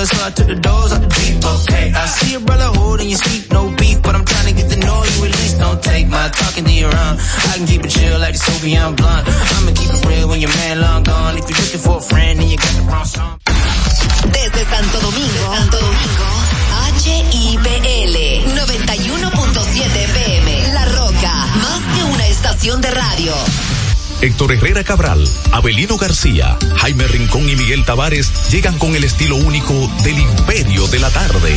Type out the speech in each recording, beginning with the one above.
good, so I took the doors out the deep. Okay, I see a brother holding your seat, no beef, but I'm trying to get the know you at least. Don't take my talking to your own. I can keep it chill like the Soviet blunt. I'ma keep it real when your man long gone. If you're looking for a friend, then you got the wrong song. Desde Santo Domingo, Santo Domingo, HIPL 91.7 FM, La Roca, más que una estación de radio. Héctor Herrera Cabral, Abelino García, Jaime Rincón y Miguel Tavares llegan con el estilo único del imperio de la tarde.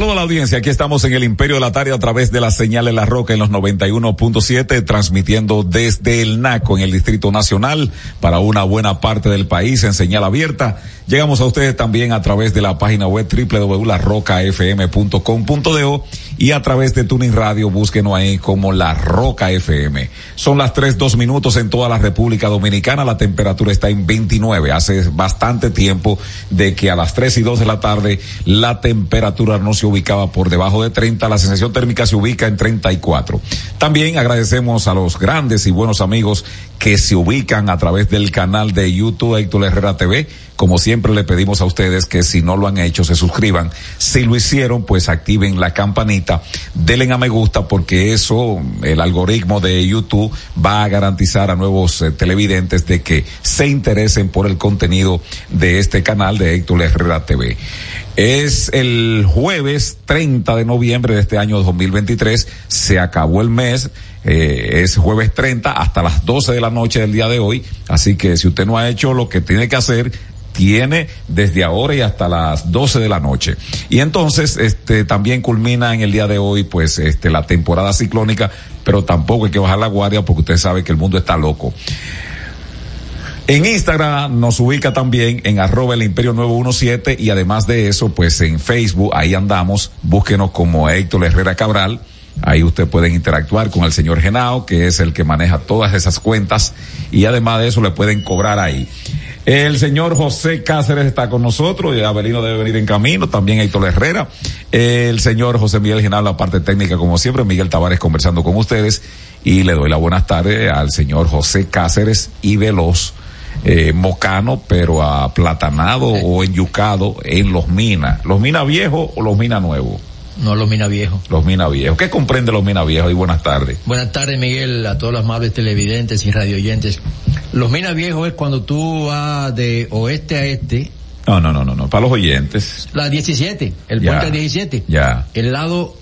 Saludos a la audiencia. Aquí estamos en el Imperio de la Tarde a través de la señal de la Roca en los 91.7, transmitiendo desde el NACO en el Distrito Nacional para una buena parte del país en señal abierta. Llegamos a ustedes también a través de la página web www.larrocafm.com.do y a través de Tuning Radio, búsquenos ahí como La Roca FM. Son las tres, dos minutos en toda la República Dominicana. La temperatura está en 29. Hace bastante tiempo de que a las tres y dos de la tarde la temperatura no se ubicaba por debajo de 30. La sensación térmica se ubica en 34. También agradecemos a los grandes y buenos amigos que se ubican a través del canal de YouTube Héctor Herrera TV. Como siempre le pedimos a ustedes que si no lo han hecho se suscriban. Si lo hicieron, pues activen la campanita, denle a me gusta porque eso, el algoritmo de YouTube va a garantizar a nuevos eh, televidentes de que se interesen por el contenido de este canal de Héctor Herrera TV. Es el jueves 30 de noviembre de este año 2023. Se acabó el mes. Eh, es jueves 30 hasta las 12 de la noche del día de hoy. Así que si usted no ha hecho lo que tiene que hacer, tiene desde ahora y hasta las 12 de la noche. Y entonces, este, también culmina en el día de hoy, pues, este, la temporada ciclónica, pero tampoco hay que bajar la guardia porque usted sabe que el mundo está loco. En Instagram nos ubica también en arroba el imperio 917 y además de eso, pues en Facebook, ahí andamos, búsquenos como Héctor Herrera Cabral. Ahí usted puede interactuar con el señor Genao, que es el que maneja todas esas cuentas y además de eso le pueden cobrar ahí. El señor José Cáceres está con nosotros, y Abelino debe venir en camino, también Héctor Herrera. El señor José Miguel Genao, la parte técnica como siempre, Miguel Tavares conversando con ustedes y le doy la buenas tardes al señor José Cáceres y Veloz eh, mocano, pero aplatanado o enyucado en los minas. ¿Los minas viejos o los minas nuevos? No, los minas viejos. Los minas viejos. ¿Qué comprende los minas viejos? Y buenas tardes. Buenas tardes, Miguel, a todos los amables televidentes y radioyentes. Los minas viejos es cuando tú vas de oeste a este. No, no, no, no, no. Para los oyentes. La 17, el Ya. puente 17. Ya. El lado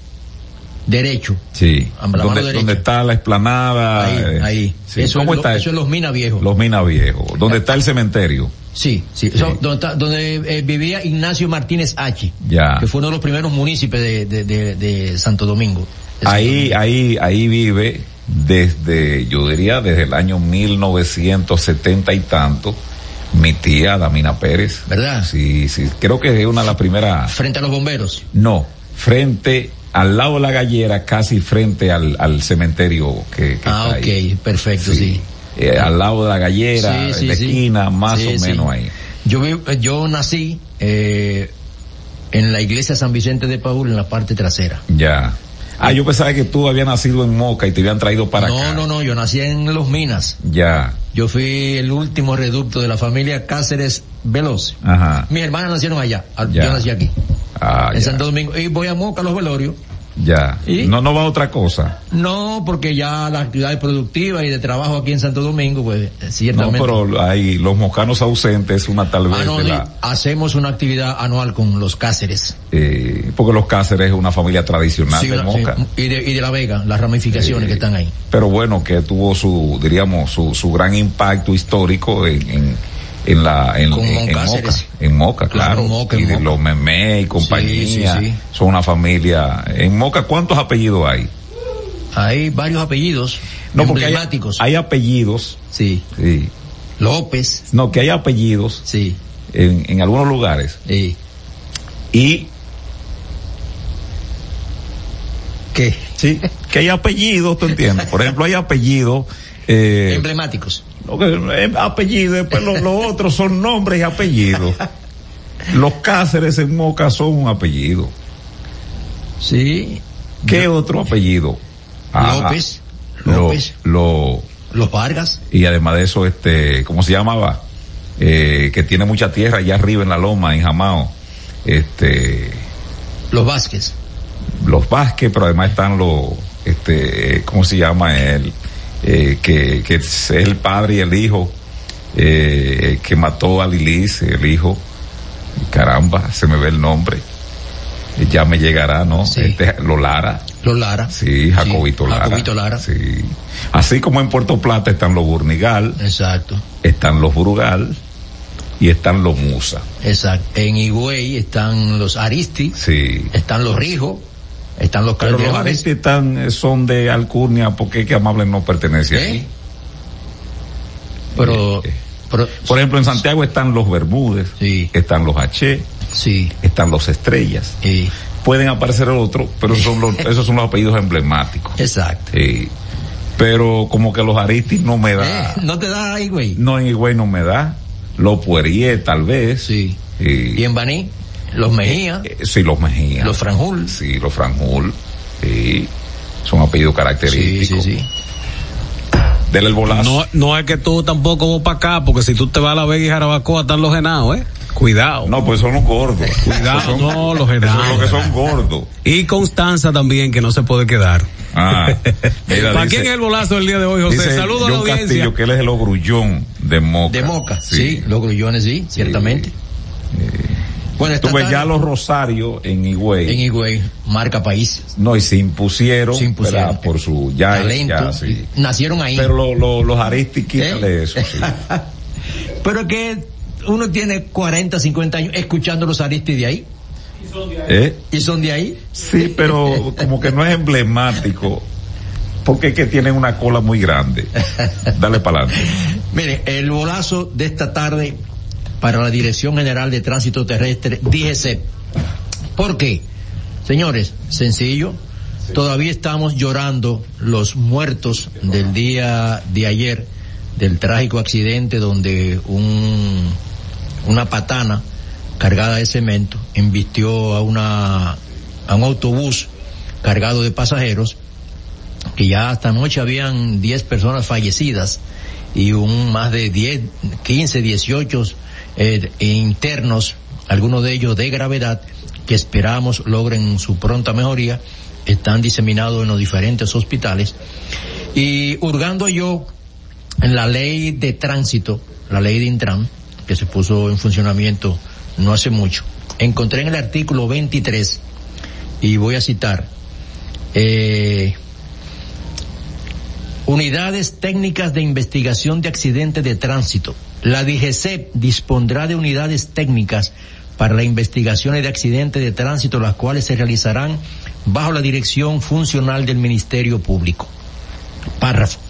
derecho. Sí. A la mano ¿Dónde, derecha. dónde está la explanada? Ahí, ahí. sí. Eso, ¿Cómo es está? eso es los minas viejos. Los minas viejos. ¿Dónde está el cementerio? Sí, sí. Eso, donde está- donde eh, vivía Ignacio Martínez H. Ya. Que fue uno de los primeros municipios de, de, de- de Santo Domingo. Santo Ahí, Domingo. ahí, ahí vive desde, yo diría, desde el año 1970 y tanto, mi tía Damina Pérez. ¿Verdad? Sí, sí. Creo que es una de las primeras. Frente a los bomberos. No, frente, al lado de la gallera, casi frente al, al cementerio que, que Ah, está ahí. ok, perfecto, sí. Eh, al lado de la gallera, Sí, la sí. esquina, más o menos ahí. Yo, eh, yo nací eh, en la iglesia San Vicente de Paul en la parte trasera. Ya. Ah, yo pensaba que tú habías nacido en Moca y te habían traído para no, acá. no, no, yo nací en Los Minas. Ya. Yo fui el último reducto de la familia Cáceres Veloz. Ajá. Mis hermanas nacieron allá. al- Ya. Yo nací aquí. Ah, en ya. Santo Domingo. Y voy a Moca a los velorios. Ya. ¿Y? No, no va a otra cosa. No, porque ya la actividad productiva y de trabajo aquí en Santo Domingo, pues No, ciertamente. pero hay los mocanos ausentes, una tal vez Ah, no, de sí, la, hacemos una actividad anual con los Cáceres. eh, porque los Cáceres es una familia tradicional Sí, de Moca. sí, y, de, y de La Vega, las ramificaciones Eh, que están ahí. Pero bueno, que tuvo su, diríamos, su, su gran impacto histórico en, en, en la, en, en- en Moca. En Moca, Claro, claro. Moca, y de Moca. los Memé y compañía. Sí, sí, sí. Son una familia. En Moca, ¿cuántos apellidos hay? Hay varios apellidos No, porque hay, emblemáticos. hay apellidos, Sí. sí. López, No, que hay apellidos sí. en, en algunos lugares sí. y ¿Qué? sí, que hay apellidos, ¿tú entiendes? Por ejemplo, hay apellidos eh, Emblemáticos. Eh, apellidos, después los, los otros son nombres y apellidos. Los Cáceres en Moca son un apellido. Sí. ¿Qué otro apellido? Ah, López. lo- López. lo- Los Vargas. y además de eso, este, ¿cómo se llamaba? Eh, que tiene mucha tierra allá arriba en la loma, en Jamao. Este, Los Vázquez. los Vázquez, pero además están los, este, ¿cómo se llama él? Eh, que, que es el padre y el hijo, eh, que mató a Lilis, el hijo. Caramba, se me ve el nombre. Ya me llegará, ¿no? Sí. Este, los Lara. Los Lara. Sí, Jacobito Lara. Jacobito Lara. Sí. Así como en Puerto Plata están los Burnigal, Exacto. están los Brugal y están los Musa. Exacto. En Higüey están los Aristi, Sí. están los Rijos, están los Pero los están, eh, son de Alcurnia porque es que Amable no pertenece ¿Eh? aquí. Pero, Eh, pero- Por ejemplo, en Santiago están los Bermúdez, Sí. están los H, sí. están los Estrellas. y- Pueden aparecer otros, pero son los, esos son los apellidos emblemáticos. exacto. Sí. Pero como que los Aristis no me da. Eh, ¿No te da Higüey? No, en Higüey no me da. Los Puerie, tal vez. Sí. Sí. Y en Baní, los Mejía, Eh, sí, los Mejía. los Franjul. Sí, los Franjul. Sí. Son apellidos Sí, característicos. sí, sí. Dele el bolazo. No, no es que tú tampoco vas para acá, porque si tú te vas a La Vega y Jarabacoa están los genados, ¿eh? Cuidado. No, pues son los gordos. Cuidado, son- no, los genados. son los que son gordos. Y Constanza también, que no se puede quedar. Ah, mira, ¿Para dice- quién es el bolazo del día de hoy, José? Saludos a la audiencia. Castillo, que él es el ogrullón de Moca. De Moca, sí. Los grullones, sí, ciertamente. Bueno, esta Tú ves tarde, ya los Rosarios en Higüey. en Higüey, marca país, No, y se impusieron, Se impusieron. por su ya, talento, ya, sí. nacieron ahí. Pero lo- lo- los Aristis, quítale ¿Eh? eso, sí. Pero que uno tiene 40, 50 años escuchando los Aristi de ahí, ¿Eh? y son de ahí. Sí, pero como que no es emblemático, porque es que tienen una cola muy grande. Dale para adelante. Mire, el bolazo de esta tarde para la Dirección General de Tránsito Terrestre, DGC. ¿Por qué? Señores, sencillo. Todavía estamos llorando los muertos del día de ayer, del trágico accidente donde un, una patana cargada de cemento embistió a una, a un autobús cargado de pasajeros que ya hasta anoche habían 10 personas fallecidas y un más de 10, 15, 18 eh, internos, algunos de ellos de gravedad, que esperamos logren su pronta mejoría, están diseminados en los diferentes hospitales. Y hurgando yo en la ley de tránsito, la ley de Intran, que se puso en funcionamiento no hace mucho, encontré en el artículo 23, y voy a citar, eh, Unidades técnicas de investigación de accidentes de tránsito. La DGC dispondrá de unidades técnicas para la investigación de accidentes de tránsito, las cuales se realizarán bajo la dirección funcional del Ministerio Público. Párrafo.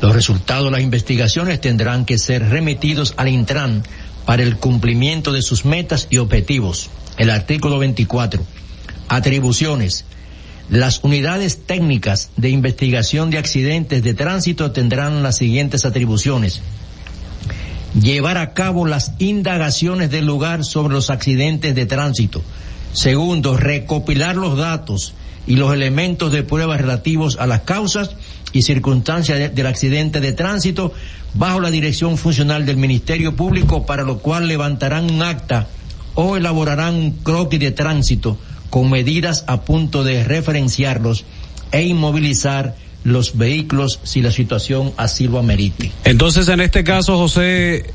Los resultados de las investigaciones tendrán que ser remitidos al Intran para el cumplimiento de sus metas y objetivos. El artículo 24. Atribuciones. Las unidades técnicas de investigación de accidentes de tránsito tendrán las siguientes atribuciones. Llevar a cabo las indagaciones del lugar sobre los accidentes de tránsito. Segundo, recopilar los datos y los elementos de prueba relativos a las causas y circunstancias de- del accidente de tránsito bajo la dirección funcional del Ministerio Público, para lo cual levantarán un acta o elaborarán un croquis de tránsito con medidas a punto de referenciarlos e inmovilizar los vehículos si la situación así lo amerite. Entonces, en este caso, José,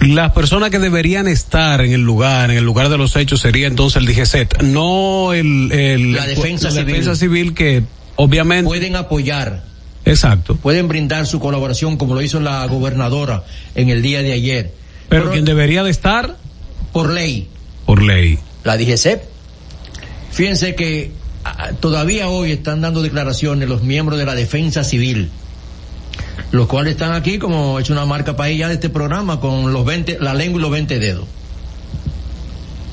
las personas que deberían estar en el lugar, en el lugar de los hechos, sería entonces el DGCET, no el, el La defensa la civil. defensa civil que obviamente Pueden apoyar, exacto. pueden brindar su colaboración como lo hizo la gobernadora en el día de ayer. Pero quien debería de estar por ley, por ley. la DGCEP. Fíjense que todavía hoy están dando declaraciones los miembros de la defensa civil, los cuales están aquí como hecho una marca para ella de este programa con los 20, la lengua y los 20 dedos.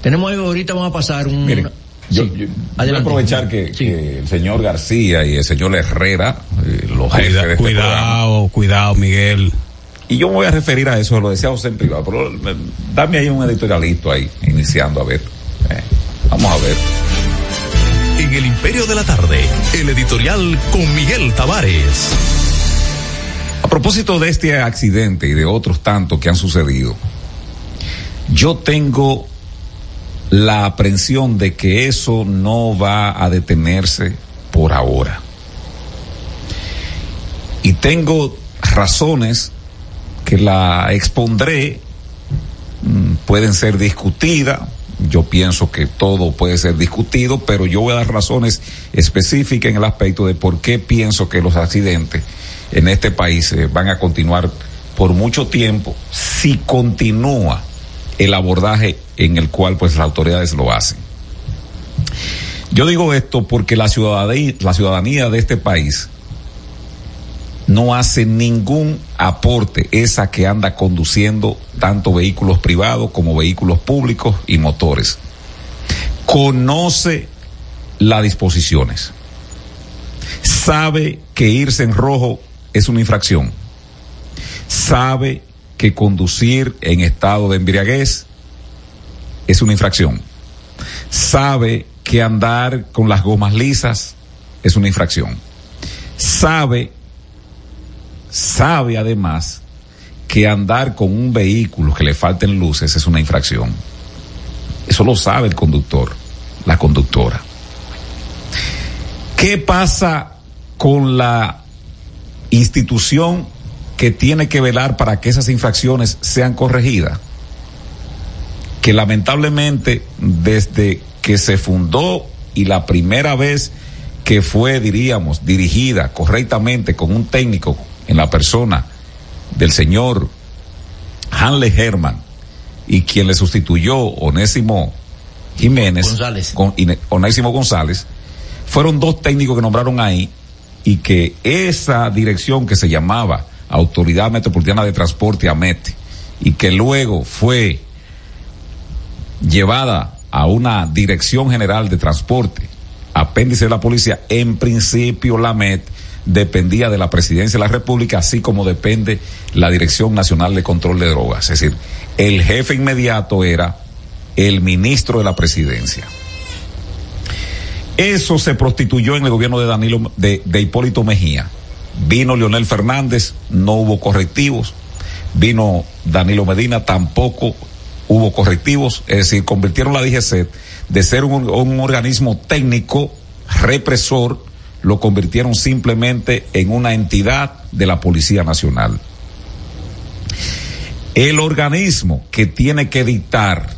Tenemos ahí, ahorita vamos a pasar un... Miren, yo, Sí, yo- voy a aprovechar que, Sí. que el señor García y el señor Herrera, eh, los jefes Cuida- de este programa, cuidado, cuidado, Miguel. y yo me voy a referir a eso, lo decía José en privado, pero eh, dame ahí un editorialito ahí, iniciando, a ver. Eh, vamos a ver. En el Imperio de la Tarde, el editorial con Miguel Tavares. A propósito de este accidente y de otros tantos que han sucedido, yo tengo la aprensión de que eso no va a detenerse por ahora. Y tengo razones que la expondré, mm, pueden ser discutidas, yo pienso que todo puede ser discutido, pero yo voy a dar razones específicas en el aspecto de por qué pienso que los accidentes en este país eh, van a continuar por mucho tiempo si continúa el abordaje en el cual pues las autoridades lo hacen. Yo digo esto porque la ciudadanía, la ciudadanía de este país no hace ningún aporte esa que anda conduciendo tanto vehículos privados como vehículos públicos y motores. Conoce las disposiciones. Sabe que irse en rojo es una infracción. Sabe que conducir en estado de embriaguez es una infracción. Sabe que andar con las gomas lisas es una infracción. Sabe sabe además que andar con un vehículo que le falten luces es una infracción. Eso lo sabe el conductor, la conductora. ¿Qué pasa con la institución que tiene que velar para que esas infracciones sean corregidas? Que lamentablemente desde que se fundó y la primera vez que fue, diríamos, dirigida correctamente con un técnico en la persona del señor Hanley Herman y quien le sustituyó Onésimo Jiménez, González. con Onésimo González, fueron dos técnicos que nombraron ahí y que esa dirección que se llamaba Autoridad Metropolitana de Transporte AMET y que luego fue llevada a una Dirección General de Transporte, apéndice de la policía, en principio la MET dependía de la Presidencia de la República, así como depende la Dirección Nacional de Control de Drogas. Es decir, el jefe inmediato era el ministro de la Presidencia. Eso se prostituyó en el gobierno de Danilo, de, Hipólito Mejía. Vino Leonel Fernández, no hubo correctivos. Vino Danilo Medina, tampoco hubo correctivos. Es decir, convirtieron la DGC de ser un organismo técnico represor, lo convirtieron simplemente en una entidad de la Policía Nacional. El organismo que tiene que dictar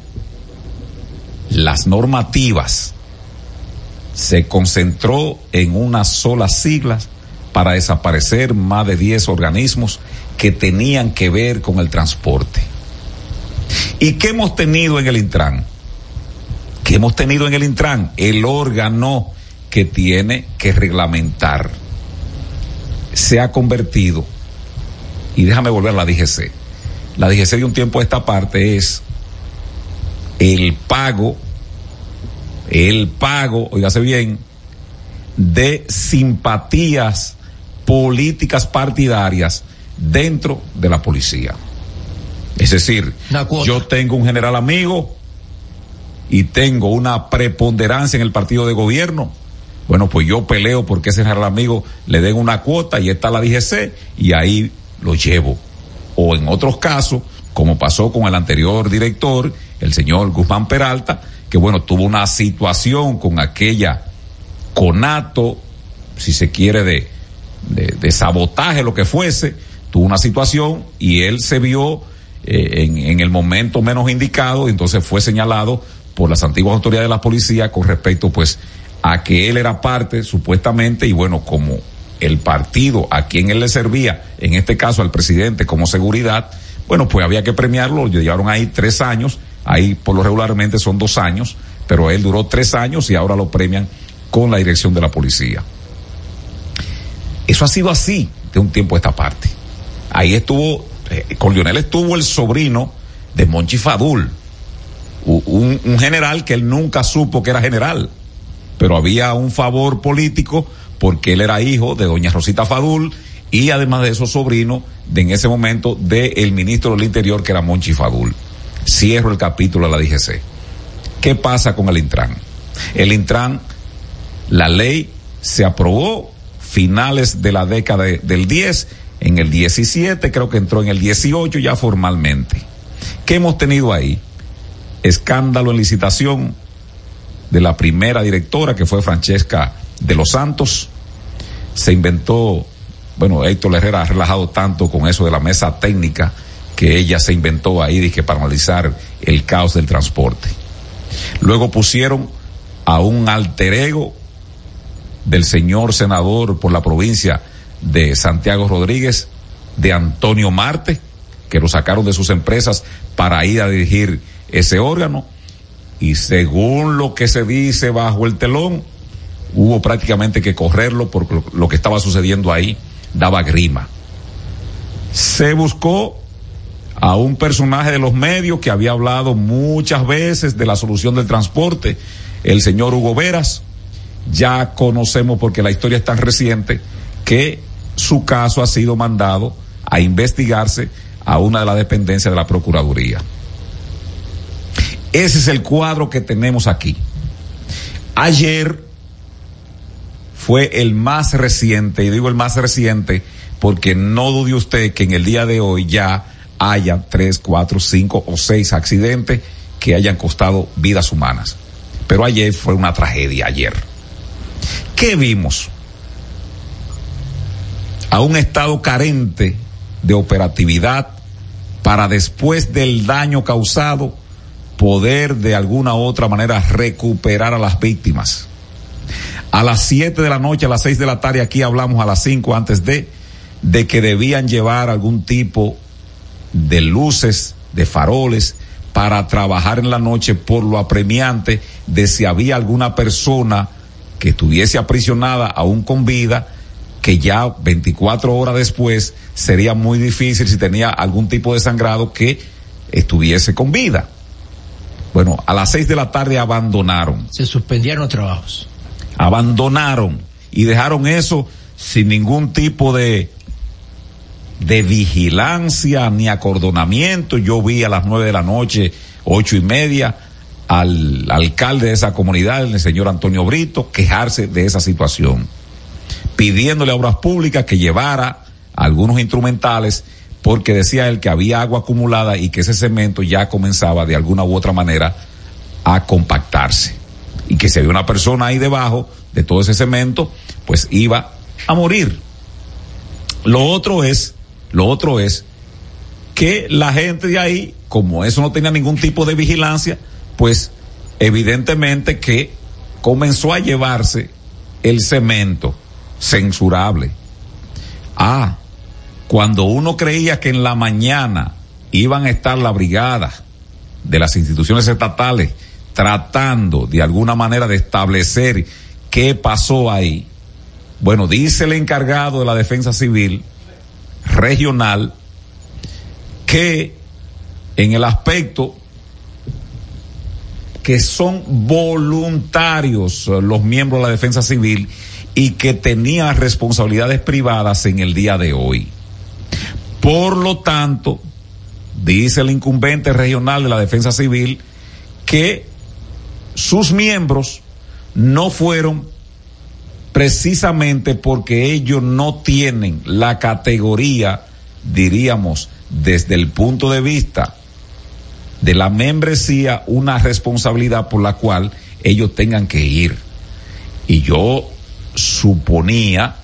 las normativas se concentró en una sola sigla para desaparecer más de 10 organismos que tenían que ver con el transporte. ¿Y qué hemos tenido en el Intran? ¿Qué hemos tenido en el Intran? El órgano que tiene que reglamentar se ha convertido, y déjame volver a la DGC, la DGC de un tiempo a esta parte es el pago el pago, oígase bien, de simpatías políticas partidarias dentro de la policía. Es decir, yo tengo un general amigo y tengo una preponderancia en el partido de gobierno. Bueno, pues yo peleo porque ese amigo le den una cuota y está la DGC y ahí lo llevo. O en otros casos, como pasó con el anterior director, el señor Guzmán Peralta, que bueno, tuvo una situación con aquella conato, si se quiere, de, de, de sabotaje, lo que fuese, tuvo una situación y él se vio eh, en, en el momento menos indicado, entonces fue señalado por las antiguas autoridades de la policía con respecto pues a que él era parte supuestamente y bueno, como el partido a quien él le servía, en este caso al presidente como seguridad, bueno, pues había que premiarlo, lo llevaron ahí tres años, ahí por lo regularmente son dos años, pero él duró tres años y ahora lo premian con la dirección de la policía. Eso ha sido así de un tiempo a esta parte. Ahí estuvo, eh, con Lionel estuvo el sobrino de Monchi Fadul, un, un general que él nunca supo que era general, pero había un favor político porque él era hijo de doña Rosita Fadul y además de eso sobrino de en ese momento del el ministro del Interior que era Monchi Fadul. Cierro el capítulo de la DGC. ¿Qué pasa con el Intran? El Intran, la ley se aprobó finales de la década de, del 10, en el 17 creo que entró en el 18 ya formalmente. ¿Qué hemos tenido ahí? Escándalo en licitación de la primera directora que fue Francesca de los Santos. Se inventó, bueno, Héctor Herrera ha relajado tanto con eso de la mesa técnica que ella se inventó ahí dije, para analizar el caos del transporte. Luego pusieron a un alter ego del señor senador por la provincia de Santiago Rodríguez, de Antonio Marte, que lo sacaron de sus empresas para ir a dirigir ese órgano. Y según lo que se dice bajo el telón, hubo prácticamente que correrlo por lo que estaba sucediendo ahí, daba grima. Se buscó a un personaje de los medios que había hablado muchas veces de la solución del transporte, el señor Hugo Veras. Ya conocemos, porque la historia es tan reciente, que su caso ha sido mandado a investigarse a una de las dependencias de la Procuraduría. Ese es el cuadro que tenemos aquí. Ayer fue el más reciente, y digo el más reciente porque no dude usted que en el día de hoy ya haya tres, cuatro, cinco o seis accidentes que hayan costado vidas humanas. Pero ayer fue una tragedia, ayer. ¿Qué vimos? A un estado carente de operatividad para después del daño causado poder de alguna otra manera recuperar a las víctimas. A las 7 de la noche, a las 6 de la tarde, aquí hablamos a las 5 antes de, de que debían llevar algún tipo de luces, de faroles, para trabajar en la noche por lo apremiante de si había alguna persona que estuviese aprisionada aún con vida, que ya 24 horas después sería muy difícil si tenía algún tipo de sangrado que estuviese con vida. Bueno, a las 6 de la tarde abandonaron. Se suspendieron los trabajos. Abandonaron y dejaron eso sin ningún tipo de de vigilancia ni acordonamiento. Yo vi a las nueve de la noche, ocho y media, al alcalde de esa comunidad, el señor Antonio Brito, quejarse de esa situación, pidiéndole a Obras Públicas que llevara algunos instrumentales porque decía él que había agua acumulada y que ese cemento ya comenzaba de alguna u otra manera a compactarse y que si había una persona ahí debajo de todo ese cemento, pues iba a morir. Lo otro es lo otro es que la gente de ahí, como eso no tenía ningún tipo de vigilancia, pues evidentemente que comenzó a llevarse el cemento censurable. Ah, cuando uno creía que en la mañana iban a estar la brigada de las instituciones estatales tratando de alguna manera de establecer qué pasó ahí. Bueno, dice el encargado de la defensa civil regional que en el aspecto que son voluntarios los miembros de la defensa civil y que tenían responsabilidades privadas en el día de hoy. Por lo tanto, dice el incumbente regional de la defensa civil que sus miembros no fueron precisamente porque ellos no tienen la categoría, diríamos, desde el punto de vista de la membresía una responsabilidad por la cual ellos tengan que ir. Y yo suponía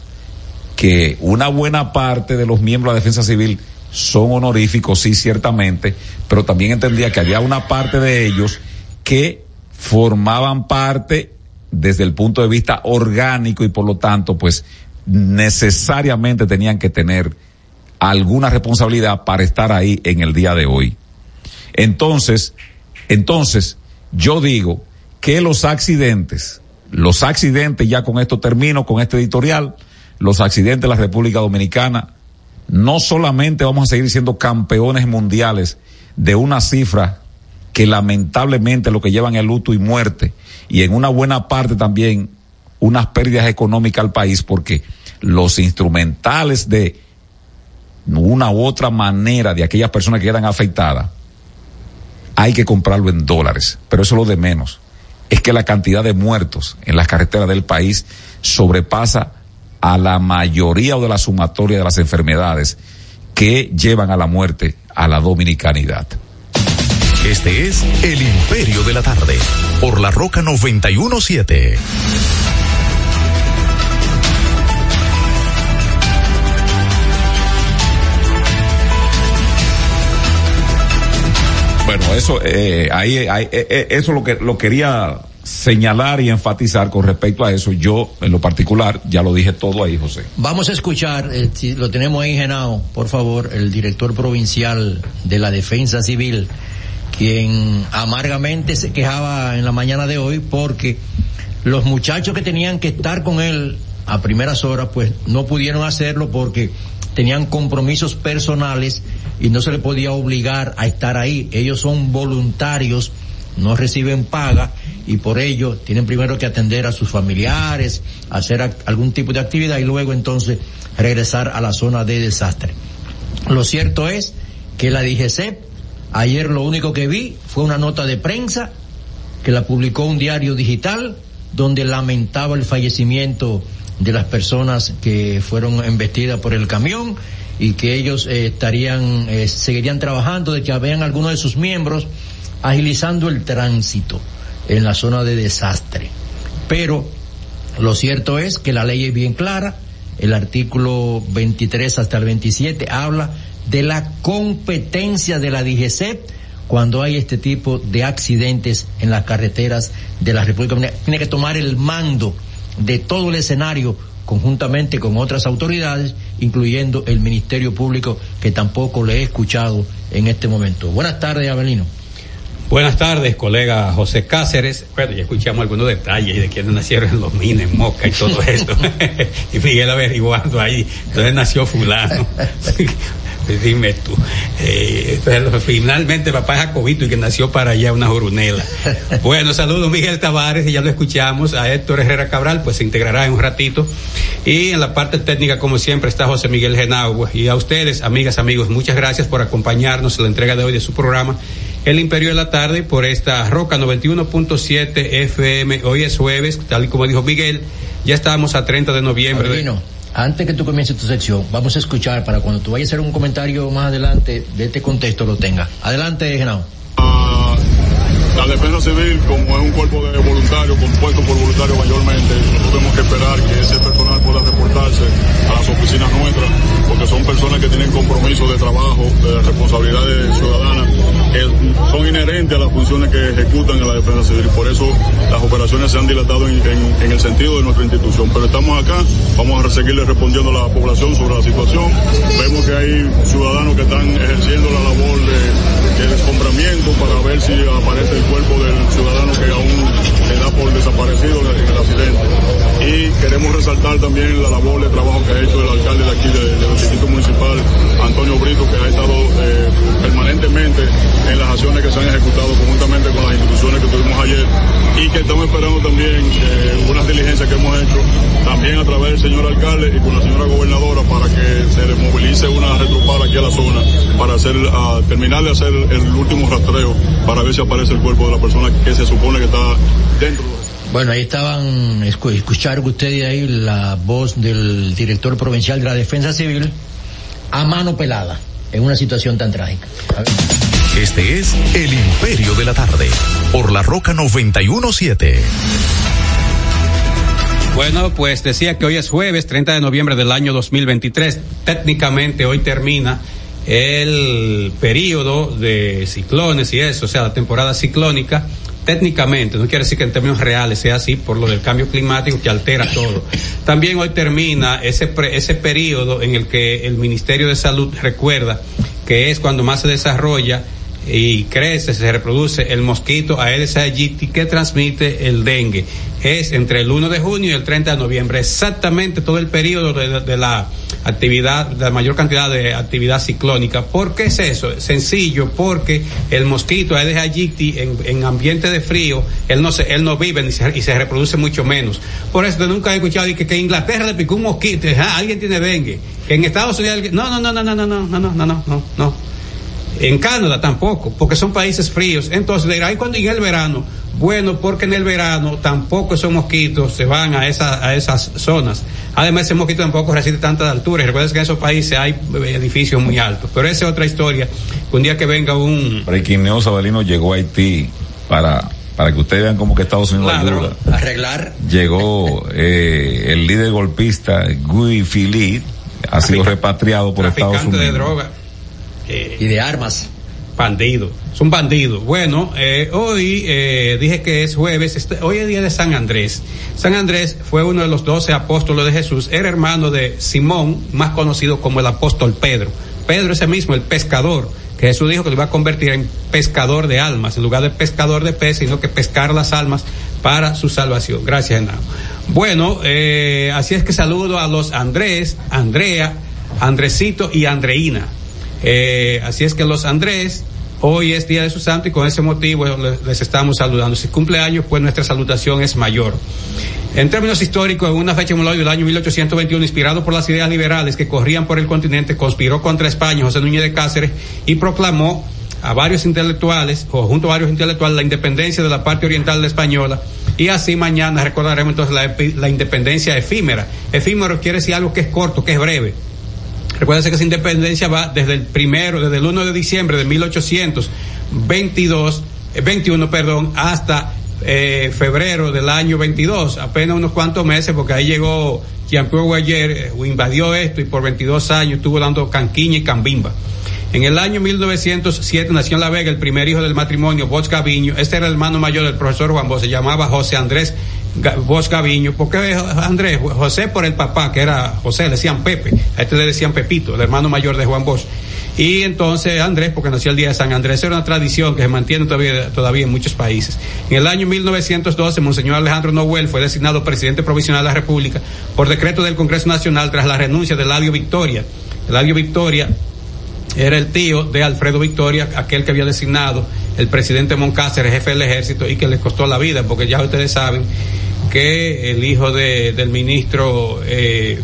que una buena parte de los miembros de la defensa civil son honoríficos, sí, ciertamente, pero también entendía que había una parte de ellos que formaban parte desde el punto de vista orgánico y por lo tanto, pues necesariamente tenían que tener alguna responsabilidad para estar ahí en el día de hoy. Entonces, entonces, yo digo que los accidentes, los accidentes, ya con esto termino, con este editorial, los accidentes de la República Dominicana, no solamente vamos a seguir siendo campeones mundiales de una cifra que lamentablemente lo que llevan es luto y muerte, y en una buena parte también unas pérdidas económicas al país, porque los instrumentales de una u otra manera de aquellas personas que quedan afectadas, hay que comprarlo en dólares, pero eso es lo de menos. Es que la cantidad de muertos en las carreteras del país sobrepasa a la mayoría o de la sumatoria de las enfermedades que llevan a la muerte a la dominicanidad. Este es El Imperio de la Tarde, por la Roca 917. Bueno, eso, eh, ahí, ahí eh, eh, eso lo que lo quería señalar y enfatizar con respecto a eso. Yo, en lo particular, ya lo dije todo ahí, José. Vamos a escuchar, eh, lo tenemos ahí, Genao, por favor, el director provincial de la Defensa Civil, quien amargamente se quejaba en la mañana de hoy porque los muchachos que tenían que estar con él a primeras horas, pues no pudieron hacerlo porque tenían compromisos personales y no se le podía obligar a estar ahí. Ellos son voluntarios, no reciben paga y por ello tienen primero que atender a sus familiares, hacer algún tipo de actividad y luego entonces regresar a la zona de desastre. Lo cierto es que la DGCEP, ayer lo único que vi fue una nota de prensa que la publicó un diario digital donde lamentaba el fallecimiento de las personas que fueron embestidas por el camión y que ellos eh, estarían, eh, seguirían trabajando, de que habían algunos de sus miembros agilizando el tránsito en la zona de desastre. Pero lo cierto es que la ley es bien clara, el artículo 23 hasta el 27 habla de la competencia de la DGCEP cuando hay este tipo de accidentes en las carreteras de la República. Tiene que tomar el mando de todo el escenario conjuntamente con otras autoridades, incluyendo el Ministerio Público, que tampoco le he escuchado en este momento. Buenas tardes, Abelino. Buenas tardes, colega José Cáceres. Bueno, ya escuchamos algunos detalles de quiénes nacieron los Mines, Moca y todo esto. y Miguel averiguando ahí, entonces nació fulano. Dime tú. Eh, finalmente papá Jacobito y que nació para allá una jorunela. Bueno, saludos Miguel Tavares, y ya lo escuchamos. A Héctor Herrera Cabral, pues se integrará en un ratito. Y en la parte técnica, como siempre, está José Miguel Genau. Y a ustedes, amigas, amigos, muchas gracias por acompañarnos en la entrega de hoy de su programa. El Imperio de la Tarde por esta Roca 91.7 FM. Hoy es jueves, tal y como dijo Miguel, ya estamos a 30 de noviembre. de- antes que tú comiences tu sección, vamos a escuchar para cuando tú vayas a hacer un comentario más adelante de este contexto lo tenga. Adelante, Genao. La defensa civil, como es un cuerpo de voluntarios, compuesto por voluntarios mayormente, nosotros tenemos que esperar que ese personal pueda reportarse a las oficinas nuestras, porque son personas que tienen compromiso de trabajo, de responsabilidades ciudadanas, que son inherentes a las funciones que ejecutan en la defensa civil. Por eso las operaciones se han dilatado en, el sentido de nuestra institución. Pero estamos acá, vamos a seguirle respondiendo a la población sobre la situación. Vemos que hay ciudadanos que están ejerciendo la labor de, de descombramiento para ver si aparece el cuerpo del ciudadano que aún se da por desaparecido en el accidente. Y queremos resaltar también la labor de trabajo que ha hecho el alcalde de aquí de- del distrito municipal, Antonio Brito, que ha estado eh, permanentemente en las acciones que se han ejecutado conjuntamente con las instituciones que tuvimos ayer y que estamos esperando también eh, unas diligencias que hemos hecho también a través del señor alcalde y con la señora gobernadora para que se movilice una retrupada aquí a la zona para hacer terminar de hacer el último rastreo para ver si aparece el cuerpo de la persona que se supone que está dentro de Bueno, ahí estaban, escu- escucharon ustedes ahí la voz del director provincial de la Defensa Civil a mano pelada en una situación tan trágica. Este es El Imperio de la Tarde, por la Roca 917. Bueno, pues decía que hoy es jueves 30 de noviembre del año 2023. Técnicamente hoy termina el periodo de ciclones y eso, o sea, la temporada ciclónica. Técnicamente, no quiere decir que en términos reales sea así por lo del cambio climático que altera todo. También hoy termina ese, pre- ese periodo en el que el Ministerio de Salud recuerda que es cuando más se desarrolla y crece, se reproduce el mosquito Aedes aegypti que transmite el dengue. Es entre el 1 de junio y el 30 de noviembre, exactamente todo el periodo de, la actividad, de la mayor cantidad de actividad ciclónica. ¿Por qué es eso? Sencillo, porque el mosquito Aedes aegypti en, en ambiente de frío, él no se, él no vive ni se, y se reproduce mucho menos. Por eso nunca he escuchado que, que Inglaterra le picó un mosquito, ah, alguien tiene dengue, que en Estados Unidos, alguien- no, no, no, no, no, no, no, no, no, no, no. En Canadá tampoco, porque son países fríos. Entonces, dirá, ¿y cuando llega el verano? Bueno, porque en el verano tampoco esos mosquitos se van a, esa, a esas zonas. Además, ese mosquito tampoco resiste tanta altura. Y recuerden que en esos países hay edificios muy altos. Pero esa es otra historia. Un día que venga un... Breaking News, Abelino llegó a Haití para, para que ustedes vean cómo que Estados Unidos ayuda. Arreglar. Llegó eh, el líder golpista Guy Philippe, ha sido repatriado por Estados traficante Unidos. de droga. Eh, Y de armas. Bandido, es un bandido. Bueno, eh, hoy eh, dije que es jueves, este- hoy es día de San Andrés. San Andrés fue uno de los doce apóstoles de Jesús, era hermano de Simón, más conocido como el apóstol Pedro. Pedro ese mismo, el pescador, que Jesús dijo que lo iba a convertir en pescador de almas, en lugar de pescador de peces, sino que pescar las almas para su salvación. Gracias, Henao. Bueno, eh, así es que saludo a los Andrés, Andrea, Andresito y Andreina. Eh, así es que los Andrés, hoy es día de su santo y con ese motivo les, estamos saludando. Si cumpleaños, pues nuestra salutación es mayor. En términos históricos, en una fecha memorable del año 1821, inspirado por las ideas liberales que corrían por el continente, conspiró contra España José Núñez de Cáceres y proclamó a varios intelectuales, o junto a varios intelectuales, la independencia de la parte oriental de la española. Y así mañana recordaremos entonces la, la independencia efímera. Efímero quiere decir algo que es corto, que es breve. Recuérdense que esa independencia va desde el primero, desde el 1 de diciembre de 1822, eh, 21, perdón, hasta eh, febrero del año 22, apenas unos cuantos meses, porque ahí llegó Jean-Pierre Guayer, eh, invadió esto y por 22 años estuvo dando canquiña y cambimba. En el año 1907 nació en La Vega el primer hijo del matrimonio, Bosch Gaviño. Este era el hermano mayor del profesor Juan Bosch, se llamaba José Andrés Bosch Gaviño. ¿Por qué Andrés? José por el papá, que era José, le decían Pepe. A este le decían Pepito, el hermano mayor de Juan Bosch. Y entonces Andrés, porque nació el día de San Andrés, era una tradición que se mantiene todavía, en muchos países. En el año 1912, Monseñor Alejandro Noel fue designado presidente provisional de la República por decreto del Congreso Nacional tras la renuncia de Eladio Victoria. Eladio Victoria era el tío de Alfredo Victoria, aquel que había designado el presidente Moncácer, jefe del ejército, y que le costó la vida, porque ya ustedes saben que el hijo de, del ministro eh,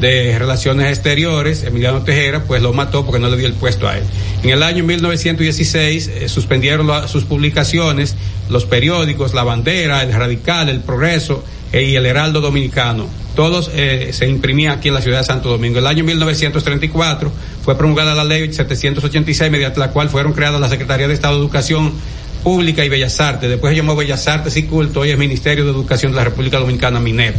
de Relaciones Exteriores, Emiliano Tejera, pues lo mató porque no le dio el puesto a él. En el año 1916 eh, suspendieron sus publicaciones los periódicos La Bandera, El Radical, El Progreso eh, y El Heraldo Dominicano. Todos eh, se imprimían aquí en la ciudad de Santo Domingo. El año 1934 fue promulgada la ley 786, mediante la cual fueron creadas la Secretaría de Estado de Educación Pública y Bellas Artes. Después se llamó Bellas Artes y Culto, hoy es Ministerio de Educación de la República Dominicana Minero.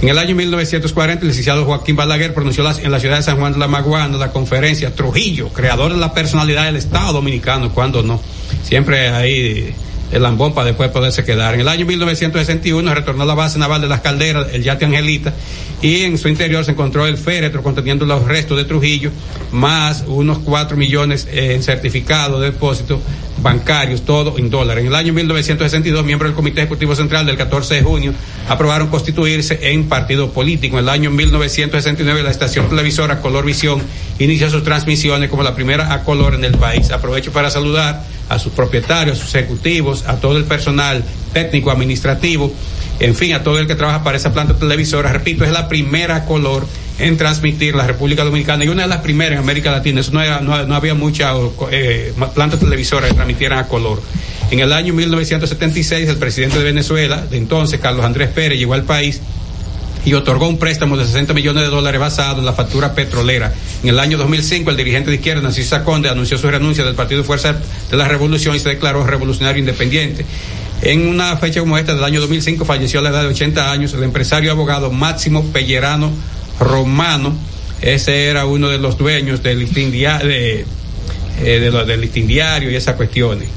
En el año 1940, el licenciado Joaquín Balaguer pronunció las- en la ciudad de San Juan de la Maguana la conferencia Trujillo, creador de la personalidad del Estado Dominicano, cuando no. Siempre ahí el lambón para después poderse quedar. En el año 1961 retornó a la base naval de las calderas, el yate Angelita, y en su interior se encontró el féretro conteniendo los restos de Trujillo, más unos 4 millones eh, en certificados de depósito bancarios, todo en dólares. En el año 1962, miembros del Comité Ejecutivo Central del 14 de junio aprobaron constituirse en partido político. En el año 1969, la estación televisora Color Visión inicia sus transmisiones como la primera a color en el país. Aprovecho para saludar a sus propietarios, a sus ejecutivos, a todo el personal técnico, administrativo, en fin, a todo el que trabaja para esa planta televisora. Repito, es la primera a color en transmitir la República Dominicana y una de las primeras en América Latina. Eso no, había muchas eh, plantas televisoras que transmitieran a color. En el año 1976, el presidente de Venezuela, de entonces, Carlos Andrés Pérez, llegó al país y otorgó un préstamo de 60 millones de dólares basado en la factura petrolera. En el año 2005, el dirigente de izquierda, Narciso Conde, anunció su renuncia del Partido Fuerza de la Revolución y se declaró revolucionario independiente. En una fecha como esta del año 2005 falleció a la edad de 80 años el empresario y abogado Máximo Pellerano Romano. Ese era uno de los dueños del listín, de, eh, de del diario y esas cuestiones,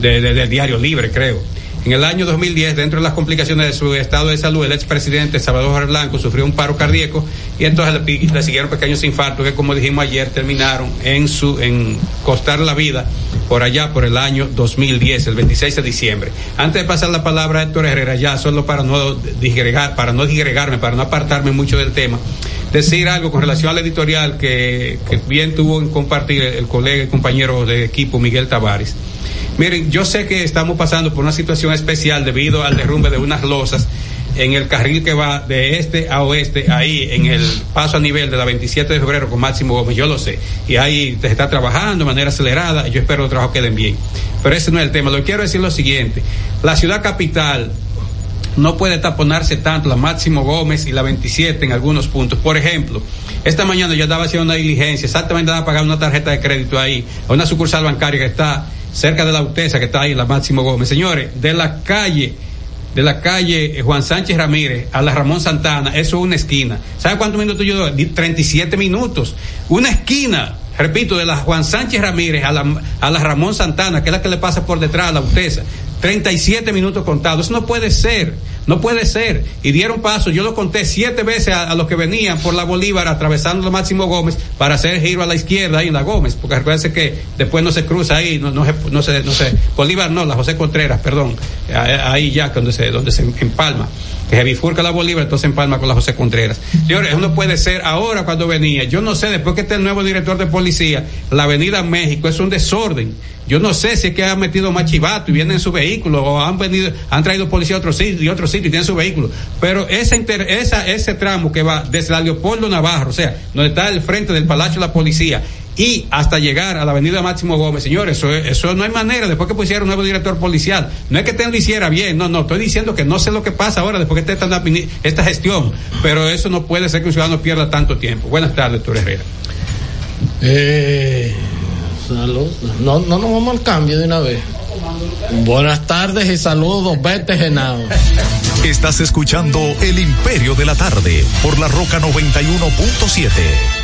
del diario libre, creo. En el año 2010, dentro de las complicaciones de su estado de salud, el expresidente Salvador Blanco sufrió un paro cardíaco y entonces le, siguieron pequeños infartos que, como dijimos ayer, terminaron en su en costar la vida por allá por el año 2010, el 26 de diciembre. Antes de pasar la palabra a Héctor Herrera, ya solo para no digregar, para no digregarme, para no apartarme mucho del tema, decir algo con relación al editorial que, que bien tuvo en compartir el colega y compañero de equipo Miguel Tavares. Miren, yo sé que estamos pasando por una situación especial debido al derrumbe de unas losas en el carril que va de este a oeste, ahí en el paso a nivel de la 27 de febrero con Máximo Gómez, yo lo sé. Y ahí se está trabajando de manera acelerada y yo espero que los trabajos queden bien. Pero ese no es el tema. Lo que quiero decir lo siguiente. La ciudad capital no puede taponarse tanto la Máximo Gómez y la 27 en algunos puntos. Por ejemplo, esta mañana yo estaba haciendo una diligencia, exactamente estaba pagando una tarjeta de crédito ahí, a una sucursal bancaria que está cerca de la UTESA, que está ahí, la Máximo Gómez. Señores, de la calle, de la calle Juan Sánchez Ramírez a la Ramón Santana, eso es una esquina. ¿Sabe cuántos minutos yo doy? 37 minutos. Una esquina, repito, de la Juan Sánchez Ramírez a la, a la Ramón Santana, que es la que le pasa por detrás a la UTESA. 37 minutos contados. Eso no puede ser. No puede ser. Y dieron paso, yo lo conté siete veces a, los que venían por la Bolívar atravesando Máximo Gómez para hacer giro a la izquierda ahí en la Gómez, porque recuérdense que después no se cruza ahí, no, no, se, no se, no Bolívar no, la José Contreras, perdón, ahí ya donde se, donde se empalma que se bifurca la Bolívar, entonces empalma con la José Contreras. Señores, eso no puede ser ahora cuando venía. Yo no sé, después que esté el nuevo director de policía, la Avenida México es un desorden. Yo no sé si es que han metido más chivato y vienen en su vehículo o han venido, han traído policía a otro sitio y otro y tienen su vehículo. Pero esa, inter, esa, ese tramo que va desde la Leopoldo Navarro, o sea, donde está el frente del Palacio de la Policía, y hasta llegar a la avenida Máximo Gómez, señores, eso, eso no hay manera, después que pusiera un nuevo director policial, no es que te lo hiciera bien, no, no, estoy diciendo que no sé lo que pasa ahora después que esté esta, esta gestión, pero eso no puede ser que un ciudadano pierda tanto tiempo. Buenas tardes, Tur Herrera. Eh. No, no nos vamos al cambio de una vez. Buenas tardes y saludos, vete Genao. Estás escuchando El Imperio de la Tarde por la Roca 91.7.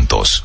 juntos.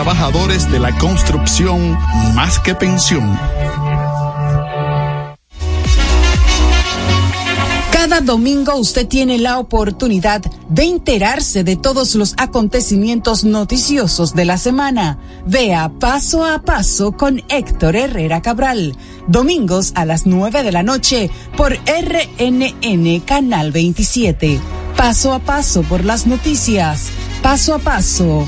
trabajadores de la construcción más que pensión. Cada domingo usted tiene la oportunidad de enterarse de todos los acontecimientos noticiosos de la semana. Vea paso a paso con Héctor Herrera Cabral. Domingos a las 9 de la noche por RNN Canal 27. Paso a paso por las noticias. Paso a paso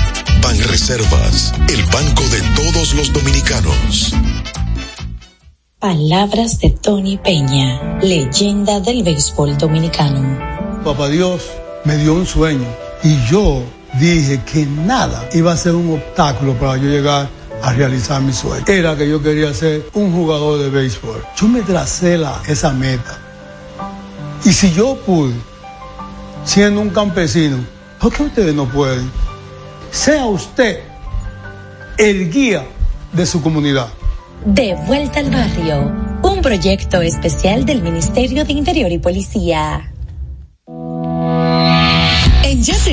Ban Reservas, el banco de todos los dominicanos. Palabras de Tony Peña, leyenda del béisbol dominicano. Papá Dios me dio un sueño y yo dije que nada iba a ser un obstáculo para yo llegar a realizar mi sueño. Era que yo quería ser un jugador de béisbol. Yo me tracé la, esa meta. Y si yo pude, siendo un campesino, ¿por qué ustedes no pueden? Sea usted el guía de su comunidad. De vuelta al barrio, un proyecto especial del Ministerio de Interior y Policía.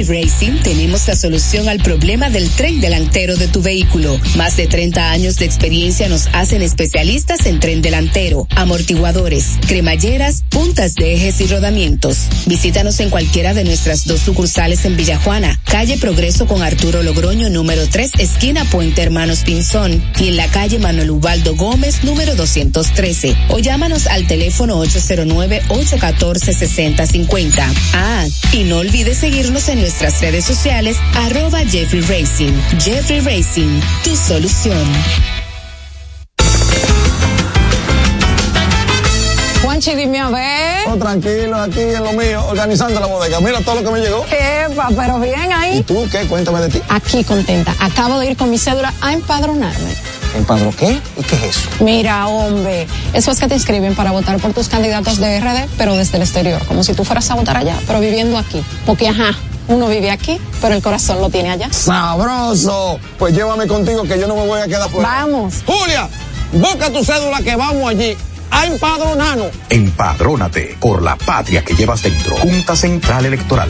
Racing tenemos la solución al problema del tren delantero de tu vehículo. Más de 30 años de experiencia nos hacen especialistas en tren delantero, amortiguadores, cremalleras, puntas de ejes y rodamientos. Visítanos en cualquiera de nuestras dos sucursales en Villajuana, calle Progreso con Arturo Logroño número 3, esquina Puente Hermanos Pinzón, y en la calle Manuel Ubaldo Gómez número 213. O llámanos al teléfono 809-814-6050. Ah, y no olvides seguirnos en nuestras redes sociales, arroba Jeffrey Racing. Jeffrey Racing, tu solución. Juanchi, dime a ver. Oh, tranquilo, aquí en lo mío, organizando la bodega. Mira todo lo que me llegó. Epa, pero bien ahí. ¿Y tú qué? Cuéntame de ti. Aquí contenta. Acabo de ir con mi cédula a empadronarme. ¿Empadro qué? ¿Y qué es eso? Mira, hombre, eso es que te inscriben para votar por tus candidatos de RD, pero desde el exterior, como si tú fueras a votar allá, pero viviendo aquí. Porque, ajá, uno vive aquí, pero el corazón lo tiene allá. ¡Sabroso! Pues llévame contigo que yo no me voy a quedar fuera. Vamos. Julia, busca tu cédula que vamos allí a empadronarnos. Empadrónate por la patria que llevas dentro. Junta Central Electoral.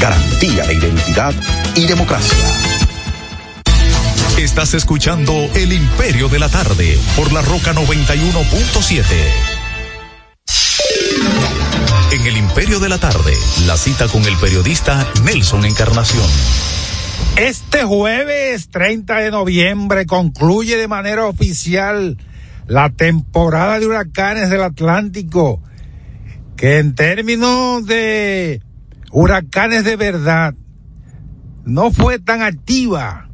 Garantía de identidad y democracia. Estás escuchando El Imperio de la Tarde por la Roca 91.7. Imperio de la Tarde, la cita con el periodista Nelson Encarnación. Este jueves 30 de noviembre concluye de manera oficial la temporada de huracanes del Atlántico, que en términos de huracanes de verdad no fue tan activa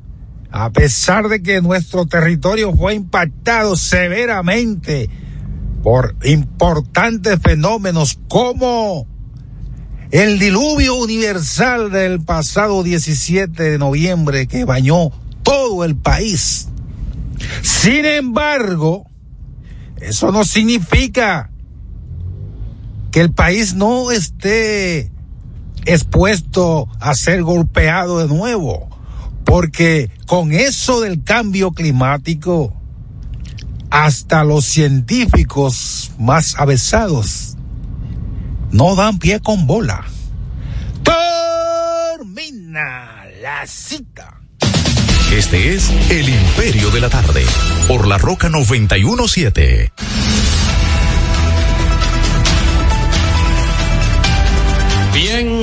a pesar de que nuestro territorio fue impactado severamente por importantes fenómenos como el diluvio universal del pasado 17 de noviembre que bañó todo el país. Sin embargo, eso no significa que el país no esté expuesto a ser golpeado de nuevo porque con eso del cambio climático, hasta los científicos más avesados no dan pie con bola. Termina la cita. Este es El Imperio de la Tarde, por la Roca 917.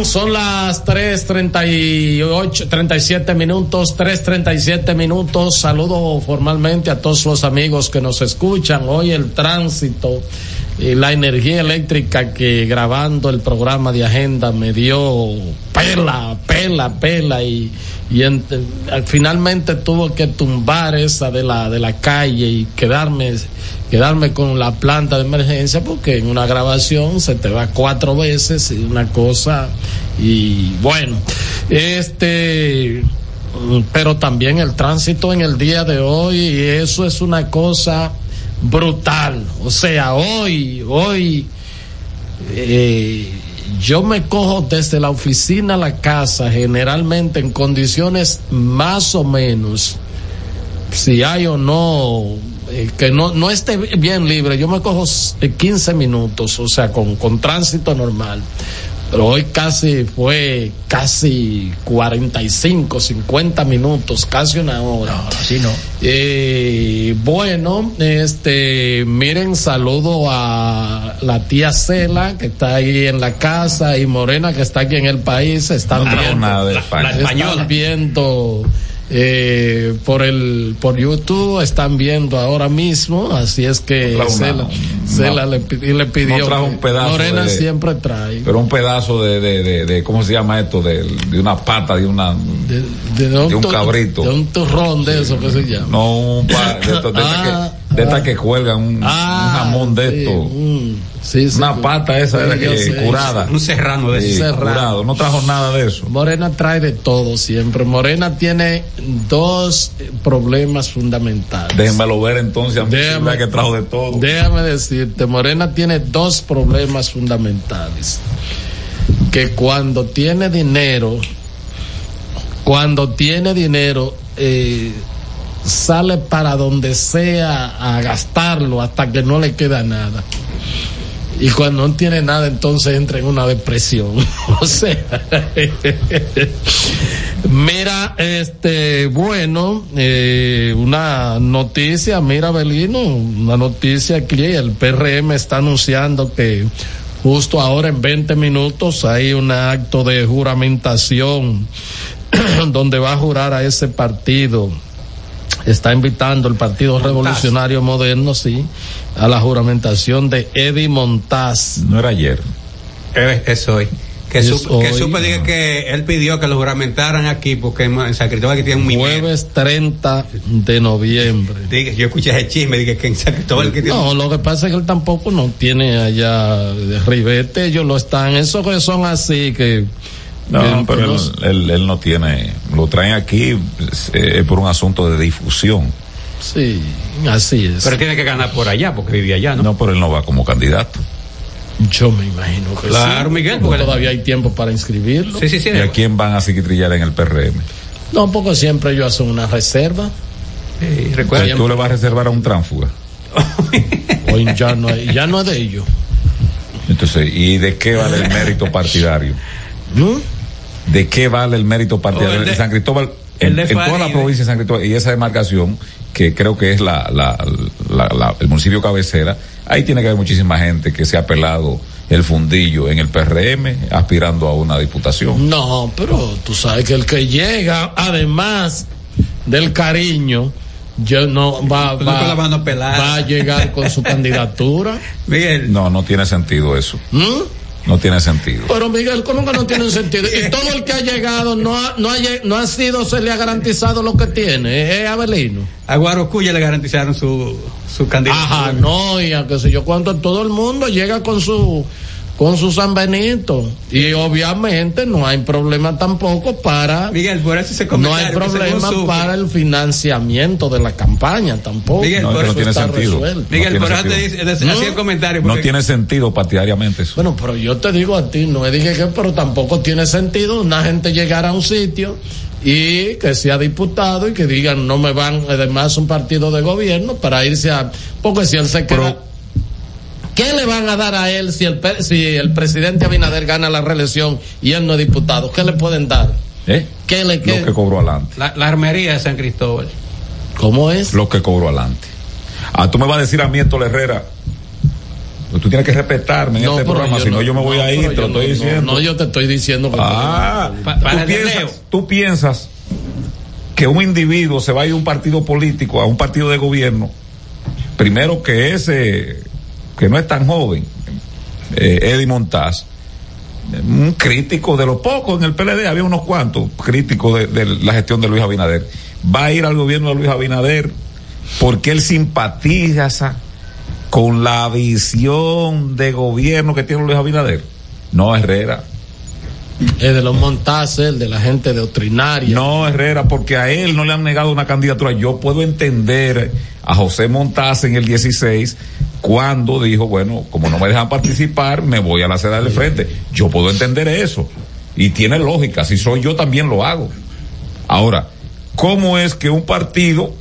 Son las 3.38, 37 minutos, 3.37 minutos. Saludo formalmente a todos los amigos que nos escuchan. Hoy el tránsito y la energía eléctrica que grabando el programa de agenda me dio pela, pela, pela y, y en, finalmente tuvo que tumbar esa de la, de la calle y quedarme quedarme con la planta de emergencia porque en una grabación se te va cuatro veces y una cosa y bueno este pero también el tránsito en el día de hoy y eso es una cosa brutal. O sea hoy hoy eh, yo me cojo desde la oficina a la casa generalmente en condiciones más o menos si hay o no eh, que no, no esté bien libre, yo me cojo 15 minutos, o sea, con, con tránsito normal. Pero hoy casi fue casi 45, 50 minutos, casi una hora. No, así no. Eh, bueno, este, miren, saludo a la tía Cela, que está ahí en la casa, y Morena, que está aquí en el país. Están No, viendo, nada de España. están viendo eh, por el por YouTube están viendo ahora mismo así es que No Cela, No. le, le pidió No un pedazo Morena de- siempre trae Pero un pedazo de, de, de, de- ¿cómo se llama esto? De, una pata, de una, de, un tu- cabrito. de un turrón de eso que se llama no un pa- de, Ah, de estas que cuelgan un, Ah, un jamón de sí, esto. mm, sí, sí, una sí. pata esa Sí, de yo que sé. curada. Un serrano de Sí, ese. Serrano. curado. No trajo nada de eso. Morena trae de todo siempre. Morena tiene dos problemas fundamentales. Déjenmelo ver entonces. A mí Déjame- que trajo de todo. Déjame decirte, Morena tiene dos problemas fundamentales. Que cuando tiene dinero, cuando tiene dinero, eh, sale para donde sea a gastarlo hasta que no le queda nada. Y cuando no tiene nada, entonces entra en una depresión. o sea, mira, este, bueno, eh, una noticia, mira, Belino, una noticia aquí, el PRM está anunciando que justo ahora en 20 minutos hay un acto de juramentación donde va a jurar a ese partido está invitando el Partido Revolucionario Moderno, sí, a la juramentación de Eddie Montaz. No era ayer. Eh, Es hoy. Que, Es supe, que hoy. supe dije que él pidió que lo juramentaran aquí porque en San Cristóbal que tiene un minero. Jueves 30 de noviembre. Dije, yo escuché ese chisme, dije que en San Cristóbal que tiene No, lo que pasa es que él tampoco no tiene allá de ribete, ellos lo están, esos que son así que... No, pero él, él- él no tiene. Lo traen aquí eh, por un asunto de difusión. Sí, así es. Pero tiene que ganar por allá porque vivía allá, ¿no? No, pero él no va como candidato. Yo me imagino que Claro, sí. Miguel, porque- todavía hay tiempo para inscribirlo. Sí, sí, sí. ¿Y a quién van a trillar en el PRM? No, porque siempre ellos hacen una reserva. Sí, recuerda. ¿Tú le vas a reservar a un tránsfuga? Hoy ya no, es- ya no es de ellos. Entonces, ¿y de qué vale el mérito partidario? ¿De qué vale el mérito partidario? El de- en San Cristóbal, el en, de en toda la provincia de San Cristóbal y esa demarcación, que creo que es la, la, la- la- el municipio cabecera, ahí tiene que haber muchísima gente que se ha pelado el fundillo en el PRM aspirando a una diputación. No, pero tú sabes que el que llega, además del cariño, yo no va, va, va a llegar con su candidatura. Miguel. No, no tiene sentido eso. ¿Mm? No tiene sentido. Pero Miguel, ¿cómo que no tiene sentido? Y todo el que ha llegado no ha, no ha, no ha sido, se le ha garantizado lo que tiene, es Abelino. A Guarocuya le garantizaron su, su candidatura. Ajá, no, y a qué sé yo cuánto, todo el mundo llega con su con su San Benito y obviamente no hay problema tampoco para Miguel, por eso ese no hay problema para el financiamiento de la campaña tampoco Miguel, No, por eso no tiene está sentido. resuelto. Miguel, No por tiene eso te sentido. dice, el comentario. No tiene sentido partidariamente eso. Bueno, pero yo te digo a ti, no dije que, pero tampoco tiene sentido una gente llegar a un sitio y que sea diputado y que digan no me van además un partido de gobierno para irse a porque si él se queda ¿Qué le van a dar a él si el si el presidente Abinader gana la reelección y él no es diputado? ¿Qué le pueden dar? ¿Eh? ¿Qué le qué? Lo que cobró adelante. La, la armería de San Cristóbal. ¿Cómo es? Lo que cobró adelante. Ah, tú me vas a decir a mí, Héctor Herrera, pues tú tienes que respetarme en No, este programa, si no, yo me voy no, a ir, te lo estoy no- diciendo. No, yo te estoy diciendo que Ah, Pa- para tú, piensas, tú piensas que un individuo se va a ir de un partido político a un partido de gobierno, primero que ese, que no es tan joven, eh, Eddie Montaz, un crítico de lo poco en el PLD, había unos cuantos críticos de, de la gestión de Luis Abinader, va a ir al gobierno de Luis Abinader porque él simpatiza con la visión de gobierno que tiene Luis Abinader. No, Herrera. es de los montaces, el de la gente doctrinaria. No, Herrera, porque a él no le han negado una candidatura. Yo puedo entender a José Montaz en el 16 cuando dijo, bueno, como no me dejan participar, me voy a la seda del frente. Yo puedo entender eso. Y tiene lógica. Si soy yo, también lo hago. Ahora, ¿cómo es que un partido,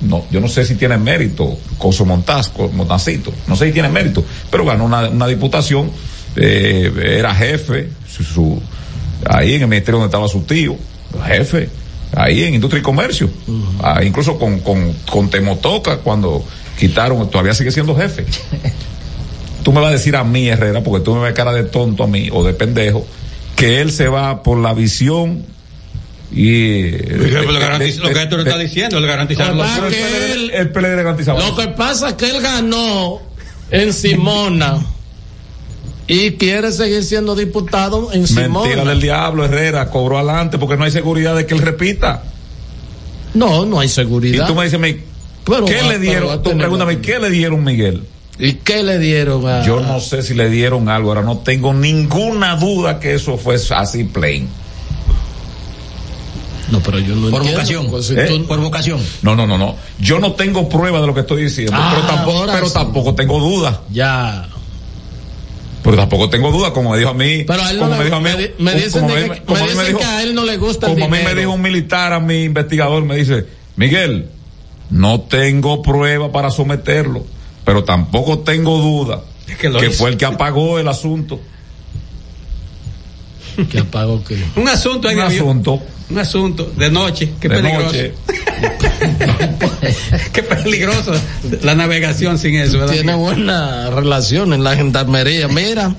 no, yo no sé si tiene mérito, Coso Montaz, Montacito, no sé si tiene mérito, pero ganó una, una diputación, eh, era jefe, su- ahí en el ministerio donde estaba su tío, jefe, ahí en Industria y Comercio, ah, incluso con, con, con Temotoca cuando quitaron, todavía sigue siendo jefe. tú me vas a decir a mí, Herrera, porque tú me ves cara de tonto a mí o de pendejo, que él se va por la visión y Lo, que Héctor está diciendo, le garantizaron los que él- el PLD le garantizaba. Lo que pasa es que él ganó en Simona y quiere seguir siendo diputado en Mentira Simona. del diablo, Herrera, cobró adelante porque no hay seguridad de que él repita. No, no hay Y seguridad. tú me dices, mí, ¿Qué va- le dieron? pero Tú pregúntame, ¿qué le dieron, Miguel? ¿Y qué le dieron a.? Yo no sé si le dieron algo, ahora no tengo ninguna duda que eso fue así plain. No, pero yo no Por entiendo, vocación. porque si ¿Eh? tú- Por vocación. No, no, no, no. Yo no tengo prueba de lo que estoy diciendo, Ah, pero tampoco, ahora pero sí. tampoco tengo duda. Ya. Pero tampoco tengo duda, como me dijo a mí. Pero a él como le- me dijo a mí. me dicen como que- como me a que él no le gusta el Como a mí me dijo un militar, a mi investigador, me dice, Miguel, no tengo prueba para someterlo, pero tampoco tengo duda que fue el que apagó el asunto. ¿Qué apago qué? Un asunto Un asunto Un asunto de noche. Qué de peligroso. noche. Qué peligroso la navegación sin eso, ¿verdad? Tiene buena relación en la gendarmería. Mira,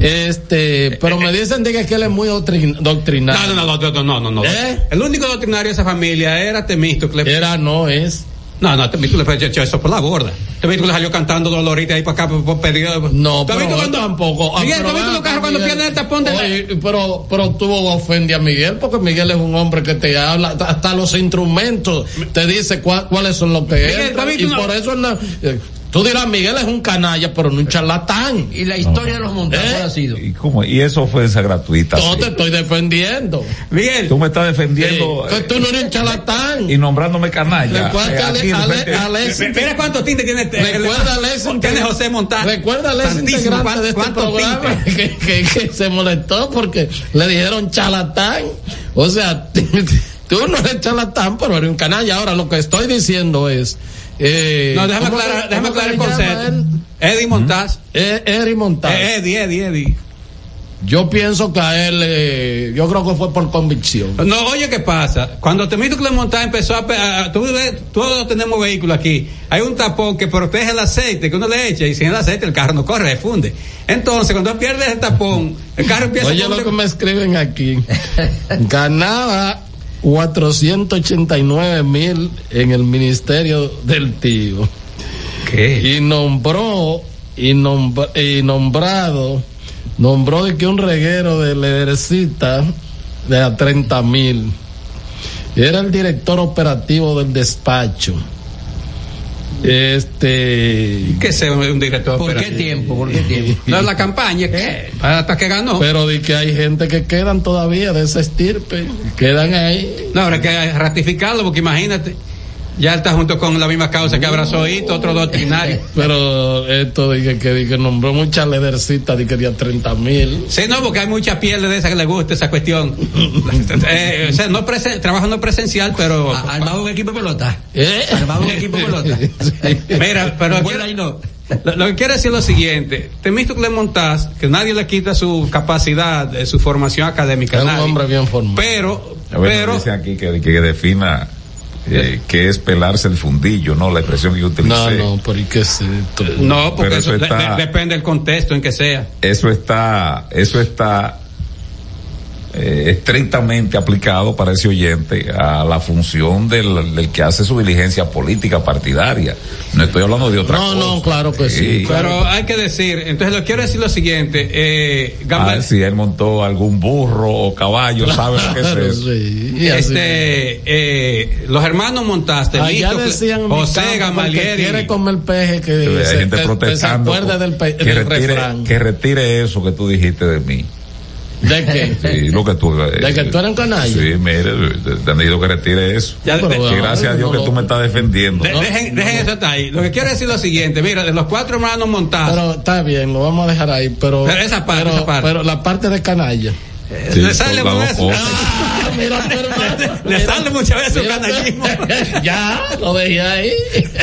este, pero me dicen de que que él es muy doctrin- doctrinario. No, no, no, no, no, no, no. ¿Eh? El único doctrinario de esa familia era Temístocle. Era, no es. No, no, Temístocle fue echó eso por la borda. Temístocle salió cantando dolorita ahí para acá por, pedido. No, ¿Tú pero visto él cuando- tampoco. Ah, Miguel, pero ¿tú los carros cuando pierden el tapón de la- Oye, pero, pero tú ofendes a Miguel porque Miguel es un hombre que te habla, hasta los instrumentos te dice cuál- cuáles son los que Miguel, ¿tú visto y por eso no- eh, tú dirás Miguel es un canalla pero no un charlatán. Y la historia de los montajes ¿Eh? ha sido. ¿Y cómo? Y eso fue esa gratuita. No sí. te estoy defendiendo. Miguel, Tú me estás defendiendo Que tú no eres un charlatán. y nombrándome canalla. Recuerda Eh, que aquí Ale- Ale- frente- Alexis- mira cuántos tintes tiene este. Recuerda ese tiene José Montal. Recuerda Santísimo, integrante de este ¿cuántos programa que, que, que se molestó porque le dijeron charlatán. O sea, tú no eres charlatán, pero eres un canalla. Ahora lo que estoy diciendo es. Eh, No, déjame ¿cómo aclarar, déjame aclarar el concepto. él? Eddie Montaz. Eh, Eri Montaz. Eh, Eddie, Eddie, Eddie. Yo pienso que a él, eh, yo creo que fue por convicción. No, oye, ¿qué pasa? Cuando Temístocle Montaz empezó a, a- tú ves, todos tenemos vehículos aquí. Hay un tapón que protege el aceite que uno le echa y sin el aceite el carro no corre, se funde. Entonces, cuando pierdes el tapón, el carro empieza Oye a lo que me escriben aquí. Ganaba 489 mil en el ministerio del tío. ¿Qué? Y nombró, y, nombr- y nombrado, nombró de que un reguero de Ledercita de a 30 mil. Era el director operativo del despacho. Este. ¿Qué sé un director ¿Por qué tiempo? ¿Por qué tiempo? No es la campaña, ¿qué? Hasta que ganó. Pero de que hay gente que quedan todavía de esa estirpe, quedan ahí. No, ahora hay que ratificarlo, porque imagínate, ya está junto con la misma causa que abrazó Hito, otro doctrinario. Pero esto de que, que, de que nombró mucha ledercita, de que dio 30 mil. Sí, no, porque hay mucha piel de esa que le gusta esa cuestión. Eh, o sea, no presen- trabajo no presencial, pero. A- Armado un equipo de pelota. ¿Eh? Armado un equipo de pelota. Mira, pero Bueno, quiero- ahí no. lo, lo que quiero decir es lo siguiente: Temístocle Montaz, que nadie le quita su capacidad, su formación académica. Es un nadie. hombre bien formado. Pero, A ver, pero. dice aquí que, que defina eh, que es pelarse el fundillo, ¿no? La expresión que yo utilicé. No, no, pero ¿y qué es esto? No, porque Pero eso eso está- de- depende del contexto en que sea. Eso está, eso está eh, estrictamente aplicado para ese oyente a la función del, del que hace su diligencia política partidaria. No estoy hablando de otra No, cosa. no, claro que sí. Pero hay que decir, entonces lo quiero decir lo siguiente, eh, A Gambal- ver si él montó algún burro o caballo, ¿sabe lo que es Claro, eso? sí. Este, eh, los hermanos Montaste, Allá Temístocle, decían José Gamalieri, quiere comer peje que, se, gente que- que se protestando acuerde del, pe- que, del retire, refrán. que retire eso que tú dijiste de mí. ¿De qué? Sí, lo que tú, ¿De que tú eres un canalla? Sí, mire, te han dicho que retire eso. Ya, Pero, que gracias a Dios no que tú me estás defendiendo. de- dejen, dejen eso hasta ahí. Lo que quiero decir es lo siguiente, mira, de los cuatro hermanos Montaste, Pero está bien, lo vamos a dejar ahí, pero... Pero esa parte, pero, esa parte. pero la parte de canalla. Sí, le sale eso. cosas. Ah, mira, tu hermano. le sale muchas veces Mira, canallismo. ya, lo dejé ahí.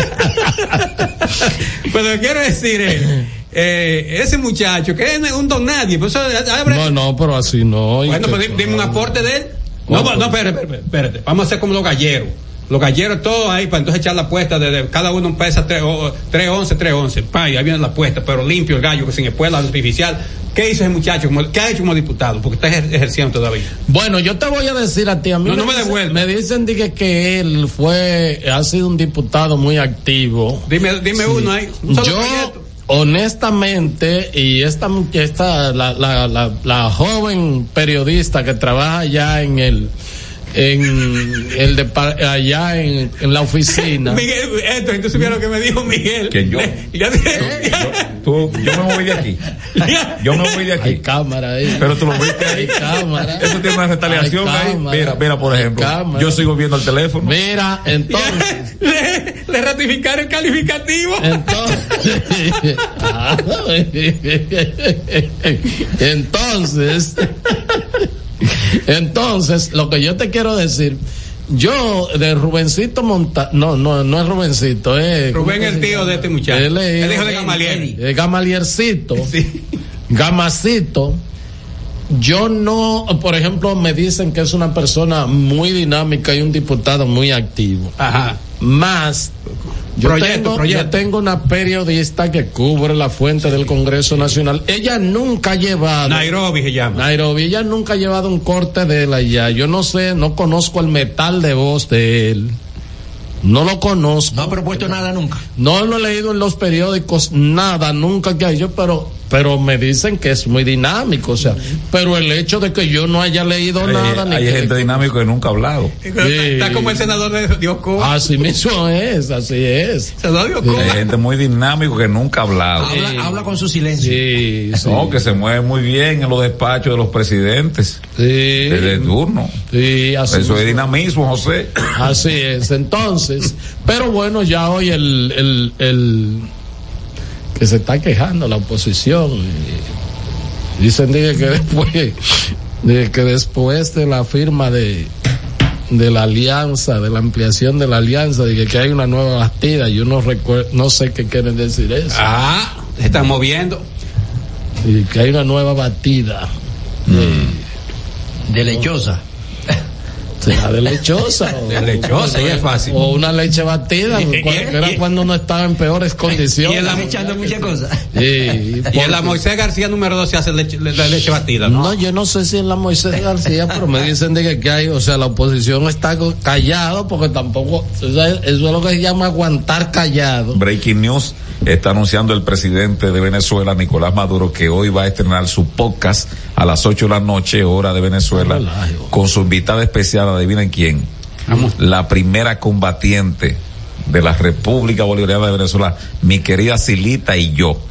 Pero lo que quiero decir es, eh, ese muchacho, que es un don nadie, pues abre- No, no, pero así no. Bueno, pues di- dime un aporte de él. No, no, espérate, espérate, espérate. Vamos a hacer como los galleros. Los galleros todos ahí para entonces echar la apuesta de, de- cada uno pesa 3, 11, 3, 11. Pa, y ahí viene la apuesta, pero limpio el gallo, que sin espuela artificial. ¿Qué hizo ese muchacho? ¿Qué ha hecho como diputado? Porque está ejer- ejerciendo todavía. Bueno, yo te voy a decir a ti, a mí No, no me dicen- me dicen dije, que él fue, ha sido un diputado muy activo. Dime, dime Sí. uno ahí. Un solo Yo, proyecto. Honestamente, y esta, esta la, la, la, la joven periodista que trabaja ya en el, en el de allá en, en la oficina. Miguel, esto, entonces mira lo que me dijo Miguel. Que yo. Tú, yo me voy de aquí. Yo me voy de aquí. Hay cámara ahí. Pero tú lo viste ahí. Hay cámara. Eso tiene una retaliación ahí. Mira, mira, por ejemplo. Yo sigo viendo el teléfono. Mira, entonces. le, le ratificaron el calificativo. Entonces, Ah, entonces, entonces, lo que yo te quiero decir, yo de Rubencito Monta, no, no, no es Rubencito, es Rubén el tío de este muchacho. Él es- El hijo de Gamaliel. Gamaliercito, Gamacito. Yo no, por ejemplo, me dicen que es una persona muy dinámica y un diputado muy activo. Ajá. Más, yo, Proyecto, tengo, proyecto. yo tengo una periodista que cubre la fuente del Congreso Nacional. Ella nunca ha llevado. Nairobi se llama. Nairobi, ella nunca ha llevado un corte de él allá. Yo no sé, no conozco el metal de voz de él. No lo conozco. No ha propuesto nada nunca. No lo he leído en los periódicos, nada, nunca que yo, pero, pero me dicen que es muy dinámico, o sea, pero el hecho de que yo no haya leído Hay, nada, ni hay que- gente dinámica que nunca ha hablado. Está como el senador de Diosco. Así mismo es, así es. Senador Diosco. Hay gente muy dinámica que nunca ha hablado. Habla, habla con su silencio. Sí, sí. No, que se mueve muy bien en los despachos de los presidentes. Sí. De turno. Sí, así Eso es mismo. dinamismo, José. Así es, entonces, pero bueno, ya hoy el, el, el que se está quejando la oposición, y dicen dije, que después, de que después de la firma de de la alianza, de la ampliación de la alianza, de que, que hay una nueva Bastida, yo no recuerdo, no sé qué quieren decir eso. Ah, se están moviendo. Y que hay una nueva batida. De lechosa. Será de lechosa. o- De lechosa, y es fácil. O una leche batida, Y- y- y- era y- cuando uno estaba en peores Y condiciones. en la, echando muchas cosas. Sí, y en la Moisés García número 2 se hace leche, le- la leche batida, ¿no? No, yo no sé si en la Moisés García, pero me dicen de que, que hay, o sea, la oposición está callado porque tampoco, o sea, eso es lo que se llama aguantar callado. Breaking News está anunciando el presidente de Venezuela, Nicolás Maduro, que hoy va a estrenar su podcast a las 8 de la noche, hora de Venezuela, con su invitada especial, adivinen quién, la primera combatiente de la República Bolivariana de Venezuela, mi querida Silita y yo.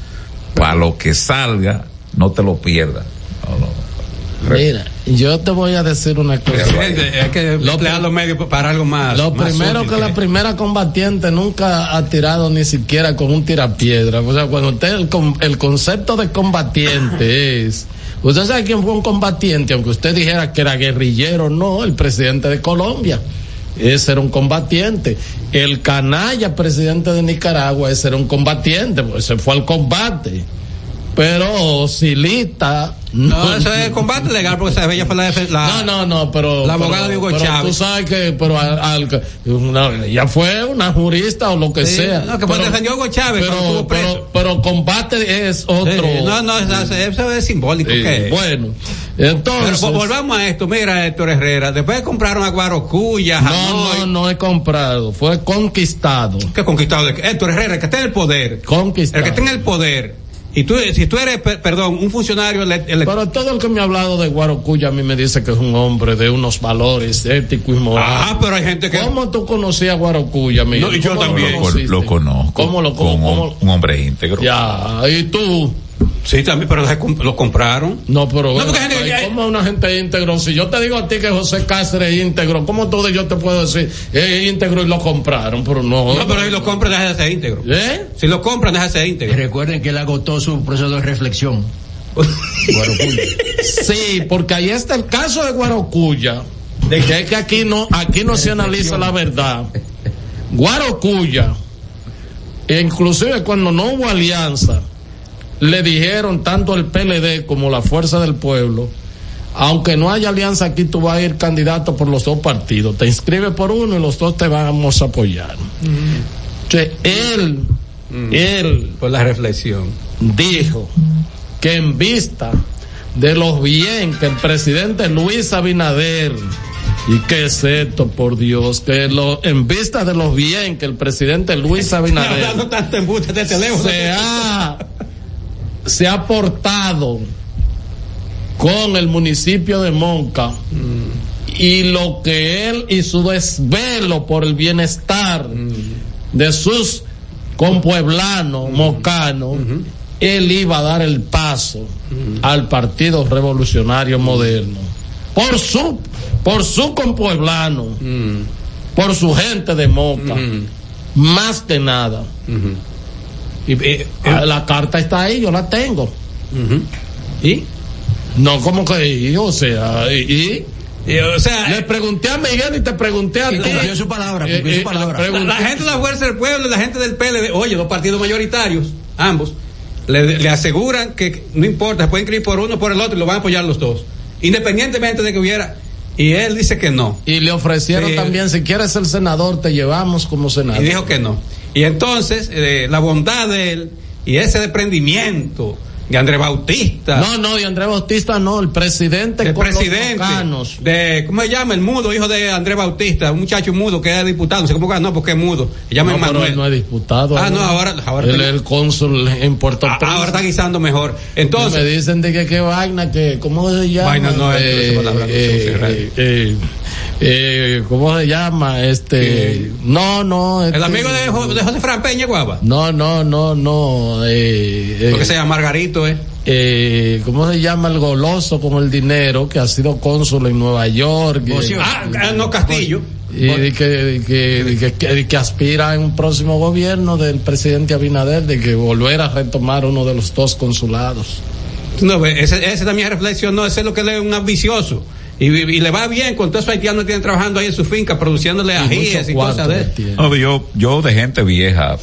Para lo que salga, no te lo pierdas. No, no. Mira, yo te voy a decir una cosa. Hay que emplear los medios para algo más. Lo más primero útil que la primera combatiente nunca ha tirado ni siquiera con un tirapiedra. O sea, cuando usted, el, el concepto de combatiente es, usted sabe quién fue un combatiente, aunque usted dijera que era guerrillero, no, el presidente de Colombia. Ese era un combatiente. El canalla presidente de Nicaragua, ese era un combatiente, pues se fue al combate. Pero Silita. No, eso es combate legal porque esa ella fue la, la No, no, no, pero. La pero- abogada de Hugo pero Chávez. Tú sabes que, pero al, al- ella fue una jurista o lo que Sí, sea. no, que pues defendió Hugo Chávez pero, estuvo preso. pero, pero combate es otro. Sí, no, no, eso, es simbólico. Sí, que bueno, Pero entonces. vo- volvamos a esto. Mira, Héctor Herrera, después compraron a Guarocuya, no, no, no he comprado, fue conquistado. ¿Qué conquistado? Héctor Herrera, el que está en el poder. Conquistado. El que está en el poder. Y tú, si tú eres, per- perdón, un funcionario ele- ele- Pero todo el que me ha hablado de Guarocuya a mí me dice que es un hombre de unos valores éticos y morales. Ah, pero hay gente que. ¿Cómo tú conocías a Guarocuya, Miguel? No, y yo ¿Cómo lo también. Lo, conozco. ¿Cómo lo- cómo- Con cómo- un hombre íntegro. Ya, y tú. Sí, también, pero lo compraron. No, pero No, porque hay ¿cómo una gente íntegro? Si yo te digo a ti que José Cáceres es íntegro, ¿cómo tú de yo te puedo decir es íntegro y lo compraron? Pero no. No, pero si lo compran, deja de ser íntegro. ¿Eh? Si lo compran, deja de ser Y íntegro. recuerden que él agotó su proceso de reflexión. Guarocuya. Sí, porque ahí está el caso de Guarocuya. De que es que aquí no, aquí no se analiza la verdad. Guarocuya, inclusive cuando no hubo alianza, le dijeron tanto el PLD como la Fuerza del Pueblo, aunque no haya alianza aquí, tú vas a ir candidato por los dos partidos. Te inscribes por uno y los dos te vamos a apoyar. Entonces, él, él Por la reflexión. dijo que en vista de los bien que el presidente Luis Abinader y que es esto por Dios que lo, en vista de los bien que el presidente Luis Abinader se ha se ha portado con el municipio de Monca y lo que él y su desvelo por el bienestar de sus compueblanos, mocanos, él iba a dar el paso al Partido Revolucionario Moderno. Por su, por su compueblano, por su gente de Moca, más que nada. Ah, la carta está ahí, yo la tengo. ¿Y? No, como que, y, o sea, y, y, o sea, le pregunté a Miguel y te pregunté a ti. Cumplió su palabra, cumplió su palabra. La, la, gente de la Fuerza del Pueblo y la gente del PLD, oye, dos partidos mayoritarios, ambos, le, le, aseguran que no importa, se pueden inscribir por uno o por el otro y lo van a apoyar los dos. Independientemente de que hubiera. Y él dice que no. Y le ofrecieron Sí. también, si quieres ser senador, te llevamos como senador. Y dijo que no. Y entonces, eh, la bondad de él y ese desprendimiento de Andrés Bautista. No, no, de Andrés Bautista no, el presidente el con los presidente mocanos. de cómo se llama el mudo hijo de Andrés Bautista un muchacho mudo que era diputado no sé cómo que no porque es mudo se llama No, pero Manuel él no es diputado. ah no ahora ahora él es el cónsul en Puerto Ah, Príncipe. ahora está guisando mejor entonces me dicen de que qué vaina, que cómo se llama. Vaina no es, Eh, en radio. eh, eh, eh, ¿Cómo se llama? Este, no, no. el este- amigo de, Jo- de José Fran Peña Guava No, no, no, no. Eh, eh, porque se llama Margarito eh eh, ¿Cómo se llama el goloso con el dinero que ha sido cónsul en Nueva York? eh, ah ah, no Castillo y que, que, que, que- que aspira en un próximo gobierno del presidente Abinader de que volver a retomar uno de los dos consulados. no ese, ese también reflexionó ese es lo que le es un ambicioso y, y le va bien con todos esos haitianos que tienen trabajando ahí en su finca produciéndole ajíes y cosas de eso. No, yo, yo de gente vieja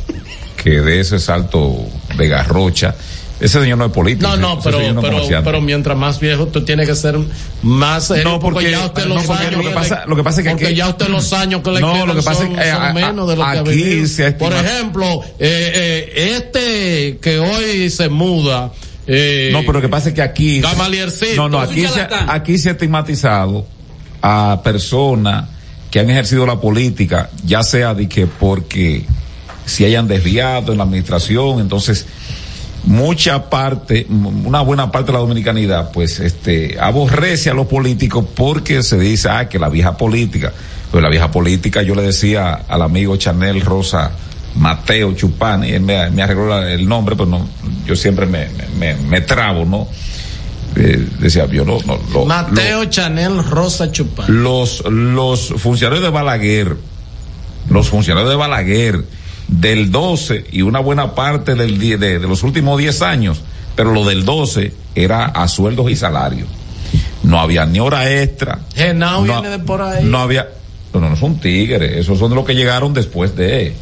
que de ese salto de garrocha, ese señor no es político. No, no, pero, no pero, pero mientras más viejo tú tienes que ser más serio, No, porque- ya usted no, los años lo que pasa- lo que pasa es que porque aquí- ya usted los años que le No, quedan lo que pasa son, es que, son a- a- menos de lo que ha aquí vivido. se ha Por ejemplo, eh, eh, este que hoy se muda eh, No, pero lo que pasa es que aquí. No, no, aquí se, aquí se ha estigmatizado a personas que han ejercido la política, ya sea de que porque si hayan desviado en la administración, entonces mucha parte, una buena parte de la dominicanidad, pues este, aborrece a los políticos porque se dice, ah, que la vieja política. Pues la vieja política, yo le decía al amigo Chanel Rosa Mateo Chupán, y él me, me arregló la- el nombre, pero no, yo siempre me, me, me- trabo, ¿no? Eh, decía, yo no, no, lo- Mateo Chanel Rosa Chupán. los, los funcionarios de Balaguer, los funcionarios de Balaguer del 12 y una buena parte del de, de los últimos 10 años, pero lo del 12 era a sueldos y salarios. No había ni hora extra. Genao no, viene de por ahí. no había, no, no, son tigres, esos son los que llegaron después de.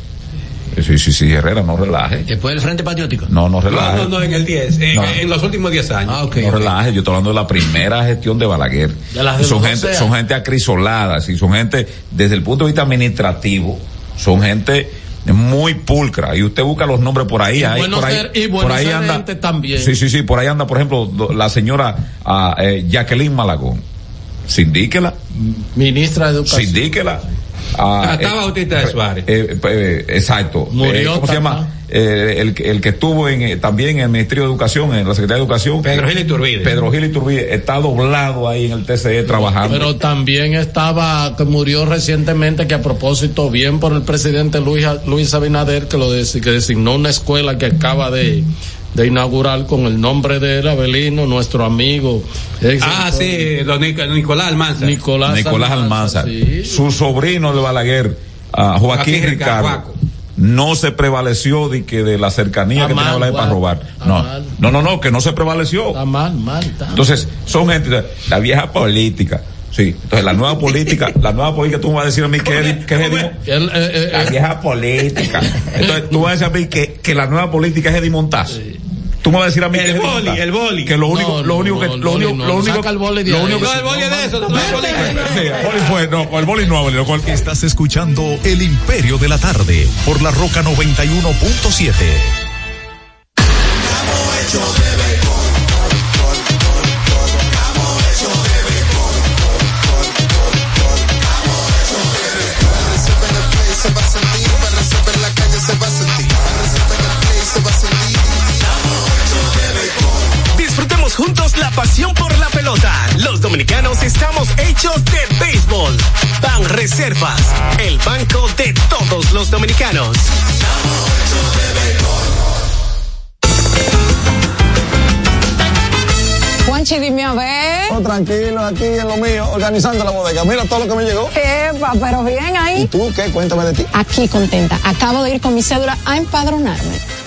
Sí, sí, sí, Herrera, no relaje. Después del Frente Patriótico. No, no No, relaje. no, no, en el 10, en, No. en los últimos 10 años. Ah, no relaje, yo estoy hablando de la primera gestión de Balaguer. De las de son gente, 12 son gente acrisolada, sí, son gente, desde el punto de vista administrativo, son gente muy pulcra. Y usted busca los nombres por ahí, Y ahí, por ahí, ser- y por buenos ahí anda. también. Sí, sí, sí, por ahí anda, por ejemplo, la señora ah, eh, Jacqueline Malagón. Sindíquela, Ministra de Educación. sindíquela. Ah, Ah, está eh, Bautista de Suárez. eh, eh, exacto. Murió Eh, ¿Cómo se Tata. llama? Eh, el, que- el que estuvo en, eh, también en el Ministerio de Educación, en la Secretaría de Educación. Pedro Gil Iturbide. Pedro Gil Iturbide está doblado ahí en el TCE trabajando. Pero también estaba, que murió recientemente, que a propósito, bien por el presidente Luis, Luis Abinader, que lo que designó una escuela que acaba de, de inaugurar con el nombre de él, Abelino, nuestro amigo. ex- Ah, sí, don Nic- Nicolás Almanza. Nicolás, Nicolás Almanza. sí. Su sobrino de Balaguer, ah, Joaquín, Joaquín Ricardo. Ricardo. No se prevaleció de que de la cercanía Está que tenía Balaguer para robar. No, mal. no, no, no, que no se prevaleció. Está mal, mal, está. Entonces, son gente, la vieja política. Sí, entonces la nueva política, la nueva política, tú me vas a decir a mí que es, que es Eddie- Él, eh, eh, la eh, vieja política. Entonces, tú vas a decir a mí que, que la nueva política es Eddie Montaz. Tú me vas a decir a mí El que es Eddie boli, el boli. Que lo único, No, lo no, único que, no, lo el único, boli no, lo único, saca el boli de lo único No, el boli es de eso, no, no, el boli. Sí, el boli fue, no, el boli no, el- Estás escuchando El Imperio de la Tarde por la Roca 91.7. Juntos la pasión por la pelota. los dominicanos estamos hechos de béisbol. Ban Reservas, el banco de todos los dominicanos. Juanchi, dime a ver. Oh, tranquilo, aquí en lo mío, organizando la bodega. Mira todo lo que me llegó. Epa, pero bien ahí. ¿Y tú qué? Cuéntame de ti. Aquí contenta. Acabo de ir con mi cédula a empadronarme.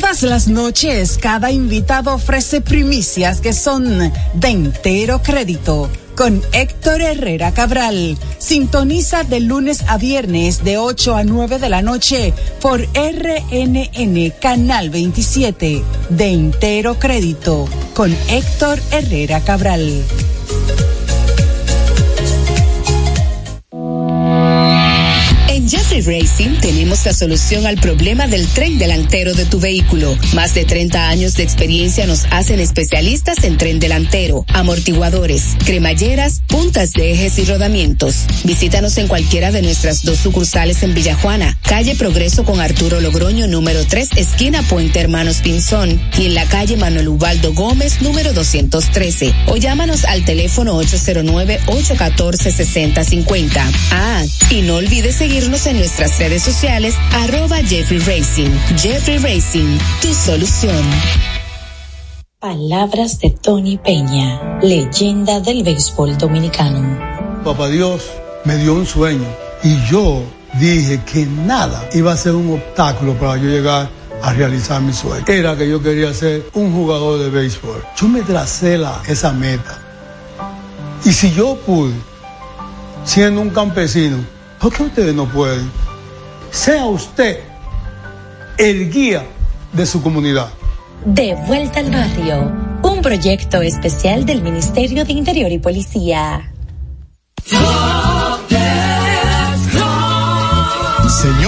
Todas las noches, cada invitado ofrece primicias que son de entero crédito. Con Héctor Herrera Cabral. Sintoniza de lunes a viernes de 8 a 9 de la noche por RNN Canal 27. De entero crédito. Con Héctor Herrera Cabral. En Jeffrey Racing tenemos la solución al problema del tren delantero de tu vehículo. Más de 30 años de experiencia nos hacen especialistas en tren delantero, amortiguadores, cremalleras, puntas de ejes y rodamientos. Visítanos en cualquiera de nuestras dos sucursales en Villajuana, calle Progreso con Arturo Logroño número 3, esquina Puente Hermanos Pinzón, y en la calle Manuel Ubaldo Gómez número 213. O llámanos al teléfono 809-814-6050. Ah, y no olvides seguirnos en nuestras redes sociales, arroba Jeffrey Racing. Jeffrey Racing, tu solución. Palabras de Tony Peña, leyenda del béisbol dominicano. Papá Dios me dio un sueño y yo dije que nada iba a ser un obstáculo para yo llegar a realizar mi sueño. Era que yo quería ser un jugador de béisbol. Yo me tracé la, esa meta. Y si yo pude, siendo un campesino, ¿por qué ustedes no pueden? Sea usted el guía de su comunidad. De vuelta al barrio, un proyecto especial del Ministerio de Interior y Policía. Señor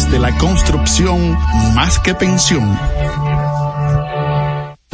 de la construcción más que pensión.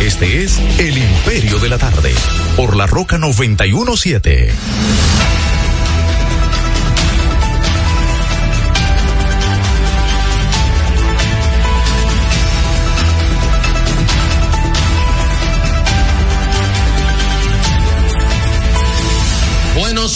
Este es El Imperio de la Tarde, por la Roca 917.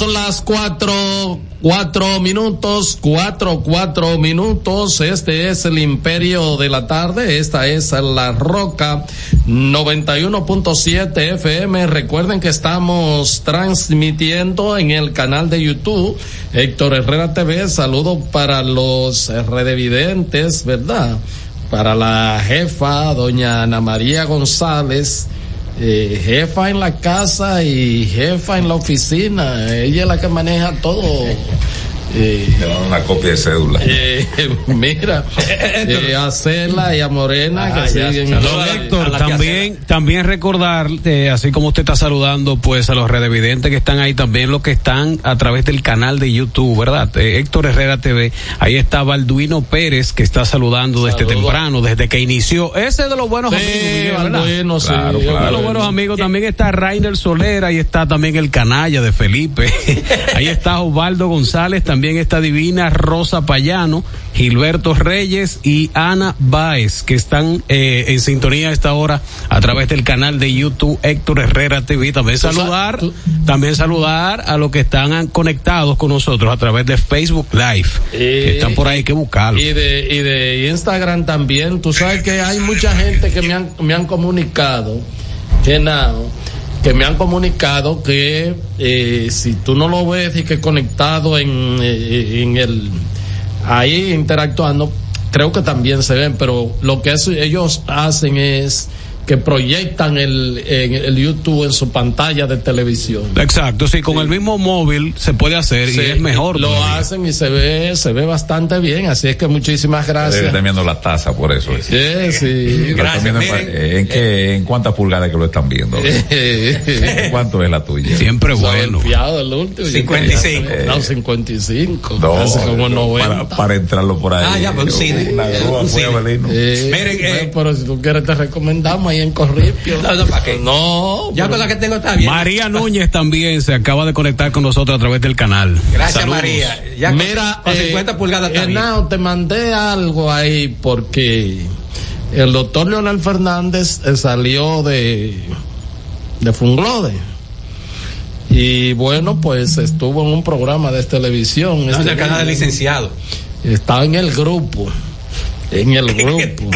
Son las cuatro, cuatro minutos, cuatro, cuatro minutos. Este es el Imperio de la Tarde. Esta es la Roca 91.7 FM. Recuerden que estamos transmitiendo en el canal de YouTube Héctor Herrera TV. Saludo para los redevidentes, ¿verdad? Para la jefa, doña Ana María González eh, jefa en la casa y jefa en la oficina. Ella es la que maneja todo. Te dan una copia de cédula. Eh, mira, eh, a Cela y a Morena Ah, que ya, siguen. Don Héctor, también, también recordar, eh, así como usted está saludando, pues a los redevidentes que están ahí, también los que están a través del canal de YouTube, ¿verdad? Eh, Héctor Herrera TV, ahí está Balduino Pérez, que está saludando desde temprano, desde que inició. Ese es de los buenos Sí, amigos, Miguel, ¿verdad? Balduino, sí, Claro. De los bueno. buenos amigos también está Rainer Solera, ahí está también el canalla de Felipe, ahí está Osvaldo González, también está Divina Rosa Payano, Gilberto Reyes y Ana Baez, que están eh, en sintonía a esta hora a través del canal de YouTube Héctor Herrera TV. También saludar, también saludar a los que están conectados con nosotros a través de Facebook Live. que están por ahí, que buscarlo. Y de, y de Instagram también. Tú sabes que hay mucha gente que me han, me han comunicado, que que me han comunicado que eh, si tú no lo ves y que conectado en, eh, en el, ahí interactuando, creo que también se ven, pero lo que ellos hacen es que proyectan el, en el YouTube en su pantalla de televisión. Exacto, sí, con el mismo móvil se puede hacer Sí, y es mejor. Lo todavía. hacen y se ve, se ve bastante bien, así es que muchísimas gracias. estar viendo la taza por eso. es. Sí, sí. Están viendo en, eh, ¿en, qué, ¿En cuántas pulgadas que lo están viendo? ¿Cuánto es la tuya? Siempre bueno. Fiado el último. 55. No, 55. No, casi como no, 90. para, para entrarlo por ahí. Ah, ya, pues, sí. Una grúa Un fue cine. Abelino. Eh, pero si tú quieres te recomendamos ahí en Corripio. No, no, ¿para qué? No. Ya con la que tengo está bien. María Núñez también se acaba de conectar con nosotros a través del canal. Gracias, Saludos. María. Ya con- Mira, con eh, 50 pulgadas te mandé algo ahí porque el doctor Leonel Fernández eh, salió de, de Funglode. Y bueno, pues estuvo en un programa de televisión. No, este en el canal día. licenciado. Estaba en el grupo. En el grupo.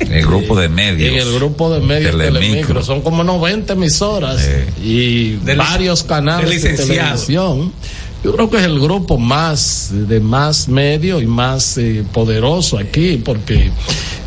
El grupo de medios. En el grupo de medios Telemicro. Telemicro. Son como 90 emisoras y varios canales de licenciado. televisión. Yo creo que es el grupo más de más medio y más eh, poderoso aquí porque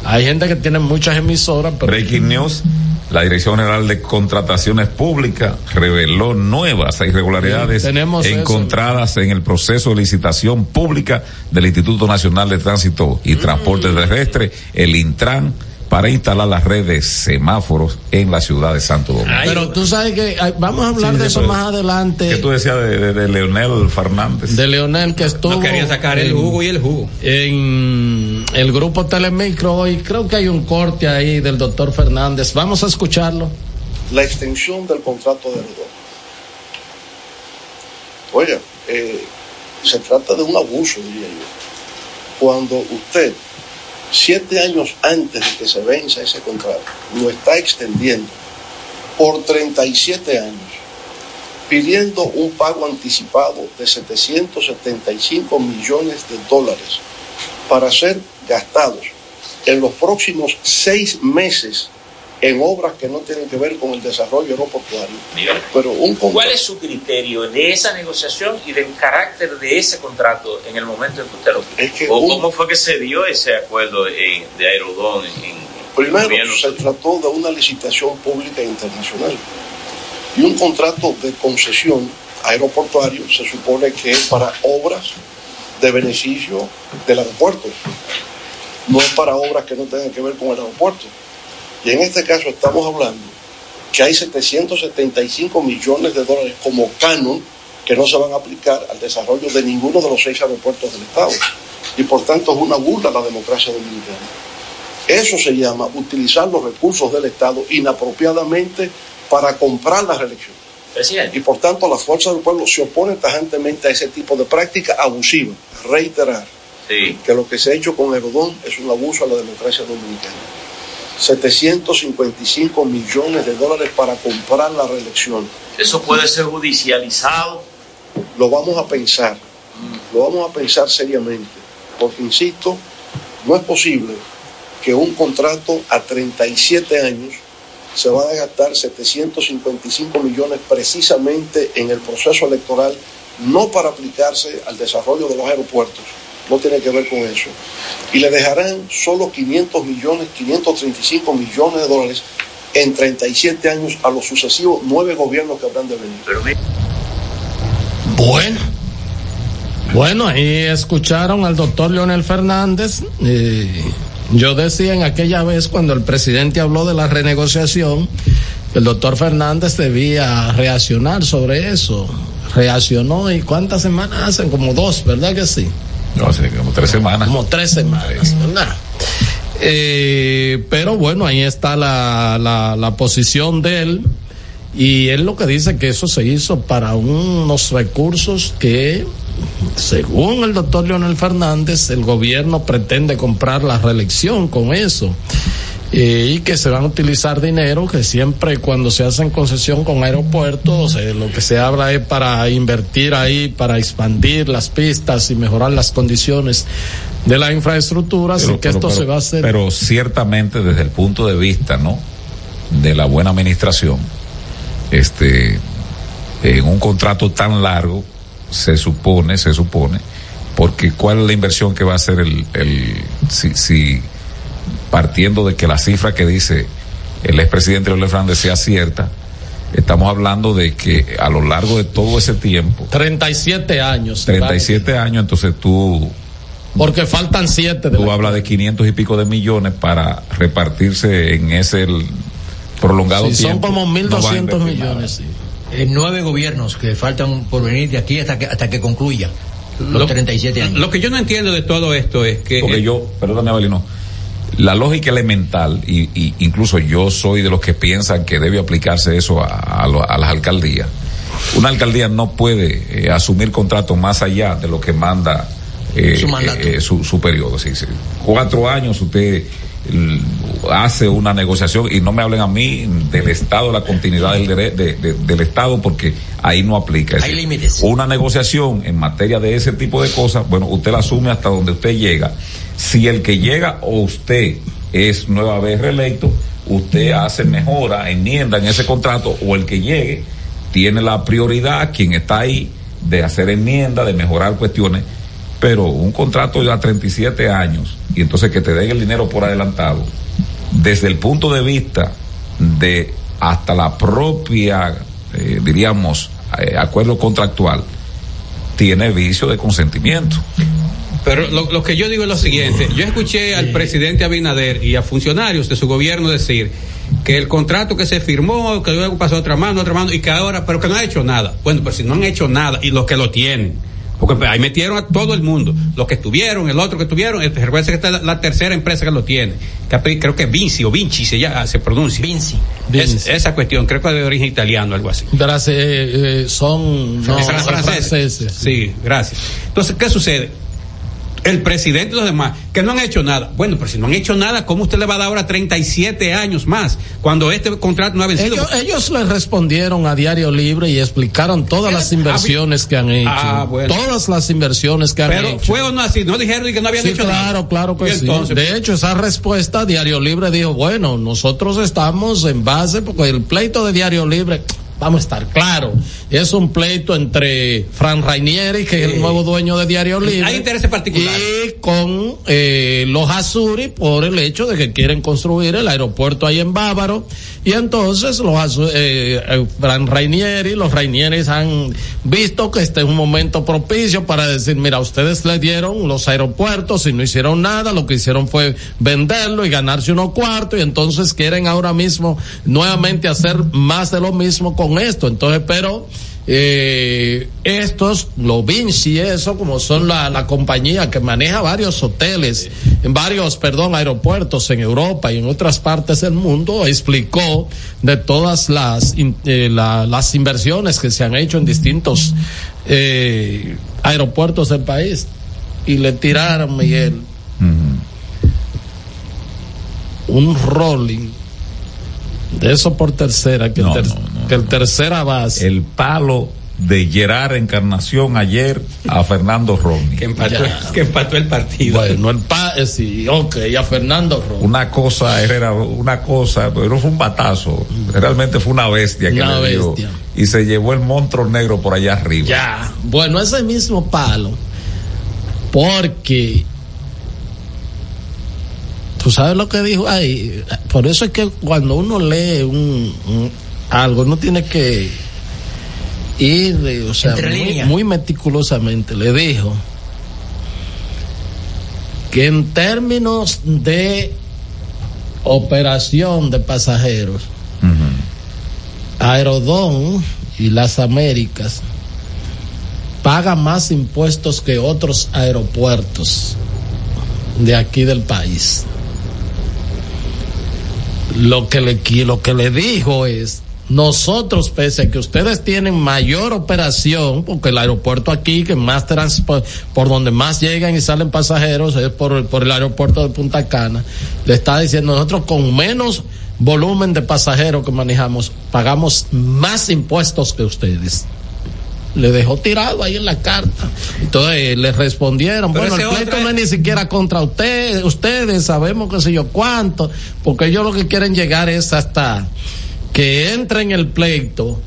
hay gente que tiene muchas emisoras, pero Breaking News. La Dirección General de Contrataciones Públicas reveló nuevas irregularidades Sí, tenemos eso. encontradas en el proceso de licitación pública del Instituto Nacional de Tránsito y Transporte Terrestre, el Intran, para instalar la red de semáforos en la ciudad de Santo Domingo. pero tú sabes que ay, vamos a hablar Sí, de eso más adelante. ¿Qué tú decías de, de- de Leonel Fernández? de Leonel que estuvo No querían sacar el jugo y el jugo. en el grupo Telemicro y creo que hay un corte ahí del doctor Fernández. Vamos a escucharlo. la extensión del contrato de Rodó. Oiga, eh, se trata de un abuso, diría yo. Cuando usted, siete años antes de que se venza ese contrato, lo está extendiendo por 37 años, pidiendo un pago anticipado de 775 millones de dólares para ser gastados en los próximos seis meses en obras que no tienen que ver con el desarrollo aeroportuario. Pero un ¿Cuál es su criterio de esa negociación y del carácter de ese contrato en el momento en que usted lo firmó? ¿O un- cómo fue que se dio ese acuerdo eh, de Aerodón en, en Primero, se trató de una licitación pública internacional y un contrato de concesión aeroportuario se supone que es para obras de beneficio del aeropuerto, no es para obras que no tengan que ver con el aeropuerto. Y en este caso estamos hablando que hay 775 millones de dólares como canon que no se van a aplicar al desarrollo de ninguno de los seis aeropuertos del Estado. Y por tanto es una burla a la democracia dominicana. Eso se llama utilizar los recursos del Estado inapropiadamente para comprar la reelección. Y por tanto la fuerza del pueblo se opone tajantemente a ese tipo de práctica abusiva. Reiterar que lo que se ha hecho con Herodón es un abuso a la democracia dominicana. 755 millones de dólares para comprar la reelección. Eso puede ser judicializado. Lo vamos a pensar, lo vamos a pensar seriamente, porque insisto, no es posible que un contrato a 37 años se van a gastar 755 millones precisamente en el proceso electoral, no para aplicarse al desarrollo de los aeropuertos, no tiene que ver con eso. Y le dejarán solo 500 millones, 535 millones de dólares en 37 años a los sucesivos nueve gobiernos que habrán de venir. Bueno, Bueno, ahí escucharon al doctor Leonel Fernández. Eh, yo decía en aquella vez cuando el presidente habló de la renegociación, el doctor Fernández debía reaccionar sobre eso. Reaccionó y cuántas semanas hacen, como dos, ¿verdad que sí? No, hace como tres semanas. Como tres semanas, ¿verdad? Eh, pero bueno, ahí está la, la, la posición de él. Y él lo que dice que eso se hizo para unos recursos que, según el doctor Leonel Fernández, el gobierno pretende comprar la reelección con eso. Eh, y que se van a utilizar dinero que siempre cuando se hacen concesión con aeropuertos eh, lo que se habla es para invertir ahí para expandir las pistas y mejorar las condiciones de la infraestructura así que esto se va a hacer Pero ciertamente desde el punto de vista, ¿no? De la buena administración, este, en un contrato tan largo, se supone, se supone, porque cuál es la inversión que va a hacer el, el si, si partiendo de que la cifra que dice el expresidente Leonel Fernández sea cierta, estamos hablando de que a lo largo de todo ese tiempo, 37 años 37 años, entonces tú porque faltan 7 Tú hablas de 500 y pico de millones para repartirse en ese el prolongado Sí, son tiempo. como No va a 1.200 invertir millones. sí. Eh, nueve gobiernos que faltan por venir de aquí hasta que, hasta que concluya los Lo- 37 años. Lo que yo no entiendo de todo esto es que. Porque yo, perdóname, Avelino, la lógica elemental, y, y incluso yo soy de los que piensan que debe aplicarse eso a, a lo- a las alcaldías. Una alcaldía no puede eh, asumir contratos más allá de lo que manda eh, Su mandato. eh, su, su periodo. Sí, sí. Cuatro años usted l- hace una negociación y no me hablen a mí del Estado, la continuidad del, dere- de- de- del Estado, porque ahí no aplica. Es Hay decir, límites. Una negociación en materia de ese tipo de cosas, bueno, usted la asume hasta donde usted llega. Si el que llega o usted es nueva vez reelecto, usted hace mejora, enmienda en ese contrato o el que llegue tiene la prioridad, quien está ahí, de hacer enmienda, de mejorar cuestiones. Pero un contrato ya 37 años y entonces que te den el dinero por adelantado, desde el punto de vista de hasta la propia, eh, diríamos, eh, acuerdo contractual, tiene vicio de consentimiento. Pero lo, lo que yo digo es lo siguiente, yo escuché al presidente Abinader y a funcionarios de su gobierno decir que el contrato que se firmó, que luego pasó a otra mano, a otra mano, y que ahora, pero que no ha hecho nada. Bueno, pero si no han hecho nada, y los que lo tienen, porque pues, ahí metieron a todo el mundo, los que estuvieron, el otro que estuvieron, recuerda que esta es la, la tercera empresa que lo tiene, que creo que es Vinci o Vinci se, llama, se pronuncia. Vinci. Es- esa cuestión, creo que es de origen italiano, algo así. Verás, eh, eh, son, no, Es son francés. franceses. Sí, gracias. Entonces, ¿qué sucede? El presidente y los demás, que no han hecho nada. Bueno, pero si no han hecho nada, ¿cómo usted le va a dar ahora 37 años más cuando este contrato no ha vencido? Ellos, ellos le respondieron a Diario Libre y explicaron todas las inversiones que han hecho. Ah, bueno. Todas las inversiones que han pero hecho. fue o no así, no dijeron que no habían Sí, hecho claro, nada. claro que sí. de hecho, esa respuesta, Diario Libre dijo, bueno, nosotros estamos en base, porque el pleito de Diario Libre, vamos a estar claro, es un pleito entre Fran Rainieri, que es el nuevo dueño de Diario Libre. Hay intereses particulares. Y con eh, los Azuri por el hecho de que quieren construir el aeropuerto ahí en Bávaro. Y entonces los Azu- eh, eh, Fran Rainieri, los Rainieris han visto que este es un momento propicio para decir, mira, ustedes le dieron los aeropuertos y no hicieron nada, lo que hicieron fue venderlo y ganarse unos cuartos y entonces quieren ahora mismo nuevamente hacer más de lo mismo con esto. Entonces, pero eh, estos, los Vinci, eso, como son la, la compañía que maneja varios hoteles, en varios, perdón, aeropuertos en Europa y en otras partes del mundo, explicó de todas las, eh, la- las inversiones que se han hecho en distintos eh, aeropuertos del país. Y le tiraron, Miguel, un rolling de eso por tercera, que, el, ter- que el tercera base. El palo de Gerard Encarnación ayer a Fernando Romney. que empató, que empató el partido. Bueno, el pa, eh, sí, ok, a Fernando Ro. Una cosa, era una cosa, pero no fue un batazo, realmente fue una bestia que Una le dio. bestia. Y se llevó el monstruo negro por allá arriba. Ya, bueno, ese mismo palo, porque tú sabes lo que dijo ahí, por eso es que cuando uno lee un, un- algo, uno tiene que y le- o sea, Entre muy, meticulosamente le dijo que en términos de operación de pasajeros, Aerodón y las Américas pagan más impuestos que otros aeropuertos de aquí del país. Lo que le, lo que le dijo es, nosotros, pese a que ustedes tienen mayor operación, porque el aeropuerto aquí, que más transpo- por donde más llegan y salen pasajeros, es por, el- por el aeropuerto de Punta Cana, le está diciendo, nosotros con menos volumen de pasajeros que manejamos, pagamos más impuestos que ustedes. Le dejó tirado ahí en la carta. Entonces le respondieron, Pero bueno, el pleito no es ni siquiera contra ustedes, ustedes sabemos que sé yo cuánto, porque ellos lo que quieren llegar es hasta que entre en el pleito.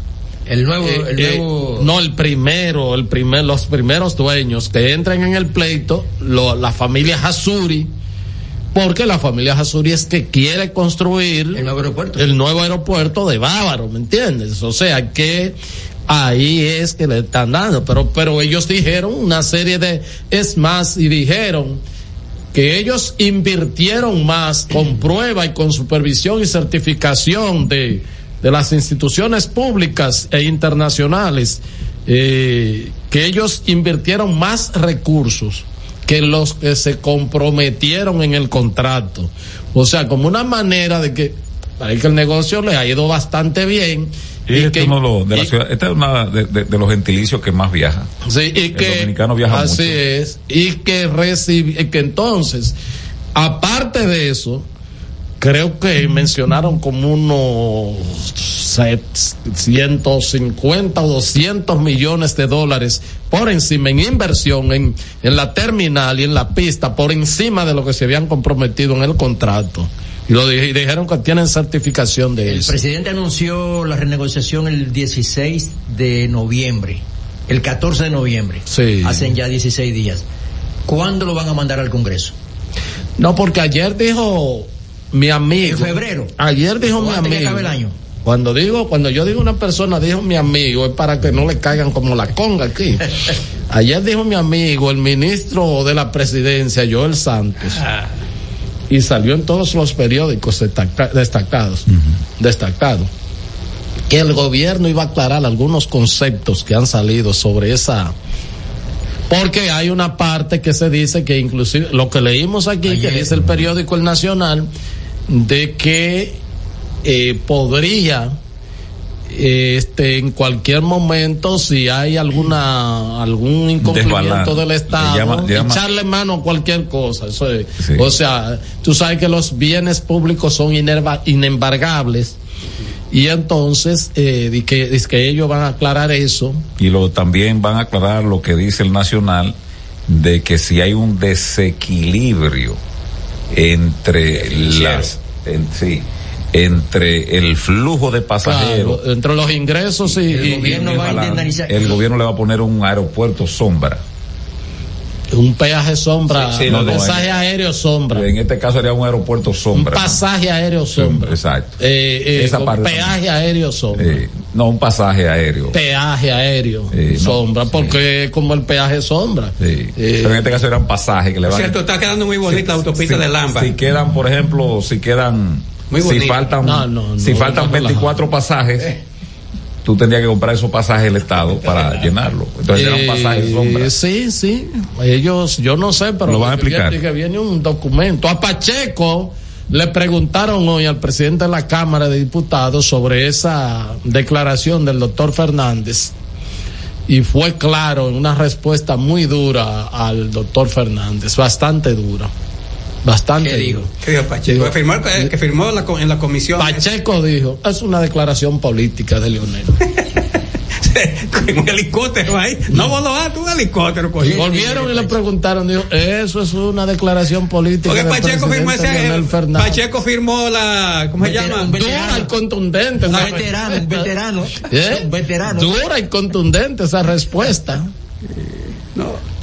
El nuevo, eh, el eh, nuevo. no el primero, el primer, los primeros dueños que entren en el pleito, lo- la familia Hasuri, porque la familia Hasuri es que quiere construir El nuevo aeropuerto. el nuevo aeropuerto de Bávaro, ¿me entiendes? O sea que ahí es que le están dando, pero, pero ellos dijeron una serie de, es más, y dijeron que ellos invirtieron más con prueba y con supervisión y certificación de, de las instituciones públicas e internacionales, eh, que ellos invirtieron más recursos que los que se comprometieron en el contrato. O sea, como una manera de que, que el negocio les ha ido bastante bien. Y este que- es uno de los- de la ciudad- esta es una de, de- de los gentilicios que más viaja. Sí, y El que dominicano viaja así mucho. es y que recibe que entonces aparte de eso creo que mencionaron como unos set- 150 o 200 millones de dólares por encima en inversión en, en la terminal y en la pista por encima de lo que se habían comprometido en el contrato y lo y dijeron que tienen certificación de El eso presidente anunció la renegociación el 16 de noviembre, el 14 de noviembre. Sí. Hacen ya 16 días. ¿Cuándo lo van a mandar al Congreso? No, porque ayer dijo mi amigo. En febrero. Ayer dijo ¿O mi que amigo. acabe el año? Cuando digo, cuando yo digo una persona dijo mi amigo, es para que no le caigan como la conga aquí. Ayer dijo mi amigo, el ministro de la presidencia, Joel Santos, y salió en todos los periódicos destaca- destacados, destacado, que el gobierno iba a aclarar algunos conceptos que han salido sobre esa, porque hay una parte que se dice que inclusive lo que leímos aquí, que dice el periódico El Nacional, de que eh, podría eh, este en cualquier momento si hay alguna algún incumplimiento del Estado le llama- le llama- echarle mano a cualquier cosa eso es. Sí. o sea tú sabes que los bienes públicos son inerva- inembargables y entonces eh, que, di que ellos van a aclarar eso Y lo también van a aclarar lo que dice el Nacional de que si hay un desequilibrio entre las en- sí, entre el flujo de pasajeros Claro, entre los ingresos y, El y- gobierno y- va a balance, indemnizar. el gobierno le va a poner un aeropuerto sombra. Un peaje sombra Sí, sí, un no, no, pasaje aéreo sombra En este caso sería un aeropuerto un sombra. pasaje aéreo sombra Exacto. Eh, eh, parte peaje aéreo sombra Eh, no, un pasaje aéreo. peaje aéreo Eh, no, sombra porque es como el peaje sombra Sí. Eh, Pero en este caso eran pasajes que le van cierto, está quedando muy bonita la autopista de Lamba. Si quedan, por ejemplo, si quedan, Muy si faltan, No, no, si faltan no, 24 pasajes, tú tendrías que comprar esos pasajes del Estado para llenarlo. Entonces eran eh, pasajes sombra. sí sí ellos yo no sé pero Lo van a explicar. que viene un documento a Pacheco le preguntaron hoy al presidente de la Cámara de Diputados sobre esa declaración del doctor Fernández y fue claro en una respuesta muy dura al doctor Fernández, bastante dura, bastante ¿Qué dijo? ¿Qué dijo Pacheco? Digo, Que firmó, el- que firmó la co- en la comisión. Pacheco dijo, es una declaración política de Leonel. con un helicóptero ahí. No volaste un helicóptero. Y coño. volvieron y le preguntaron, dijo, eso es una declaración política. Porque Pacheco firmó ese. Leonel Fernández. Pacheco firmó la. ¿Cómo se llama? un Dura y contundente. Un esa veterano, un veterano. ¿Eh? Un veterano. Dura y contundente esa respuesta.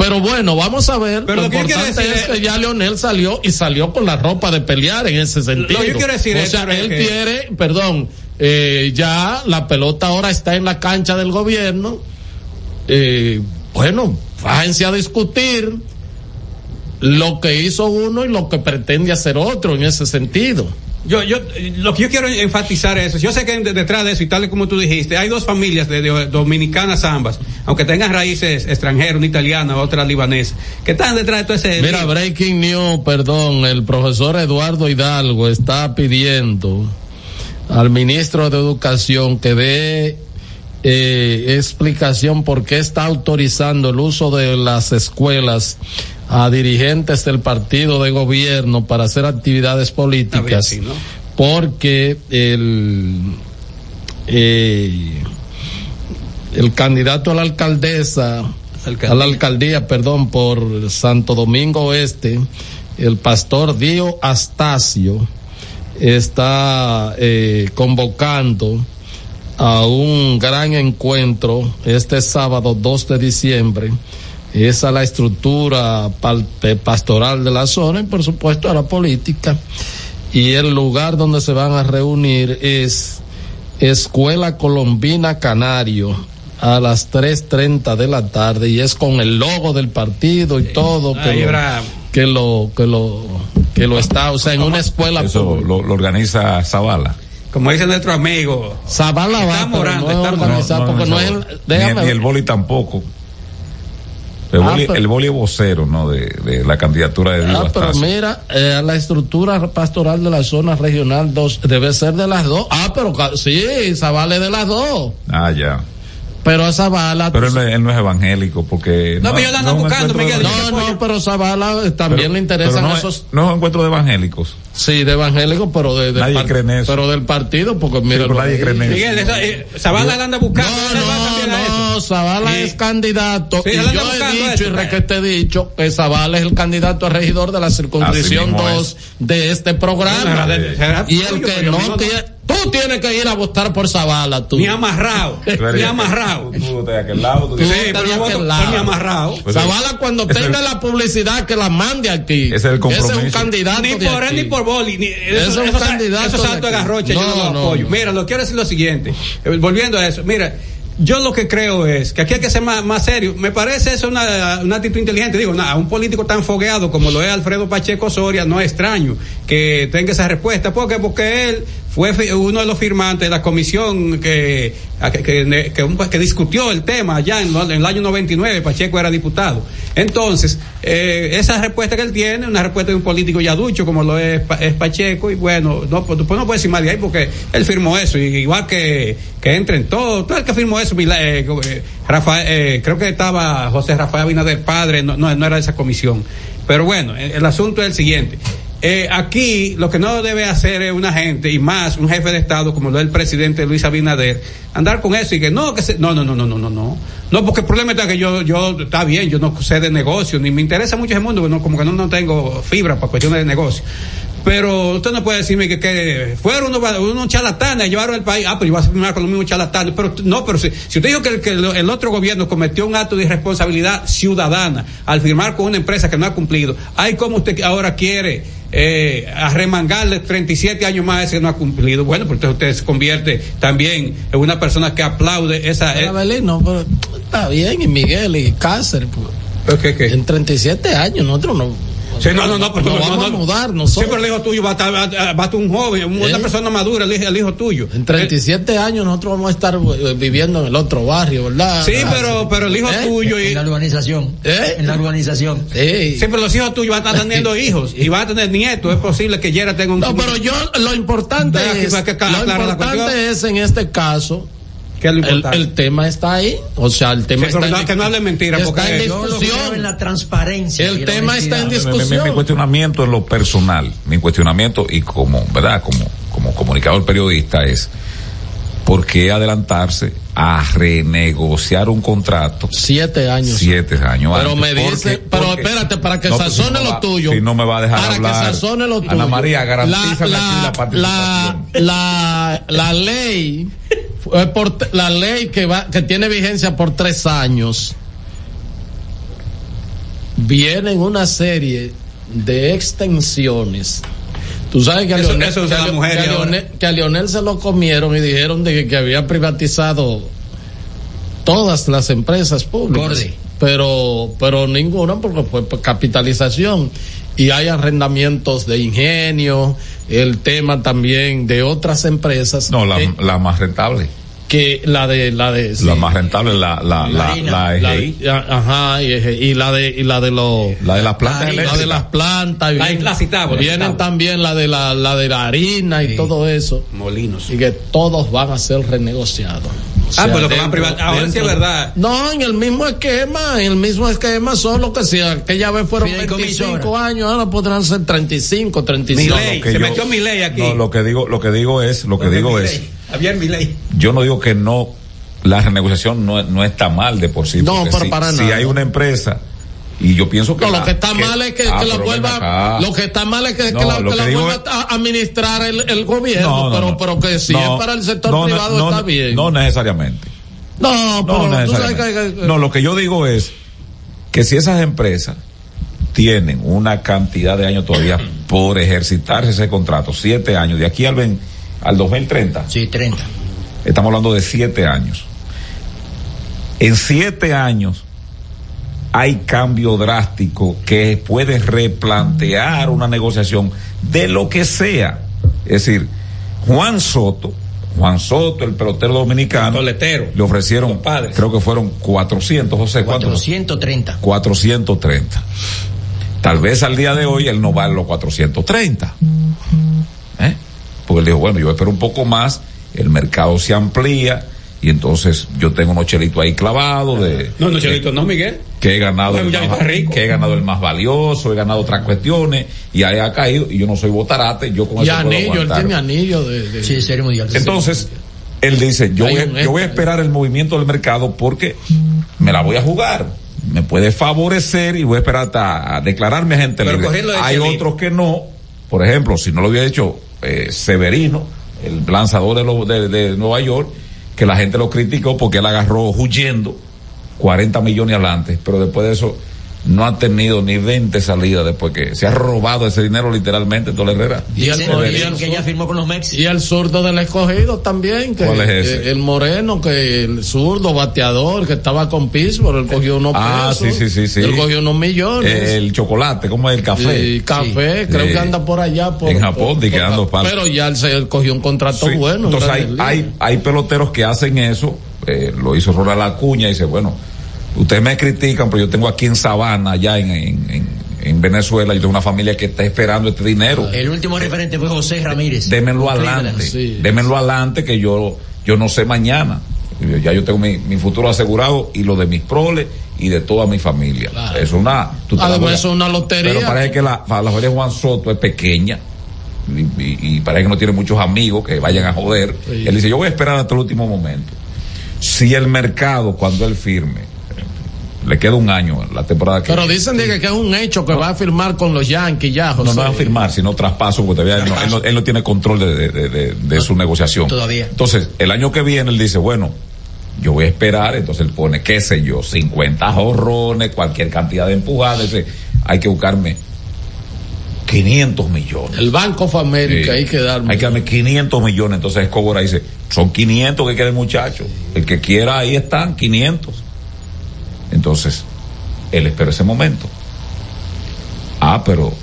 Pero bueno, vamos a ver. Pero lo que importante decir es es- que ya Leonel salió y salió con la ropa de pelear en ese sentido. Lo que yo quiero decir o sea, él que- quiere, perdón, eh, ya la pelota ahora está en la cancha del gobierno. Eh, bueno, bájense a discutir lo que hizo uno y lo que pretende hacer otro en ese sentido. Yo, yo, lo que yo quiero enfatizar es eso. Yo sé que de- detrás de eso, y tal como tú dijiste, hay dos familias de, de- dominicanas ambas, aunque tengan raíces extranjeras, una italiana, otra libanesa, que están detrás de todo ese. Mira, lío. breaking news, perdón, el profesor Eduardo Hidalgo está pidiendo al ministro de Educación que dé eh, explicación por qué está autorizando el uso de las escuelas a dirigentes del partido de gobierno para hacer actividades políticas, así, ¿no? porque el eh, el candidato a la alcaldesa, a la alcaldía, perdón, por Santo Domingo Oeste, el pastor Dio Astacio, está eh, convocando a un gran encuentro este sábado 2 de diciembre. Esa es la estructura eh, pastoral de la zona y por supuesto a la política. Y el lugar donde se van a reunir es Escuela Colombina Canario a las 3.30 de la tarde y es con el logo del partido y todo que lo, que lo que lo que lo está, o sea, en una escuela Eso lo, lo organiza Zavala. Como dice nuestro amigo. Zavala va, Está morando, no está porque no es el- Ni, déjame ni el boli tampoco. El, Ah, boli, pero- el boli vocero, ¿no? De, de la candidatura de Diego Ah, pero Astacio. mira, eh, la estructura pastoral de la zona regional 2 debe ser de las dos. Ah, pero sí, Zavala es de las dos. Ah, ya. Pero a Zavala. Pero él, no es- él no es evangélico porque... No, pero yo la ando buscando, Miguel, No, no, pero Zavala también Pero- le interesan no es- esos. No es un encuentro de evangélicos. Sí, de evangélicos, pero de, del Nadie par- cree en eso. Pero del partido, porque mira. pero nadie cree en eso. Miguel, esa, eh, Zavala la anda buscando. No, no, Zavala es candidato. Sí, y yo he dicho eso, y requete he dicho que Zavala es el candidato a regidor de la circunscripción mismo 2 de este programa. De- Y el que no no- tiene. Tú tienes que ir a votar por Zavala, tú. Ni amarrado. Ni amarrado. Tú de aquel lado. tú Tú pero de yo voto lado. mi amarrado. Pues Zavala cuando tenga el- la publicidad que la mande aquí. Ese es el compromiso. Ese es un candidato Ni de por él ni por Ni, eso, es candidato Eso de garrocha, yo No, lo apoyo. no. Mira, lo quiero decir lo siguiente. Eh, Volviendo a eso, mira. Yo lo que creo es que aquí hay que ser más, más serio. Me parece eso una, una actitud inteligente. Digo, nada, un político tan fogueado como lo es Alfredo Pacheco Soria, no es extraño que tenga esa respuesta. ¿Por qué? Porque él fue uno de los firmantes de la comisión que, a- que, que- que discutió el tema allá en, en el año 99. Pacheco era diputado. Entonces, eh, esa respuesta que él tiene, una respuesta de un político ya ducho como lo es, es Pacheco, y bueno, no, pues, pues no puede decir más de ahí porque él firmó eso, y igual que, que entren todos, todo el que firmó eso, eh, eh, Rafael, eh, creo que estaba José Rafael Abinader padre, no, no, no era de esa comisión. Pero bueno, el asunto es el siguiente. Eh, aquí lo que no debe hacer es una gente y más un jefe de Estado como lo es el presidente Luis Abinader andar con eso y que no que se, no no no no no no no. No porque el problema está que yo yo está bien yo no sé de negocio ni me interesa mucho ese mundo no, como que no, no tengo fibra para cuestiones de negocio pero usted no puede decirme que, que fueron unos, unos charlatanes, llevaron el país. Ah, pero iba a firmar con los mismos charlatanes. Pero no, pero si, si usted dijo que, el, que el- el otro gobierno cometió un acto de irresponsabilidad ciudadana al firmar con una empresa que no ha cumplido, ay, ¿cómo usted ahora quiere eh, arremangarle 37 años más a ese que no ha cumplido? Bueno, pues usted se convierte también en una persona que aplaude esa. Pero, eh, Abelín, no, pero está bien, y Miguel y Cáceres. pues. En 37 años nosotros no. Sí, no, no, no, pero no, vamos no, a mudar Sí, nosotros. pero el hijo tuyo va a estar, va a- estar un joven, una ¿Eh? persona madura, el hijo, el hijo tuyo. En 37 años nosotros vamos a estar eh, viviendo en el otro barrio, ¿verdad? Sí, pero, pero el hijo ¿Eh? tuyo y, En la urbanización. ¿Eh? En la urbanización. Sí. Sí, pero los hijos tuyos van a estar teniendo hijos y van a tener nietos. Es posible que Yera tenga un. No, pero yo lo importante que- es, que- que lo importante es en este caso ¿Qué es lo el, importante? el tema está ahí, o sea, el tema Sí, está en, que no hable mentira, está porque en Yo lo creo discusión. en la transparencia. El tema está en honestidad. Mi- mi, mi discusión. cuestionamiento en lo personal, mi cuestionamiento y como, ¿verdad? Como, como comunicador periodista es, ¿por qué adelantarse a renegociar un contrato? Siete años. Siete años Pero antes? me ¿Por dice, pero Porque- espérate, para que No, pues, sazone si no lo va- tuyo. Si no me va a dejar para hablar. que sazone lo tuyo. Ana María, garantízame la, aquí la participación. la, la, la ley, fue por, t- la ley que va, que tiene vigencia por tres años, viene en una serie de extensiones Tú sabes que a, Leonel, eso que a que a y ahora. Leonel- que a Leonel se lo comieron y dijeron de que, había privatizado todas las empresas públicas. Pero, pero ninguna porque fue por capitalización. Y hay arrendamientos de ingenio, el tema también de otras empresas. No, la, que, la más rentable. que la de la de sí, La más rentable, la, la, la, la, la EGI. de- ajá, y, y la de y la de los La de las plantas la de las plantas y La- vienen, vienen también la de la, la de la harina y todo eso Molinos. y que todos van a ser renegociados O Ah, pues lo que van dentro- ahora sí dentro- es verdad. No, en el mismo esquema, en el mismo esquema, solo que si aquella vez fueron Fideicomisora. 25 años, ahora podrán ser 35, 35. Milei, lo que se yo- metió Milei aquí. No, lo que digo, lo que digo es, lo que digo es, Javier Milei. yo no digo que no, la renegociación no, no está mal de por sí. No, porque pero si, para si nada. hay una empresa, y yo pienso que. No, la- lo que está mal es que, Ah, que la vuelva, acá. lo que está mal es que, No, que la, vuelva a administrar el, el gobierno, No, no, pero, pero que si es para el sector privado está bien. No necesariamente. No, No, pero tú sabes necesariamente. que, que- No, lo que yo digo es que si esas empresas tienen una cantidad de años todavía por ejercitarse ese contrato, siete años, de aquí al, ven- al 2030, Sí, 30. estamos hablando de siete años. En siete años hay cambio drástico que puede replantear una negociación de lo que sea. Es decir, Juan Soto, Juan Soto, el pelotero dominicano, Toletero. le ofrecieron, Compadre. creo que fueron 400, José, ¿cuánto? 430. 430. Tal vez al día de hoy él no vale los 430. ¿Eh? Porque él dijo, bueno, yo espero un poco más, el mercado se amplía y entonces yo tengo unos chelitos ahí clavados de No, no, Chelito, no, Miguel. que he ganado el más, rico. que he ganado el más valioso, he ganado otras cuestiones y ahí ha caído y yo no soy botarate, yo con y eso puedo anillo, él tiene anillo de, de- Sí, serie mundial. Entonces, él dice, yo voy, yo voy a esperar el movimiento del mercado porque me la voy a jugar. Me puede favorecer y voy a esperar hasta a declararme agente libre. de Hay Chelito. otros que no. Por ejemplo, si no lo hubiera hecho eh, Severino, el lanzador de, lo- de, de Nueva York, que la gente lo criticó porque él agarró huyendo 40 millones adelante, pero después de eso no ha tenido ni 20 salidas después que se ha robado ese dinero literalmente Tole Herrera. y que firmó con los Mex. y el zurdo del escogido también, que ¿Cuál es ese? el moreno, que el zurdo bateador que estaba con Pittsburgh, él cogió unos Ah, pesos, sí, sí, sí, sí. él cogió unos millones. El chocolate, como el café. Y café, Sí. creo Sí. que anda por allá. Por, En Japón, por- di que por- ando pal- Pero ya él, se, él cogió un contrato Sí, bueno. en Entonces hay, hay, hay peloteros que hacen eso, eh, lo hizo Ronald Acuña y dice, bueno, ustedes me critican, pero yo tengo aquí en Sabana, allá en, en, en- en Venezuela, yo tengo una familia que está esperando este dinero. El último referente fue José Ramírez. Démenlo adelante, sí. démenlo adelante que yo, yo no sé mañana. Ya yo tengo mi, mi futuro asegurado y lo de mis proles y de toda mi familia. Claro. Es una, tú te Además, a- es una lotería. Pero parece que la, la familia Juan Soto es pequeña y, y- y parece que no tiene muchos amigos que vayan a joder. Sí. Él dice, yo voy a esperar hasta el último momento. Si el mercado, cuando él firme, le queda un año la temporada que Pero dicen de que, que es un hecho que va a firmar con los Yankees ya, José. No, no va a firmar, sino traspaso, porque todavía él no, él no- él no tiene control de, de- de- de- de su negociación. todavía. Entonces, el año que viene él dice, bueno, yo voy a esperar, entonces él pone, qué sé yo, 50 jorrones, cualquier cantidad de empujadas, dice, hay que buscarme 500 millones. El Banco of America, Sí. hay que darme. Hay que darme 500 millones. Entonces Escobar dice, son 500 que quiere el muchacho. El que quiera, ahí están, 500. Entonces, él espera ese momento. Ah, pero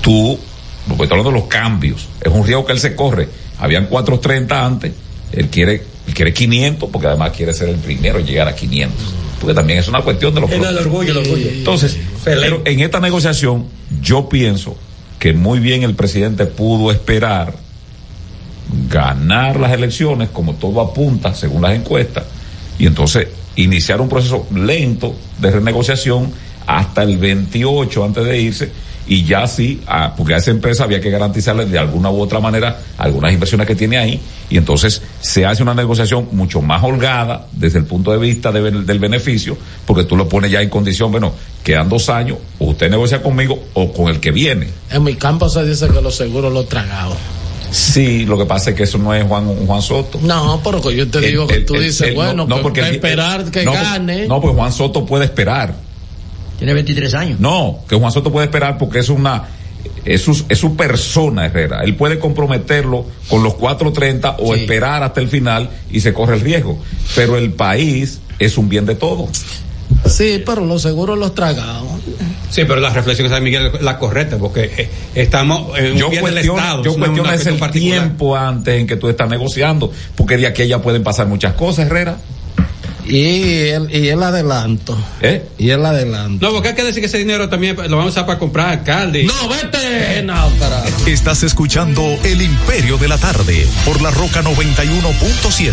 tú, porque estoy hablando de los cambios, es un riesgo que él se corre. Habían 430 antes, él quiere, él quiere 500 porque además quiere ser el primero en llegar a 500. Porque también es una cuestión de los Es el orgullo, el orgullo. entonces, pero en esta negociación, yo pienso que muy bien el presidente pudo esperar ganar las elecciones, como todo apunta, según las encuestas, y entonces iniciar un proceso lento de renegociación hasta el 28 antes de irse, y ya sí, porque a esa empresa había que garantizarle de alguna u otra manera algunas inversiones que tiene ahí, y entonces se hace una negociación mucho más holgada desde el punto de vista del beneficio, porque tú lo pones ya en condición, bueno, quedan dos años, o usted negocia conmigo o con el que viene. En mi campo se dice que los seguros los tragados. Sí, lo que pasa es que eso no es Juan, Juan Soto. No, pero que yo te digo El- que tú el- dices, el- bueno, no, que, porque que esperar que no, gane. No, pues Juan Soto puede esperar. Tiene 23 años. No, que Juan Soto puede esperar porque es una es su, es su persona Herrera. Él puede comprometerlo con los 430 o Sí. esperar hasta el final y se corre el riesgo. Pero el país es un bien de todos. Sí, pero los seguros los tragamos. Sí, pero la reflexión de San Miguel es la correcta, porque eh, estamos en un Yo bien del Estado. yo no cuestiono es el particular. tiempo antes en que tú estás negociando, porque de aquí a allá pueden pasar muchas cosas, Herrera. Y el, y el adelanto. ¿Eh? Y el adelanto. No, porque hay que decir que ese dinero también lo vamos a usar para comprar alcalde. No, vete, náufrago. Estás escuchando El Imperio de la Tarde por la Roca 91.7.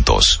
juntos.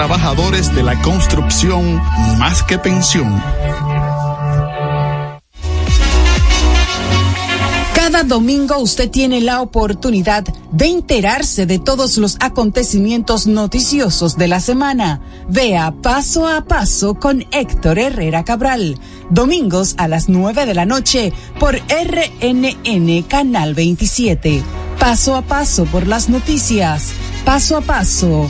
de la construcción más que pensión. Cada domingo usted tiene la oportunidad de enterarse de todos los acontecimientos noticiosos de la semana. Vea paso a paso con Héctor Herrera Cabral. Domingos a las 9 de la noche por RNN Canal 27. Paso a paso por las noticias. Paso a paso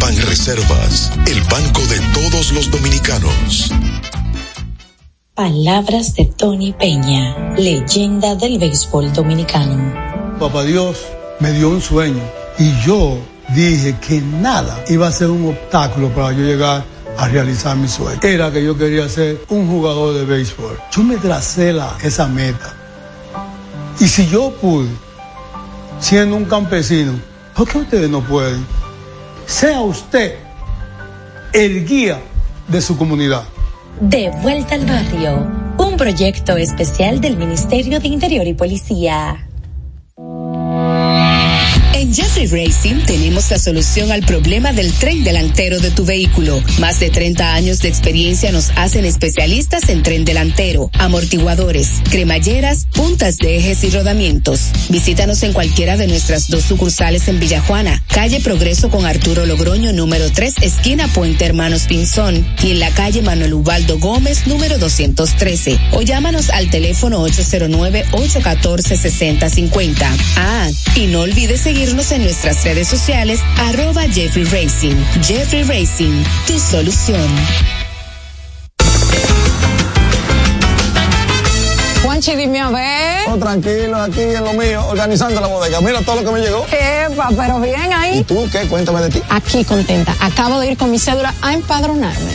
Banreservas, el banco de todos los dominicanos. Palabras de Tony Peña, leyenda del béisbol dominicano. Papá Dios me dio un sueño y yo dije que nada iba a ser un obstáculo para yo llegar a realizar mi sueño. Era que yo quería ser un jugador de béisbol. Yo me tracé la, esa meta. Y si yo pude, siendo un campesino, ¿por qué ustedes no pueden? Sea usted el guía de su comunidad. De vuelta al barrio, un proyecto especial del Ministerio de Interior y Policía. Jeffrey Racing tenemos la solución al problema del tren delantero de tu vehículo. Más de 30 años de experiencia nos hacen especialistas en tren delantero, amortiguadores, cremalleras, puntas de ejes y rodamientos. Visítanos en cualquiera de nuestras dos sucursales en Villajuana, calle Progreso con Arturo Logroño número 3, esquina Puente Hermanos Pinzón, y en la calle Manuel Ubaldo Gómez número 213. O llámanos al teléfono 809-814-6050. Ah, y no olvides seguirnos en nuestras redes sociales, arroba Jeffrey Racing. Jeffrey Racing, tu solución. Juanchi, dime a ver. Oh, tranquilo, aquí en lo mío, organizando la bodega. Mira todo lo que me llegó. Epa, pero bien ahí. ¿Y tú qué? Cuéntame de ti. Aquí contenta. Acabo de ir con mi cédula a empadronarme.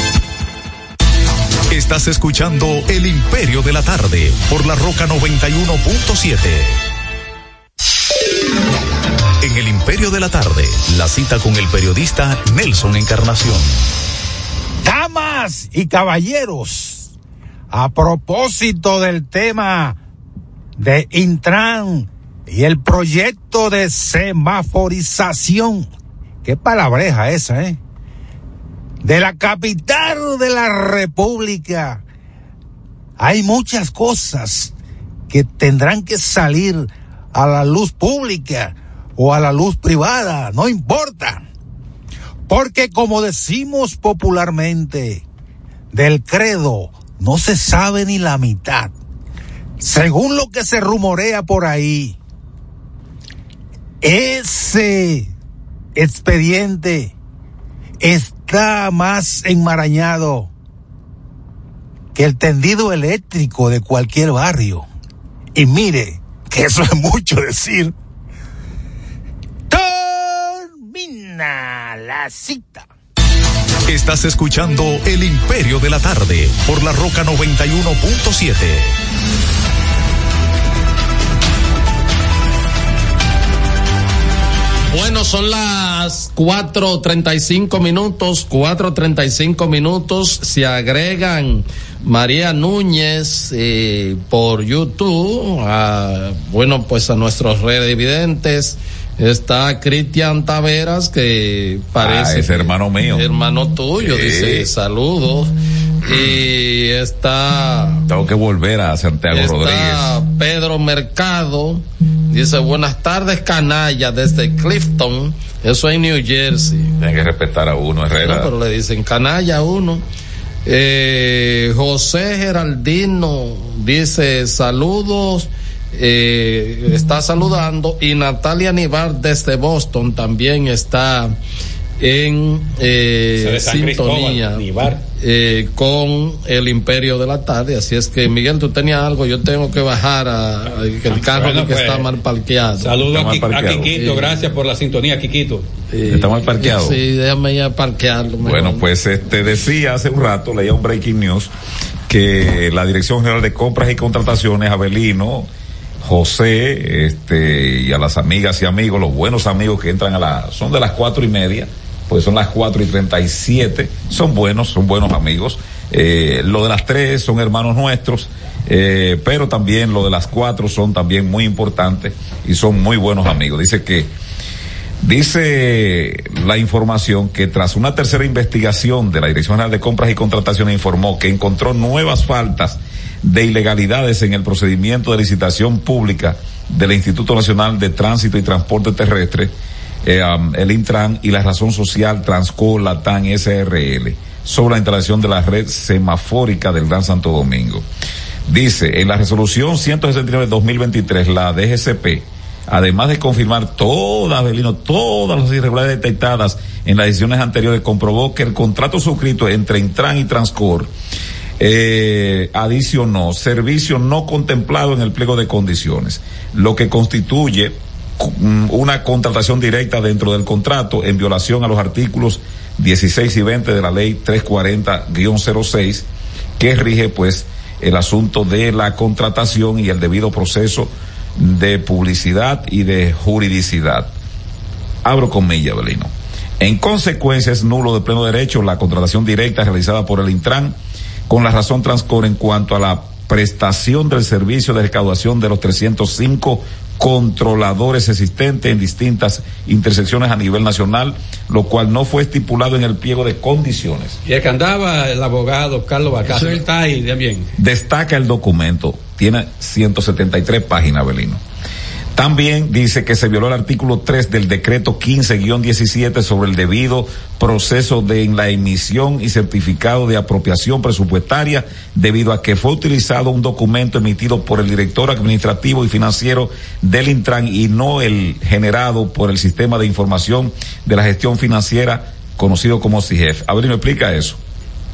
Estás escuchando El Imperio de la Tarde por la Roca 91.7. En El Imperio de la Tarde, la cita con el periodista Nelson Encarnación. Damas y caballeros, a propósito del tema de Intran y el proyecto de semaforización. Qué palabreja esa, ¿eh? De la capital de la República. Hay muchas cosas que tendrán que salir a la luz pública o a la luz privada, no importa. Porque como decimos popularmente, del credo no se sabe ni la mitad. Según lo que se rumorea por ahí, ese expediente está más enmarañado que el tendido eléctrico de cualquier barrio. Y mire, que eso es mucho decir. Termina la cita. Estás escuchando El Imperio de la Tarde por la Roca 91.7. Bueno, son las 4.35 minutos, 4.35 minutos, se agregan María Núñez eh, por YouTube, a, bueno, pues a nuestros revidentes. Está Cristian Taveras, que parece. Ah, es hermano mío. Hermano tuyo, dice saludos. Y está. Tengo que volver a Santiago Está Rodríguez. Pedro Mercado. Dice, buenas tardes, canalla, desde Clifton. Eso es en New Jersey. Tienen que respetar a uno, Herrera. No, pero le dicen canalla a uno. Eh, José Geraldino dice saludos, eh, está saludando y Natalia Nivar desde Boston también está en eh, sintonía Cristóbal. Eh, con el Imperio de la Tarde. Así es que Miguel, tú tenías algo, yo tengo que bajar a, a- que el carro Bueno, que pues, está mal parqueado. Saludos a, a parqueado. Quiquito, Sí. gracias por la sintonía, Quiquito. Está mal parqueado. Sí, déjame ya parquearlo. mejor. Bueno, pues este decía hace un rato, leía un breaking news, que la Dirección General de Compras y Contrataciones, Abelino, José, este, y a las amigas y amigos, los buenos amigos que entran a la, son de las cuatro y media, pues son las cuatro y treinta y siete, son buenos, son buenos amigos. Eh, lo de las tres son hermanos nuestros, eh, pero también lo de las cuatro son también muy importantes y son muy buenos amigos. Dice que Dice la información que tras una tercera investigación de la Dirección General de Compras y Contrataciones informó que encontró nuevas faltas de ilegalidades en el procedimiento de licitación pública del Instituto Nacional de Tránsito y Transporte Terrestre, eh, um, el Intran y la razón social Transco Latam SRL sobre la instalación de la red semafórica del Gran Santo Domingo. Dice, en la resolución 169-2023, la DGCP, además de confirmar todas, Abelino, todas las irregularidades detectadas en las decisiones anteriores, comprobó que el contrato suscrito entre Intran y Transcor eh, adicionó servicio no contemplado en el pliego de condiciones, lo que constituye una contratación directa dentro del contrato en violación a los artículos 16 y 20 de la ley 340-06 que rige pues el asunto de la contratación y el debido proceso de publicidad y de juridicidad. Abro comillas, Belino. En consecuencia es nulo de pleno derecho la contratación directa realizada por el Intran con la razón Transcor en cuanto a la prestación del servicio de recaudación de los 305 controladores existentes en distintas intersecciones a nivel nacional, lo cual no fue estipulado en el pliego de condiciones. Y el que andaba el abogado Carlos Balcázar está ahí también. Destaca el documento, tiene 173 páginas, Belino. También dice que se violó el artículo 3 del decreto 15-17 sobre el debido proceso de la emisión y certificado de apropiación presupuestaria debido a que fue utilizado un documento emitido por el director administrativo y financiero del Intran y no el generado por el sistema de información de la gestión financiera conocido como CIGEF. A ver, me explica eso,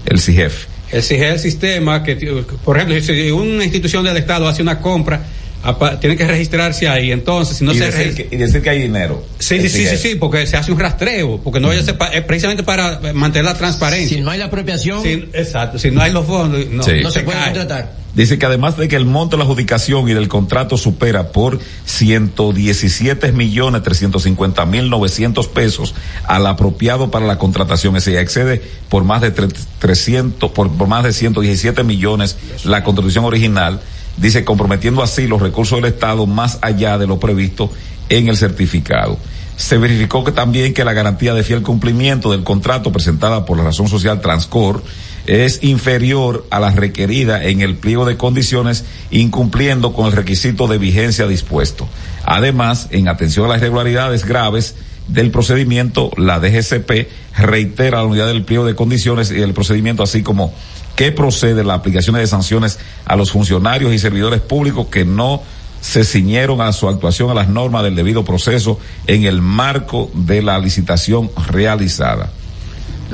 el CIGEF. El SIG es el sistema que, por ejemplo, si una institución del Estado hace una compra, apa- tiene que registrarse ahí. Entonces, si no y, se decir que, y decir que hay dinero. Sí, sí, sí, sí, sí, porque se hace un rastreo, porque no vaya a ser pa- es precisamente para mantener la transparencia. Si no hay la apropiación, Sí, exacto, si no hay los fondos, no, Sí. no se puede cae. contratar. Dice que además de que el monto de la adjudicación y del contrato supera por 117 millones 350 mil 900 pesos al apropiado para la contratación, ese ya excede por más de tre- 300, por, por más de 117 millones la contratación original dice comprometiendo así los recursos del Estado más allá de lo previsto en el certificado. Se verificó que también que la garantía de fiel cumplimiento del contrato presentada por la razón social Transcor es inferior a la requerida en el pliego de condiciones, incumpliendo con el requisito de vigencia dispuesto. Además, en atención a las irregularidades graves del procedimiento, la DGCP reitera la unidad del pliego de condiciones y el procedimiento, así como que procede la aplicación de sanciones a los funcionarios y servidores públicos que no se ciñeron a su actuación a las normas del debido proceso en el marco de la licitación realizada.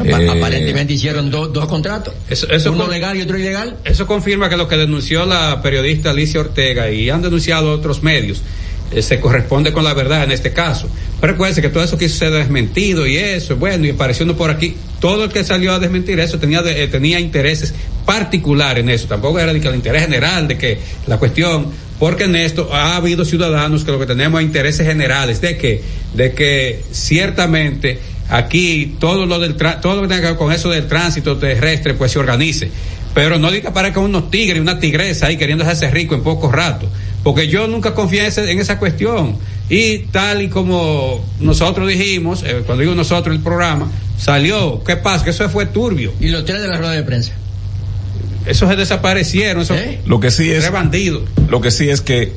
Eh, Aparentemente hicieron dos, dos contratos. Eso, eso uno con- legal y otro ilegal. Eso confirma que lo que denunció la periodista Alicia Ortega y han denunciado otros medios eh, se corresponde con la verdad en este caso. Pero recuerden que todo eso quiso ser desmentido y eso, bueno, y apareciendo por aquí, todo el que salió a desmentir eso tenía, de- eh, tenía intereses particulares en eso. Tampoco era de el interés general, de que la cuestión, porque en esto ha habido ciudadanos que lo que tenemos es intereses generales, de que, de que ciertamente aquí todo lo del todo lo que tenga que ver con eso del tránsito terrestre pues se organice. Pero no diga para que unos tigres y una tigresa ahí queriendo hacerse rico en poco rato. Porque yo nunca confié en, esa cuestión. Y tal y como nosotros dijimos, eh, cuando digo nosotros el programa, salió. ¿Qué pasa? Que eso fue turbio. Y los tres de la rueda de prensa. Esos se desaparecieron. Esos Lo que sí es, tres bandidos. lo que sí es que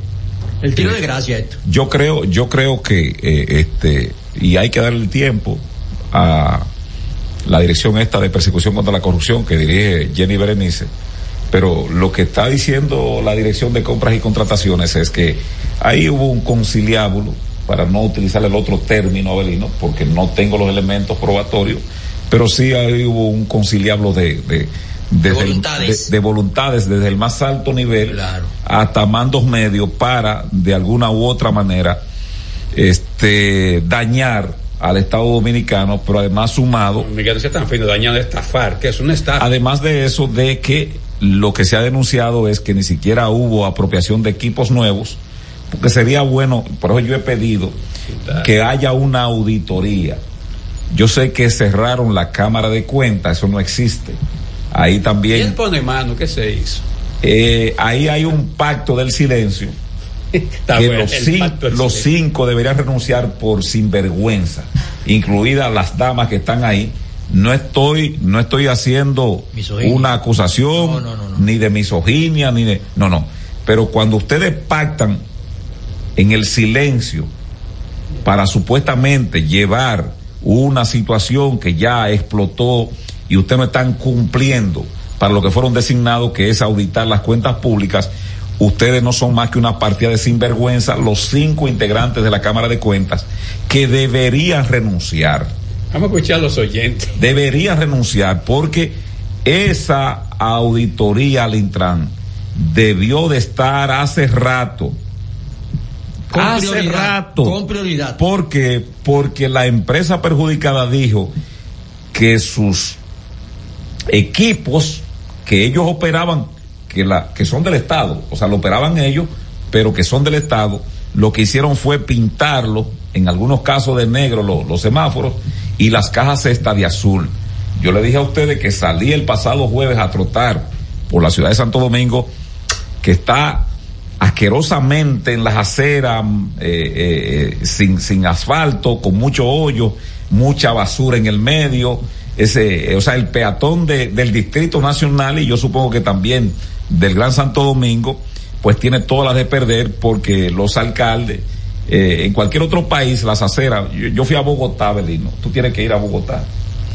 El tiro de gracia esto. yo creo, yo creo que eh, este y hay que darle el tiempo a la dirección esta de persecución contra la corrupción que dirige Jenny Berenice. Pero lo que está diciendo la dirección de compras y contrataciones es que ahí hubo un conciliábulo, para no utilizar el otro término, Abelino, porque no tengo los elementos probatorios, pero sí ahí hubo un conciliábulo de, de, voluntades. de- de voluntades desde el más alto nivel hasta mandos medios para, de alguna u otra manera, este dañar al Estado Dominicano, pero además sumado Miguel, no tan fino, dañado de estafar, que es una estafa. Además de eso, de que lo que se ha denunciado es que ni siquiera hubo apropiación de equipos nuevos, porque sería bueno, por eso yo he pedido que haya una auditoría. Yo sé que cerraron la Cámara de Cuentas, eso no existe. Ahí ¿Quién también, pone mano? ¿Qué se hizo? eh, ahí hay un pacto del silencio. Que bueno, los, el cin- pacto del los silencio. cinco deberían renunciar por sinvergüenza, incluidas las damas que están ahí. No estoy, no estoy haciendo Misoginia. una acusación ni de misoginia ni de, no, no. Pero cuando ustedes pactan en el silencio para supuestamente llevar una situación que ya explotó y ustedes no están cumpliendo para lo que fueron designados, que es auditar las cuentas públicas, ustedes no son más que una partida de sinvergüenza, los cinco integrantes de la Cámara de Cuentas, que deberían renunciar. Vamos a escuchar a los oyentes. Deberían renunciar porque esa auditoría al Intran debió de estar hace rato. Con hace prioridad, rato. con prioridad. Porque, porque la empresa perjudicada dijo que sus equipos que ellos operaban, que la, que son del Estado, o sea, lo operaban ellos, pero que son del Estado, lo que hicieron fue pintarlo, en algunos casos de negro, lo- los semáforos, y las cajas estas de azul. Yo le dije a ustedes que salí el pasado jueves a trotar por la ciudad de Santo Domingo, que está asquerosamente en las aceras, eh, eh, eh, sin, sin asfalto, con mucho hoyo, mucha basura en el medio, ese, o sea, el peatón de- del Distrito Nacional y yo supongo que también del Gran Santo Domingo, pues tiene todas las de perder porque los alcaldes, eh, en cualquier otro país, las aceras, yo, yo fui a Bogotá, Belino, tú tienes que ir a Bogotá.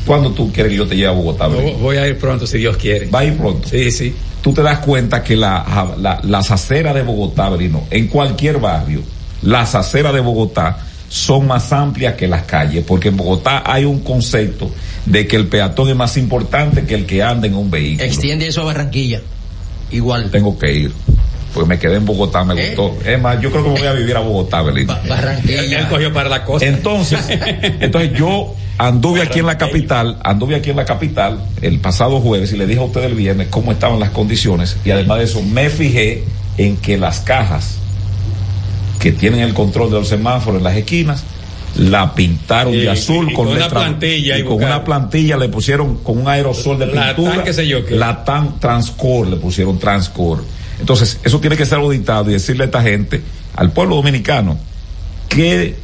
¿Cuándo tú quieres que yo te lleve a Bogotá, Belino? Voy a ir pronto, si Dios quiere. Va a ir pronto. Sí, sí. Tú te das cuenta que la, la- las aceras de Bogotá, Belino, en cualquier barrio, las aceras de Bogotá son más amplias que las calles, porque en Bogotá hay un concepto de que el peatón es más importante que el que anda en un vehículo. Extiende eso a Barranquilla. Igual. Tengo que ir. Pues me quedé en Bogotá, me gustó. Es más, yo creo que me voy a vivir a Bogotá, Belino. Barranquilla. Él cogió para la costa. Entonces, entonces yo anduve aquí en la capital, anduve aquí en la capital el pasado jueves y le dije a usted el viernes cómo estaban las condiciones y además de eso me fijé en que las cajas que tienen el control de los semáforos en las esquinas la pintaron Y- de azul y con, con una plantilla y y con buscar- una plantilla le pusieron con un aerosol de La pintura tan qué sé yo qué. la tan transcor le pusieron transcor Entonces, eso tiene que ser auditado y decirle a esta gente, al pueblo dominicano, qué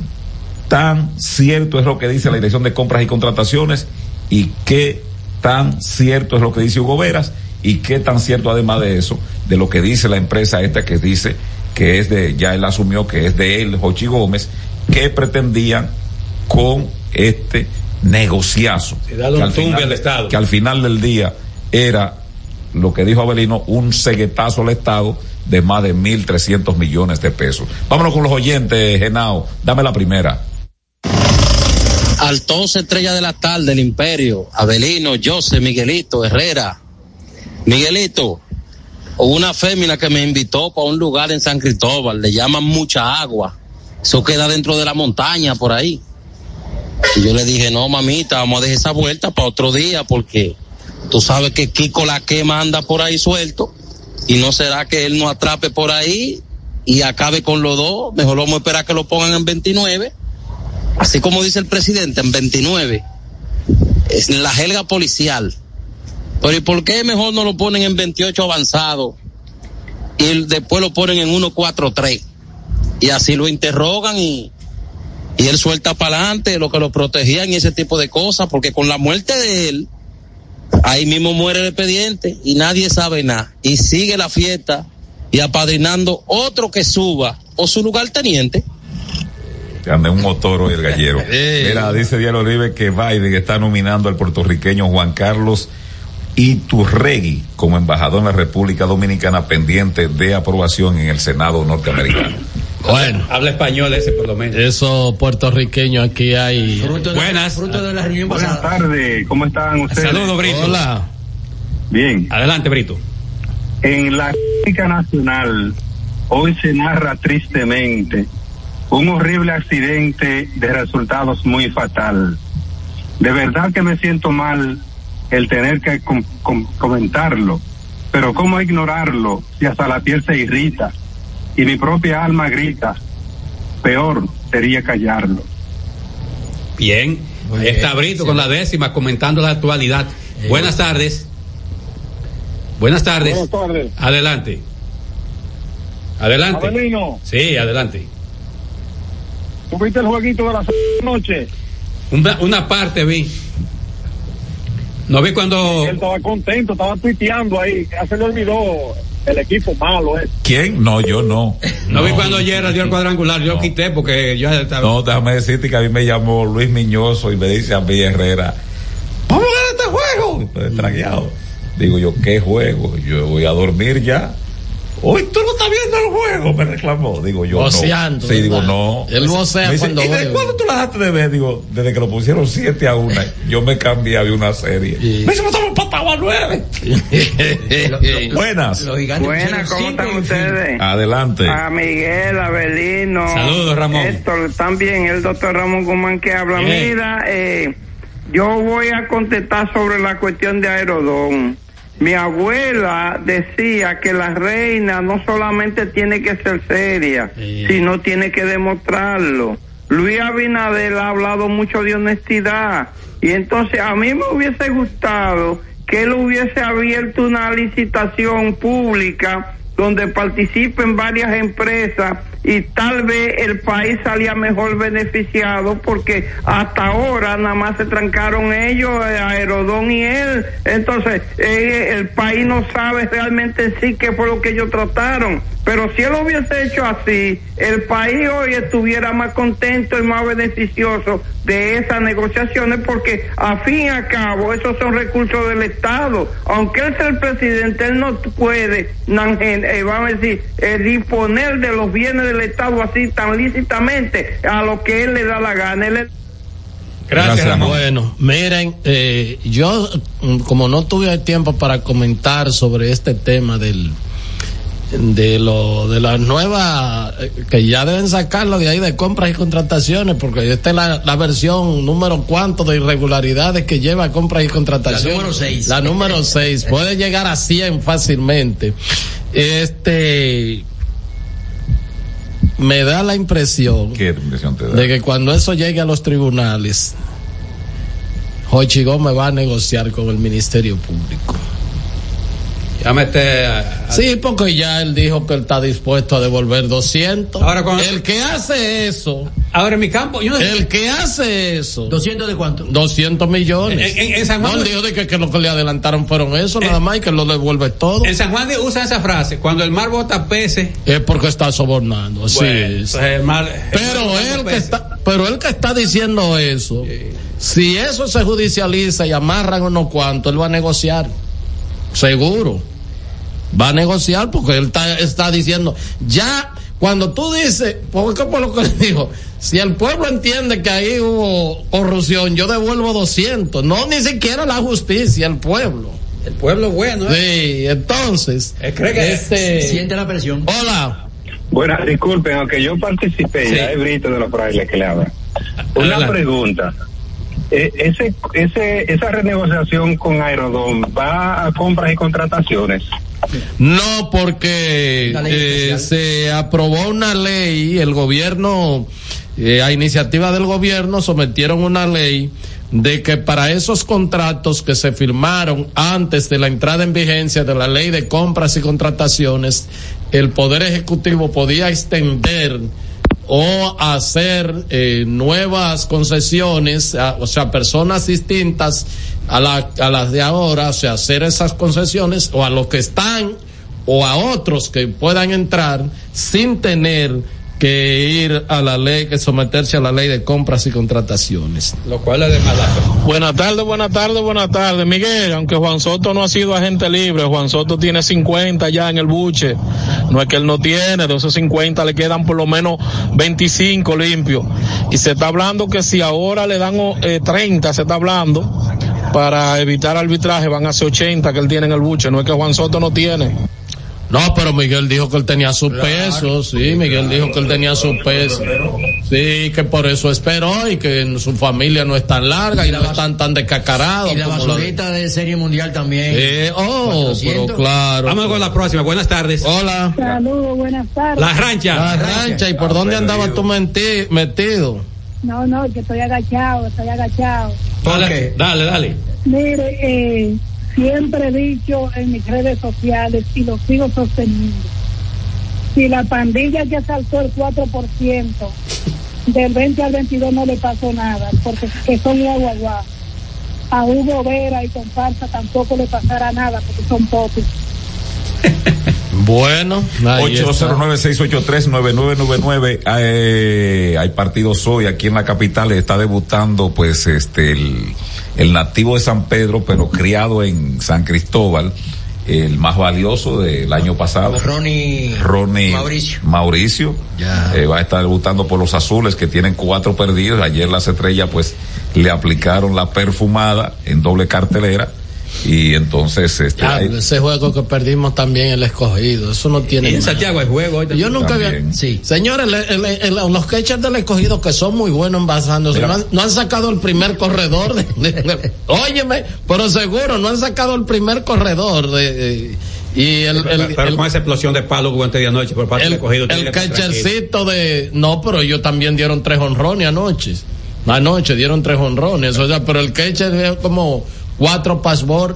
tan cierto es lo que dice la Dirección de Compras y Contrataciones y qué tan cierto es lo que dice Hugo Veras y qué tan cierto además de eso, de lo que dice la empresa esta que dice que es de, ya él asumió que es de él, Jochi Gómez, que pretendían con este negociazo. Se da un que al tumbe final- al Estado. Que al final del día era lo que dijo Abelino, un ceguetazo al Estado de más de 1.300 millones de pesos. Vámonos con los oyentes, Genao. Dame la primera. Altonce Estrella de la Tarde, el Imperio, Abelino, José, Miguelito, Herrera. Miguelito, hubo una fémina que me invitó para un lugar en San Cristóbal, le llaman mucha agua. Eso queda dentro de la montaña por ahí. Y yo le dije, no, mamita, vamos a dejar esa vuelta para otro día porque tú sabes que Kiko la quema anda por ahí suelto y no será que él no atrape por ahí y acabe con los dos. Mejor vamos a esperar que lo pongan en 29 así como dice el presidente, en 29, es la jerga policial. Pero ¿y por qué mejor no lo ponen en 28 avanzado y después lo ponen en 143? Y así lo interrogan y, y él suelta para adelante lo que lo protegían y ese tipo de cosas, porque con la muerte de él, ahí mismo muere el expediente y nadie sabe nada. Y sigue la fiesta y apadrinando otro que suba o su lugar teniente. Anda un motoro y el gallero. Mira, dice Diario Olive que Biden está nominando al puertorriqueño Juan Carlos Iturregui como embajador en la República Dominicana pendiente de aprobación en el Senado norteamericano. Bueno. Habla español ese por lo menos. Eso puertorriqueño aquí hay. Buenas. Buenas tardes, ¿cómo están ustedes? Saludos, Brito. Hola. Bien. Adelante, Brito. En la crítica nacional hoy se narra tristemente un horrible accidente de resultados muy fatal. De verdad que me siento mal el tener que com- com- comentarlo, pero cómo ignorarlo si hasta la piel se irrita y mi propia alma grita. Peor sería callarlo. Bien. Ahí está Brito con la décima comentando la actualidad. Buenas tardes. Buenas tardes. Buenas tardes. Adelante. Adelante. Abelino. Sí, adelante. ¿Tuviste el jueguito de la noche? Una, una parte vi. No vi cuando. Él estaba contento, estaba tuiteando ahí. Ya se le olvidó el equipo malo, eh. ¿Quién? No, yo no. No, vi cuando Yerra dio el cuadrangular. Yo quité porque yo estaba. No, déjame decirte que a mí me llamó Luis Miñoso y me dice a mí Herrera, vamos a ver este juego. Estoy. Digo yo, ¿qué juego? Yo voy a dormir ya. Hoy tú no estás viendo el juego, me reclamó. Digo yo, Voceando, no. Sí, digo, no. Él vocea dice, cuando ¿Y de ve". cuándo tú la dejaste de ver? Digo, desde que lo pusieron 7 a 1, yo me cambié a ver una serie. Me dice, estamos empatados a 9. Buenas. Buenas, ¿cómo están ustedes? Adelante. A Miguel, Abelino. Saludos, Ramón. Héctor, también el doctor Ramón Guzmán que habla. Bien. Mira, eh, yo voy a contestar sobre la cuestión de Aerodón. Mi abuela decía que la reina no solamente tiene que ser seria, sino tiene que demostrarlo. Luis Abinader ha hablado mucho de honestidad y entonces a mí me hubiese gustado que él hubiese abierto una licitación pública donde participen varias empresas y tal vez el país salía mejor beneficiado porque hasta ahora nada más se trancaron ellos, eh, Aerodón y él. Entonces, eh, el país no sabe realmente en sí qué fue lo que ellos trataron. Pero si él lo hubiese hecho así, el país hoy estuviera más contento y más beneficioso de esas negociaciones porque a fin y a cabo esos son recursos del Estado. Aunque él sea el presidente, él no puede, eh, vamos a decir, eh, disponer de los bienes del Estado así tan lícitamente a lo que él le da la gana. Él es- Gracias, Bueno, miren, eh, yo mm, como no tuve tiempo para comentar sobre este tema del de lo de las nuevas eh, que ya deben sacarlo de ahí de compras y contrataciones porque esta es la, la versión número cuánto de irregularidades que lleva compras y contrataciones La número seis. la número 6 puede llegar a 100 fácilmente este me da la impresión ¿Qué impresión te da? de que cuando eso llegue a los tribunales, Jochi Gómez va a negociar con el Ministerio Público. Sí, porque ya él dijo que él está dispuesto a devolver 200. Ahora cuando- El que hace eso. Ahora en mi campo, yo no sé- El que hace eso. ¿200 de cuánto? 200 millones. En- en- en San Juan- No, él dijo de que, que lo que le adelantaron fueron eso, nada más, y que lo devuelve todo. En San Juan de- usa esa frase, cuando el mar bota peces. Es porque está sobornando, sí. Bueno, sí. pues el mar- Pero el mar él que está, pero él que está diciendo eso, si eso se judicializa y amarran unos cuantos, él va a negociar. Seguro. Va a negociar porque él está, está diciendo, ya, cuando tú dices, porque por lo que le dijo, si el pueblo entiende que ahí hubo corrupción, yo devuelvo 200. No, ni siquiera la justicia, el pueblo. El pueblo bueno, ¿eh? Sí, entonces. cree que- este, Siente la presión. Hola. Bueno, disculpen, aunque yo participé, Sí. ya es Brito de los frailes que le habla. Una Adelante. pregunta. Eh, ese, ese, esa renegociación con Aerodón va a compras y contrataciones. No, porque eh, se aprobó una ley, el gobierno, eh, a iniciativa del gobierno, sometieron una ley de que para esos contratos que se firmaron antes de la entrada en vigencia de la ley de compras y contrataciones, el Poder Ejecutivo podía extender o hacer eh, nuevas concesiones, o sea, personas distintas a, la- a las de ahora, o sea, hacer esas concesiones o a los que están o a otros que puedan entrar sin tener que ir a la ley, que someterse a la ley de compras y contrataciones. Lo cual es de mala fe. Buenas tardes, buenas tardes, buenas tardes. Miguel, aunque Juan Soto no ha sido agente libre, Juan Soto tiene 50 ya en el buche. No es que él no tiene, de esos 50 le quedan por lo menos 25 limpios. Y se está hablando que si ahora le dan eh, 30, se está hablando, para evitar arbitraje van a ser 80 que él tiene en el buche. No es que Juan Soto no tiene. No, pero Miguel dijo que él tenía su peso, sí, Miguel dijo que él tenía su peso. Sí, que por eso esperó y que en su familia no es tan larga y, no están tan descacarados. Y la basurita de serie mundial también. Eh, oh, 400. pero claro. Vamos con la próxima. Buenas tardes. Hola. Saludos, buenas tardes. La rancha. La rancha, ¿y por dónde andabas tú menti- metido? No, no, que estoy agachado, estoy agachado. Dale, dale, dale. Mire, eh, siempre he dicho en mis redes sociales y lo sigo sosteniendo. Si la pandilla que saltó el 4%, del 20 al 22 no le pasó nada, porque que son guaguaguá. A Hugo Vera y comparsa tampoco le pasará nada, porque son popis. Bueno, ahí está. 809-683-9999. Eh, hay partidos hoy aquí en la capital. Está debutando, pues, este, el, el nativo de San Pedro, pero criado en San Cristóbal. El más valioso del año pasado. Ronnie, Ronnie Mauricio. Mauricio. Eh, va a estar debutando por los azules que tienen cuatro perdidos. Ayer las estrellas pues le aplicaron la perfumada en doble cartelera y entonces este, Ah, hay- ese juego que perdimos también el escogido, eso no tiene. Y en. Santiago hay juego. hoy Yo nunca había. Sí. Señores, le- le- el- los catchers del escogido que son muy buenos envasándose, no han, no han sacado el primer corredor. De, de- óyeme, pero seguro, no han sacado el primer corredor. De, de- y el, el, Pero el- con esa explosión de palo que hubo antes de anoche por parte el, del cogido. el catchercito de. No, pero ellos también dieron tres honrones anoche. Anoche dieron tres honrones. O sea, pero el catcher es como cuatro passball.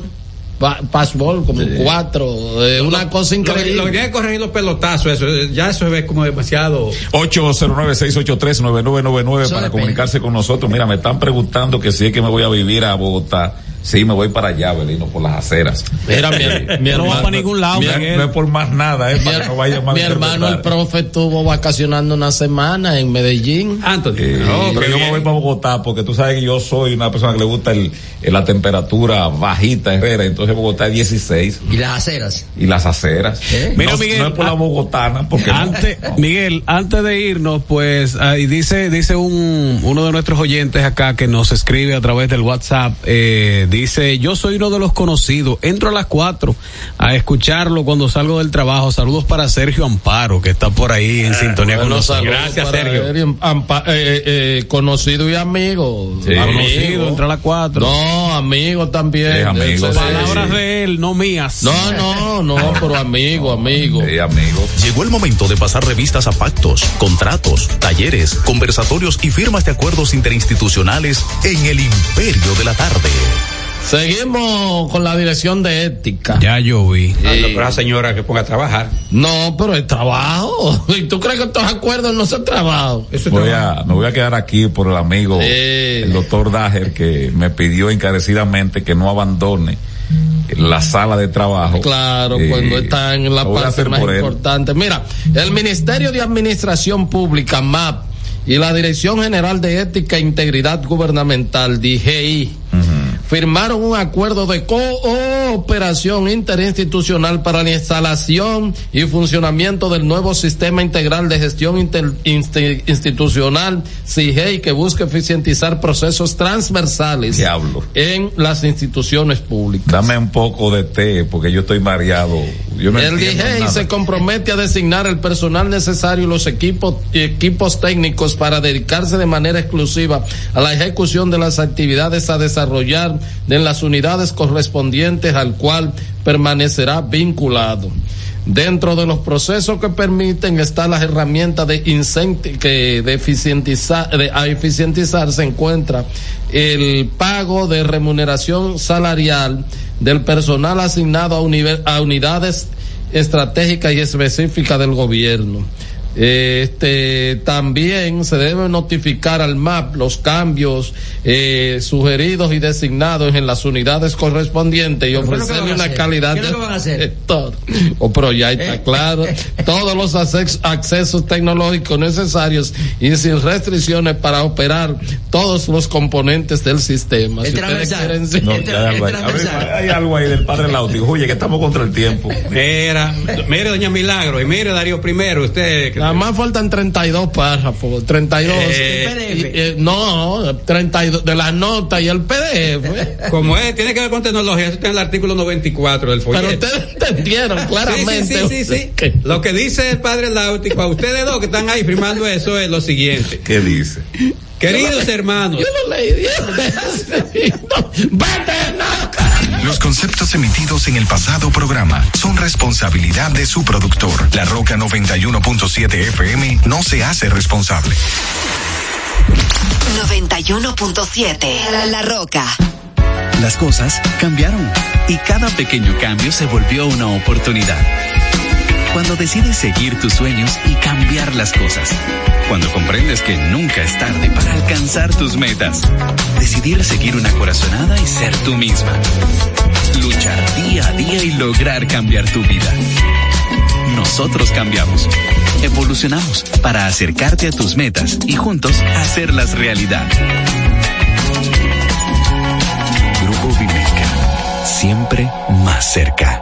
pa- Passball, como cuatro. eh, una cosa Lo, que- increíble. lo tiene que corregir los pelotazos, eso, eh, ya eso se ve como demasiado. 809-683-9999 para comunicarse con nosotros. Mira, me están preguntando que si es que me voy a vivir a Bogotá. Sí, me voy para allá, Belino, por las aceras. Mira, mi, mi No va para ningún lado, mi- Miguel. No es por más nada, es mi, para que no vaya mal mi hermano, el profe, estuvo vacacionando una semana en Medellín. Anthony. Eh, pero yo me voy para Bogotá porque tú sabes que yo soy una persona que le gusta el, el- la temperatura bajita, Herrera, entonces Bogotá es 16 Y las aceras. y las aceras. Mira, no, Miguel, no es por la ah, bogotana, porque no. Miguel, antes de irnos, pues, ahí dice, dice un, uno de nuestros oyentes acá que nos escribe a través del WhatsApp, eh, dice, yo soy uno de los conocidos, entro a las cuatro a escucharlo cuando salgo del trabajo. Saludos para Sergio Amparo, que está por ahí en sintonía con nosotros. él, ampa- eh, eh, conocido y amigo. Sí. Amigo. Conocido, entre las cuatro. No, amigo también. Sí, amigo, sí, Palabras de él, no mías. No, no, no, pero amigo, amigo. Sí, amigo. Llegó el momento de pasar revistas a pactos, contratos, talleres, conversatorios y firmas de acuerdos interinstitucionales en el Imperio de la Tarde. Seguimos con la dirección de ética. Ya yo vi. Ah, no, pero la señora que ponga a trabajar. No, pero es trabajo. ¿Y tú crees que estos acuerdos no son trabajo? Voy a, me voy a quedar aquí por el amigo, Eh. el doctor Dager, que me pidió encarecidamente que no abandone la sala de trabajo. Claro, Eh, cuando está en la parte más importante. Mira, el Ministerio de Administración Pública, MAP, y la Dirección General de Ética e Integridad Gubernamental, DGI, firmaron un acuerdo de cooperación interinstitucional para la instalación y funcionamiento del nuevo sistema integral de gestión inter- insti- institucional CIGEI que busca eficientizar procesos transversales Diablo. en las instituciones públicas. Dame un poco de té, porque yo estoy mareado. Yo no el nada. se compromete a designar el personal necesario y los equipos, equipos técnicos para dedicarse de manera exclusiva a la ejecución de las actividades a desarrollar en las unidades correspondientes al cual permanecerá vinculado. Dentro de los procesos que permiten están las herramientas de que eficientizar, a se encuentra el pago de remuneración salarial del personal asignado a unidades estratégicas y específicas del gobierno. Este también se debe notificar al MAP los cambios eh, sugeridos y designados en las unidades correspondientes y ¿Pero qué es lo ofrecerle una hacer? calidad ¿Qué es lo de que van a hacer? Eh. todo. O pero ya está claro, todos los acces- accesos tecnológicos necesarios y sin restricciones para operar todos los componentes del sistema. Si Entra ustedes mensaje. quieren sí. No, ya hay hay algo ahí del padre Lauti. Oye, que estamos contra el tiempo. Mira, mire, doña Milagro, y mire, Darío primero, usted. Nada más faltan 32 párrafos, 32. Eh, y- y- no, 32 de la nota y el PDF. Como es, tiene que ver con tecnología, eso está en el artículo 94 del folleto. Pero ustedes entendieron claramente. Sí, sí, sí, sí. Lo que dice el padre Láutico, a ustedes dos que están ahí firmando eso es lo siguiente. ¿Qué dice? Queridos hermanos. Yo lo leí. Vete, no. Los conceptos emitidos en el pasado programa son responsabilidad de su productor. La Roca 91.7 FM no se hace responsable. 91.7 La, La Roca. Las cosas cambiaron y cada pequeño cambio se volvió una oportunidad. Cuando decides seguir tus sueños y cambiar las cosas. Cuando comprendes que nunca es tarde para alcanzar tus metas. Decidir seguir una corazonada y ser tú misma. Luchar día a día y lograr cambiar tu vida. Nosotros cambiamos. Evolucionamos para acercarte a tus metas y juntos hacerlas realidad. Grupo Vimeca. Siempre más cerca.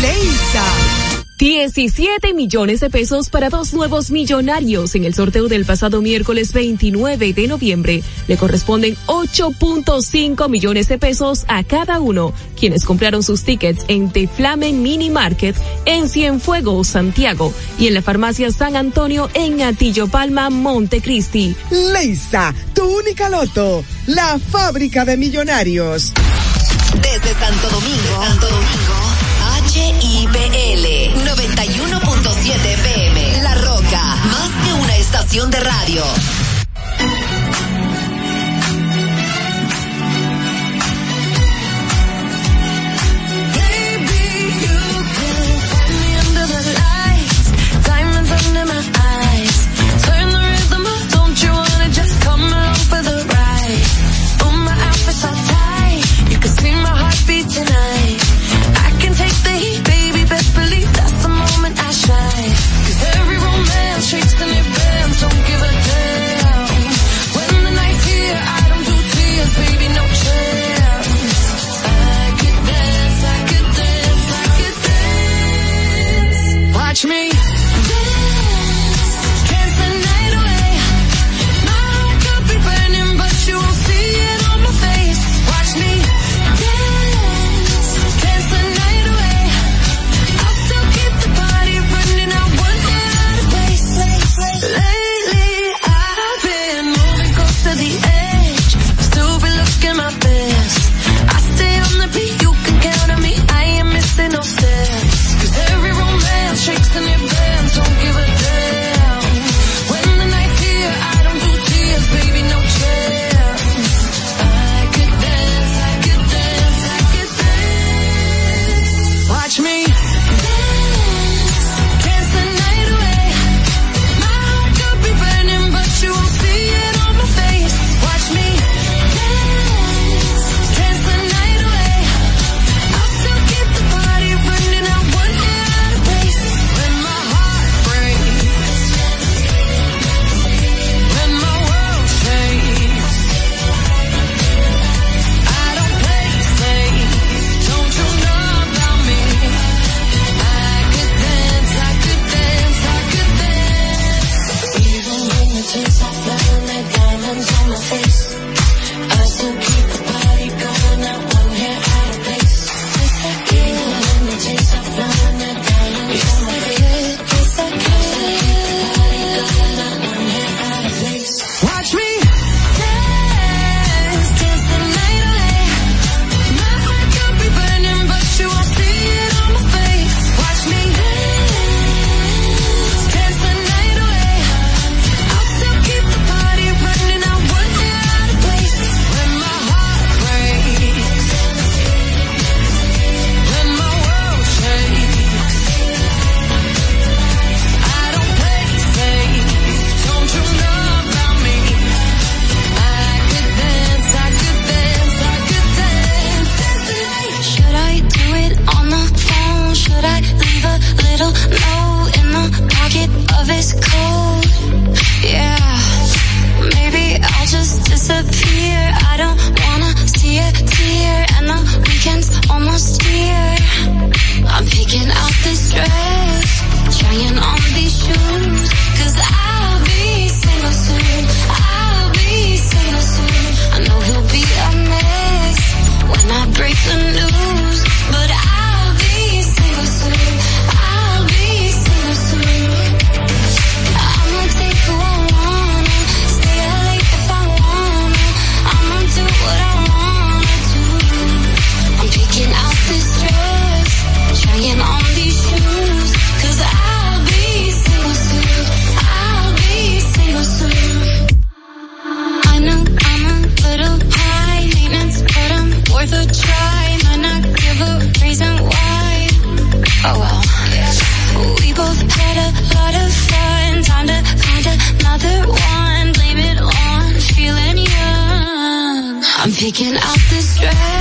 Leisa. 17 millones de pesos para dos nuevos millonarios en el sorteo del pasado miércoles 29 de noviembre. Le corresponden 8.5 millones de pesos a cada uno, quienes compraron sus tickets en The Flamen Mini Market en Cienfuegos, Santiago, y en la farmacia San Antonio en Atillo Palma, Montecristi. Leisa, tu única loto, la fábrica de millonarios. Desde Santo Domingo, Santo Domingo, HIPL 91.7 FM. La Roca, más que una estación de radio. Picking out the stress.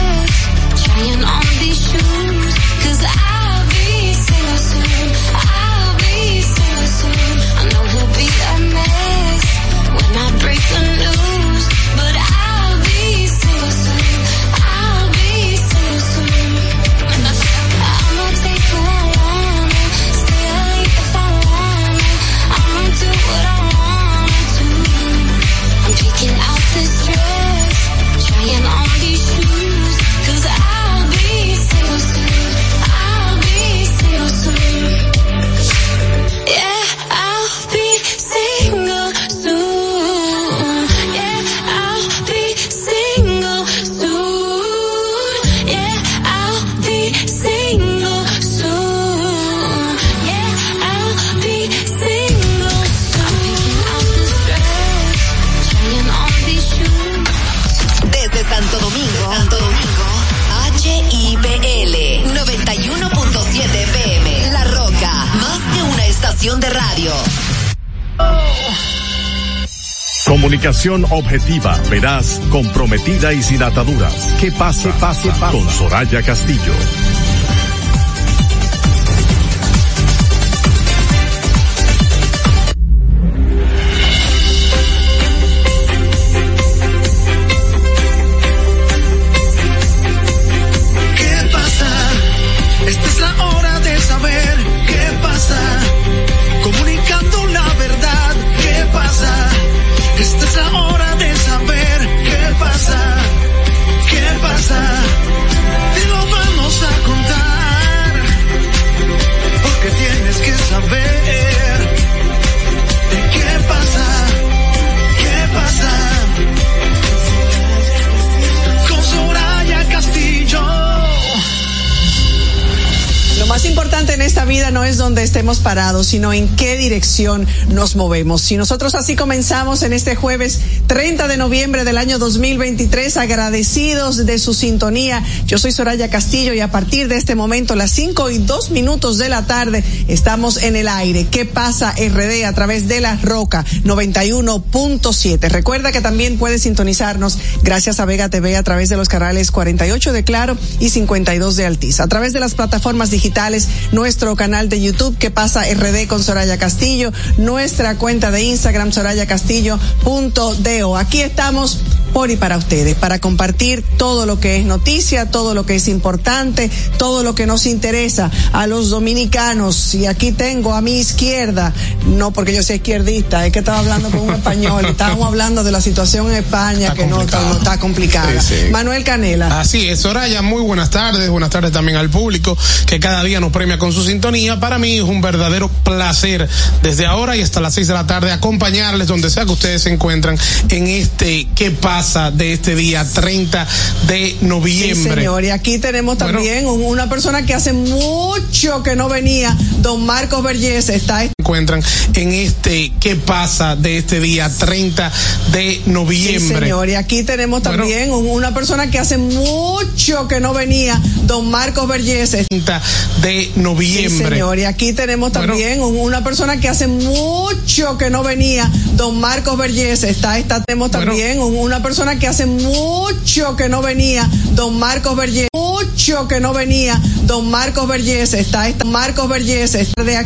Objetiva, veraz, comprometida y sin ataduras. ¿Qué pasa? Pase, pase, Con Soraya Castillo. Donde estemos parados, sino en qué dirección nos movemos. Si nosotros así comenzamos en este jueves 30 de noviembre del año 2023, agradecidos de su sintonía. Yo soy Soraya Castillo y a partir de este momento, las 5 y 2 minutos de la tarde, estamos en el aire. ¿Qué pasa RD a través de la Roca 91.7? Recuerda que también puedes sintonizarnos gracias a Vega TV a través de los canales 48 de Claro y 52 de Altiz. A través de las plataformas digitales, nuestro canal de YouTube, que pasa RD con Soraya Castillo, nuestra cuenta de Instagram, Soraya Aquí estamos por y para ustedes, para compartir todo lo que es noticia, todo lo que es importante, todo lo que nos interesa a los dominicanos. Y aquí tengo a mi izquierda, no porque yo sea izquierdista, es que estaba hablando con un español, estábamos hablando de la situación en España que no, no está complicada. Sí, sí. Manuel Canela. Así es, Soraya, muy buenas tardes, buenas tardes también al público que cada día nos premia con su sintonía. Para mí es un verdadero placer desde ahora y hasta las seis de la tarde acompañarles donde sea que ustedes se encuentran en este ¿Qué pasa? De este día 30 de noviembre. Sí, señor, y aquí tenemos también un- una persona que hace mucho que no venía, don Marcos Vergés, está encuentran en este ¿Qué pasa? de este día 30 de noviembre. Sí, señor, y aquí tenemos también un- una persona que hace mucho que no venía, don Marcos Vergés. 30 de noviembre. Sí, señor, y aquí tenemos también un- una persona que hace mucho que no venía, don Marcos Vergés. Está, está, tenemos también un- una persona que hace mucho que no venía, don Marcos Vergés. Mucho que no venía, don Marcos Vergés. Está, está Marcos Vergés, está de aquí.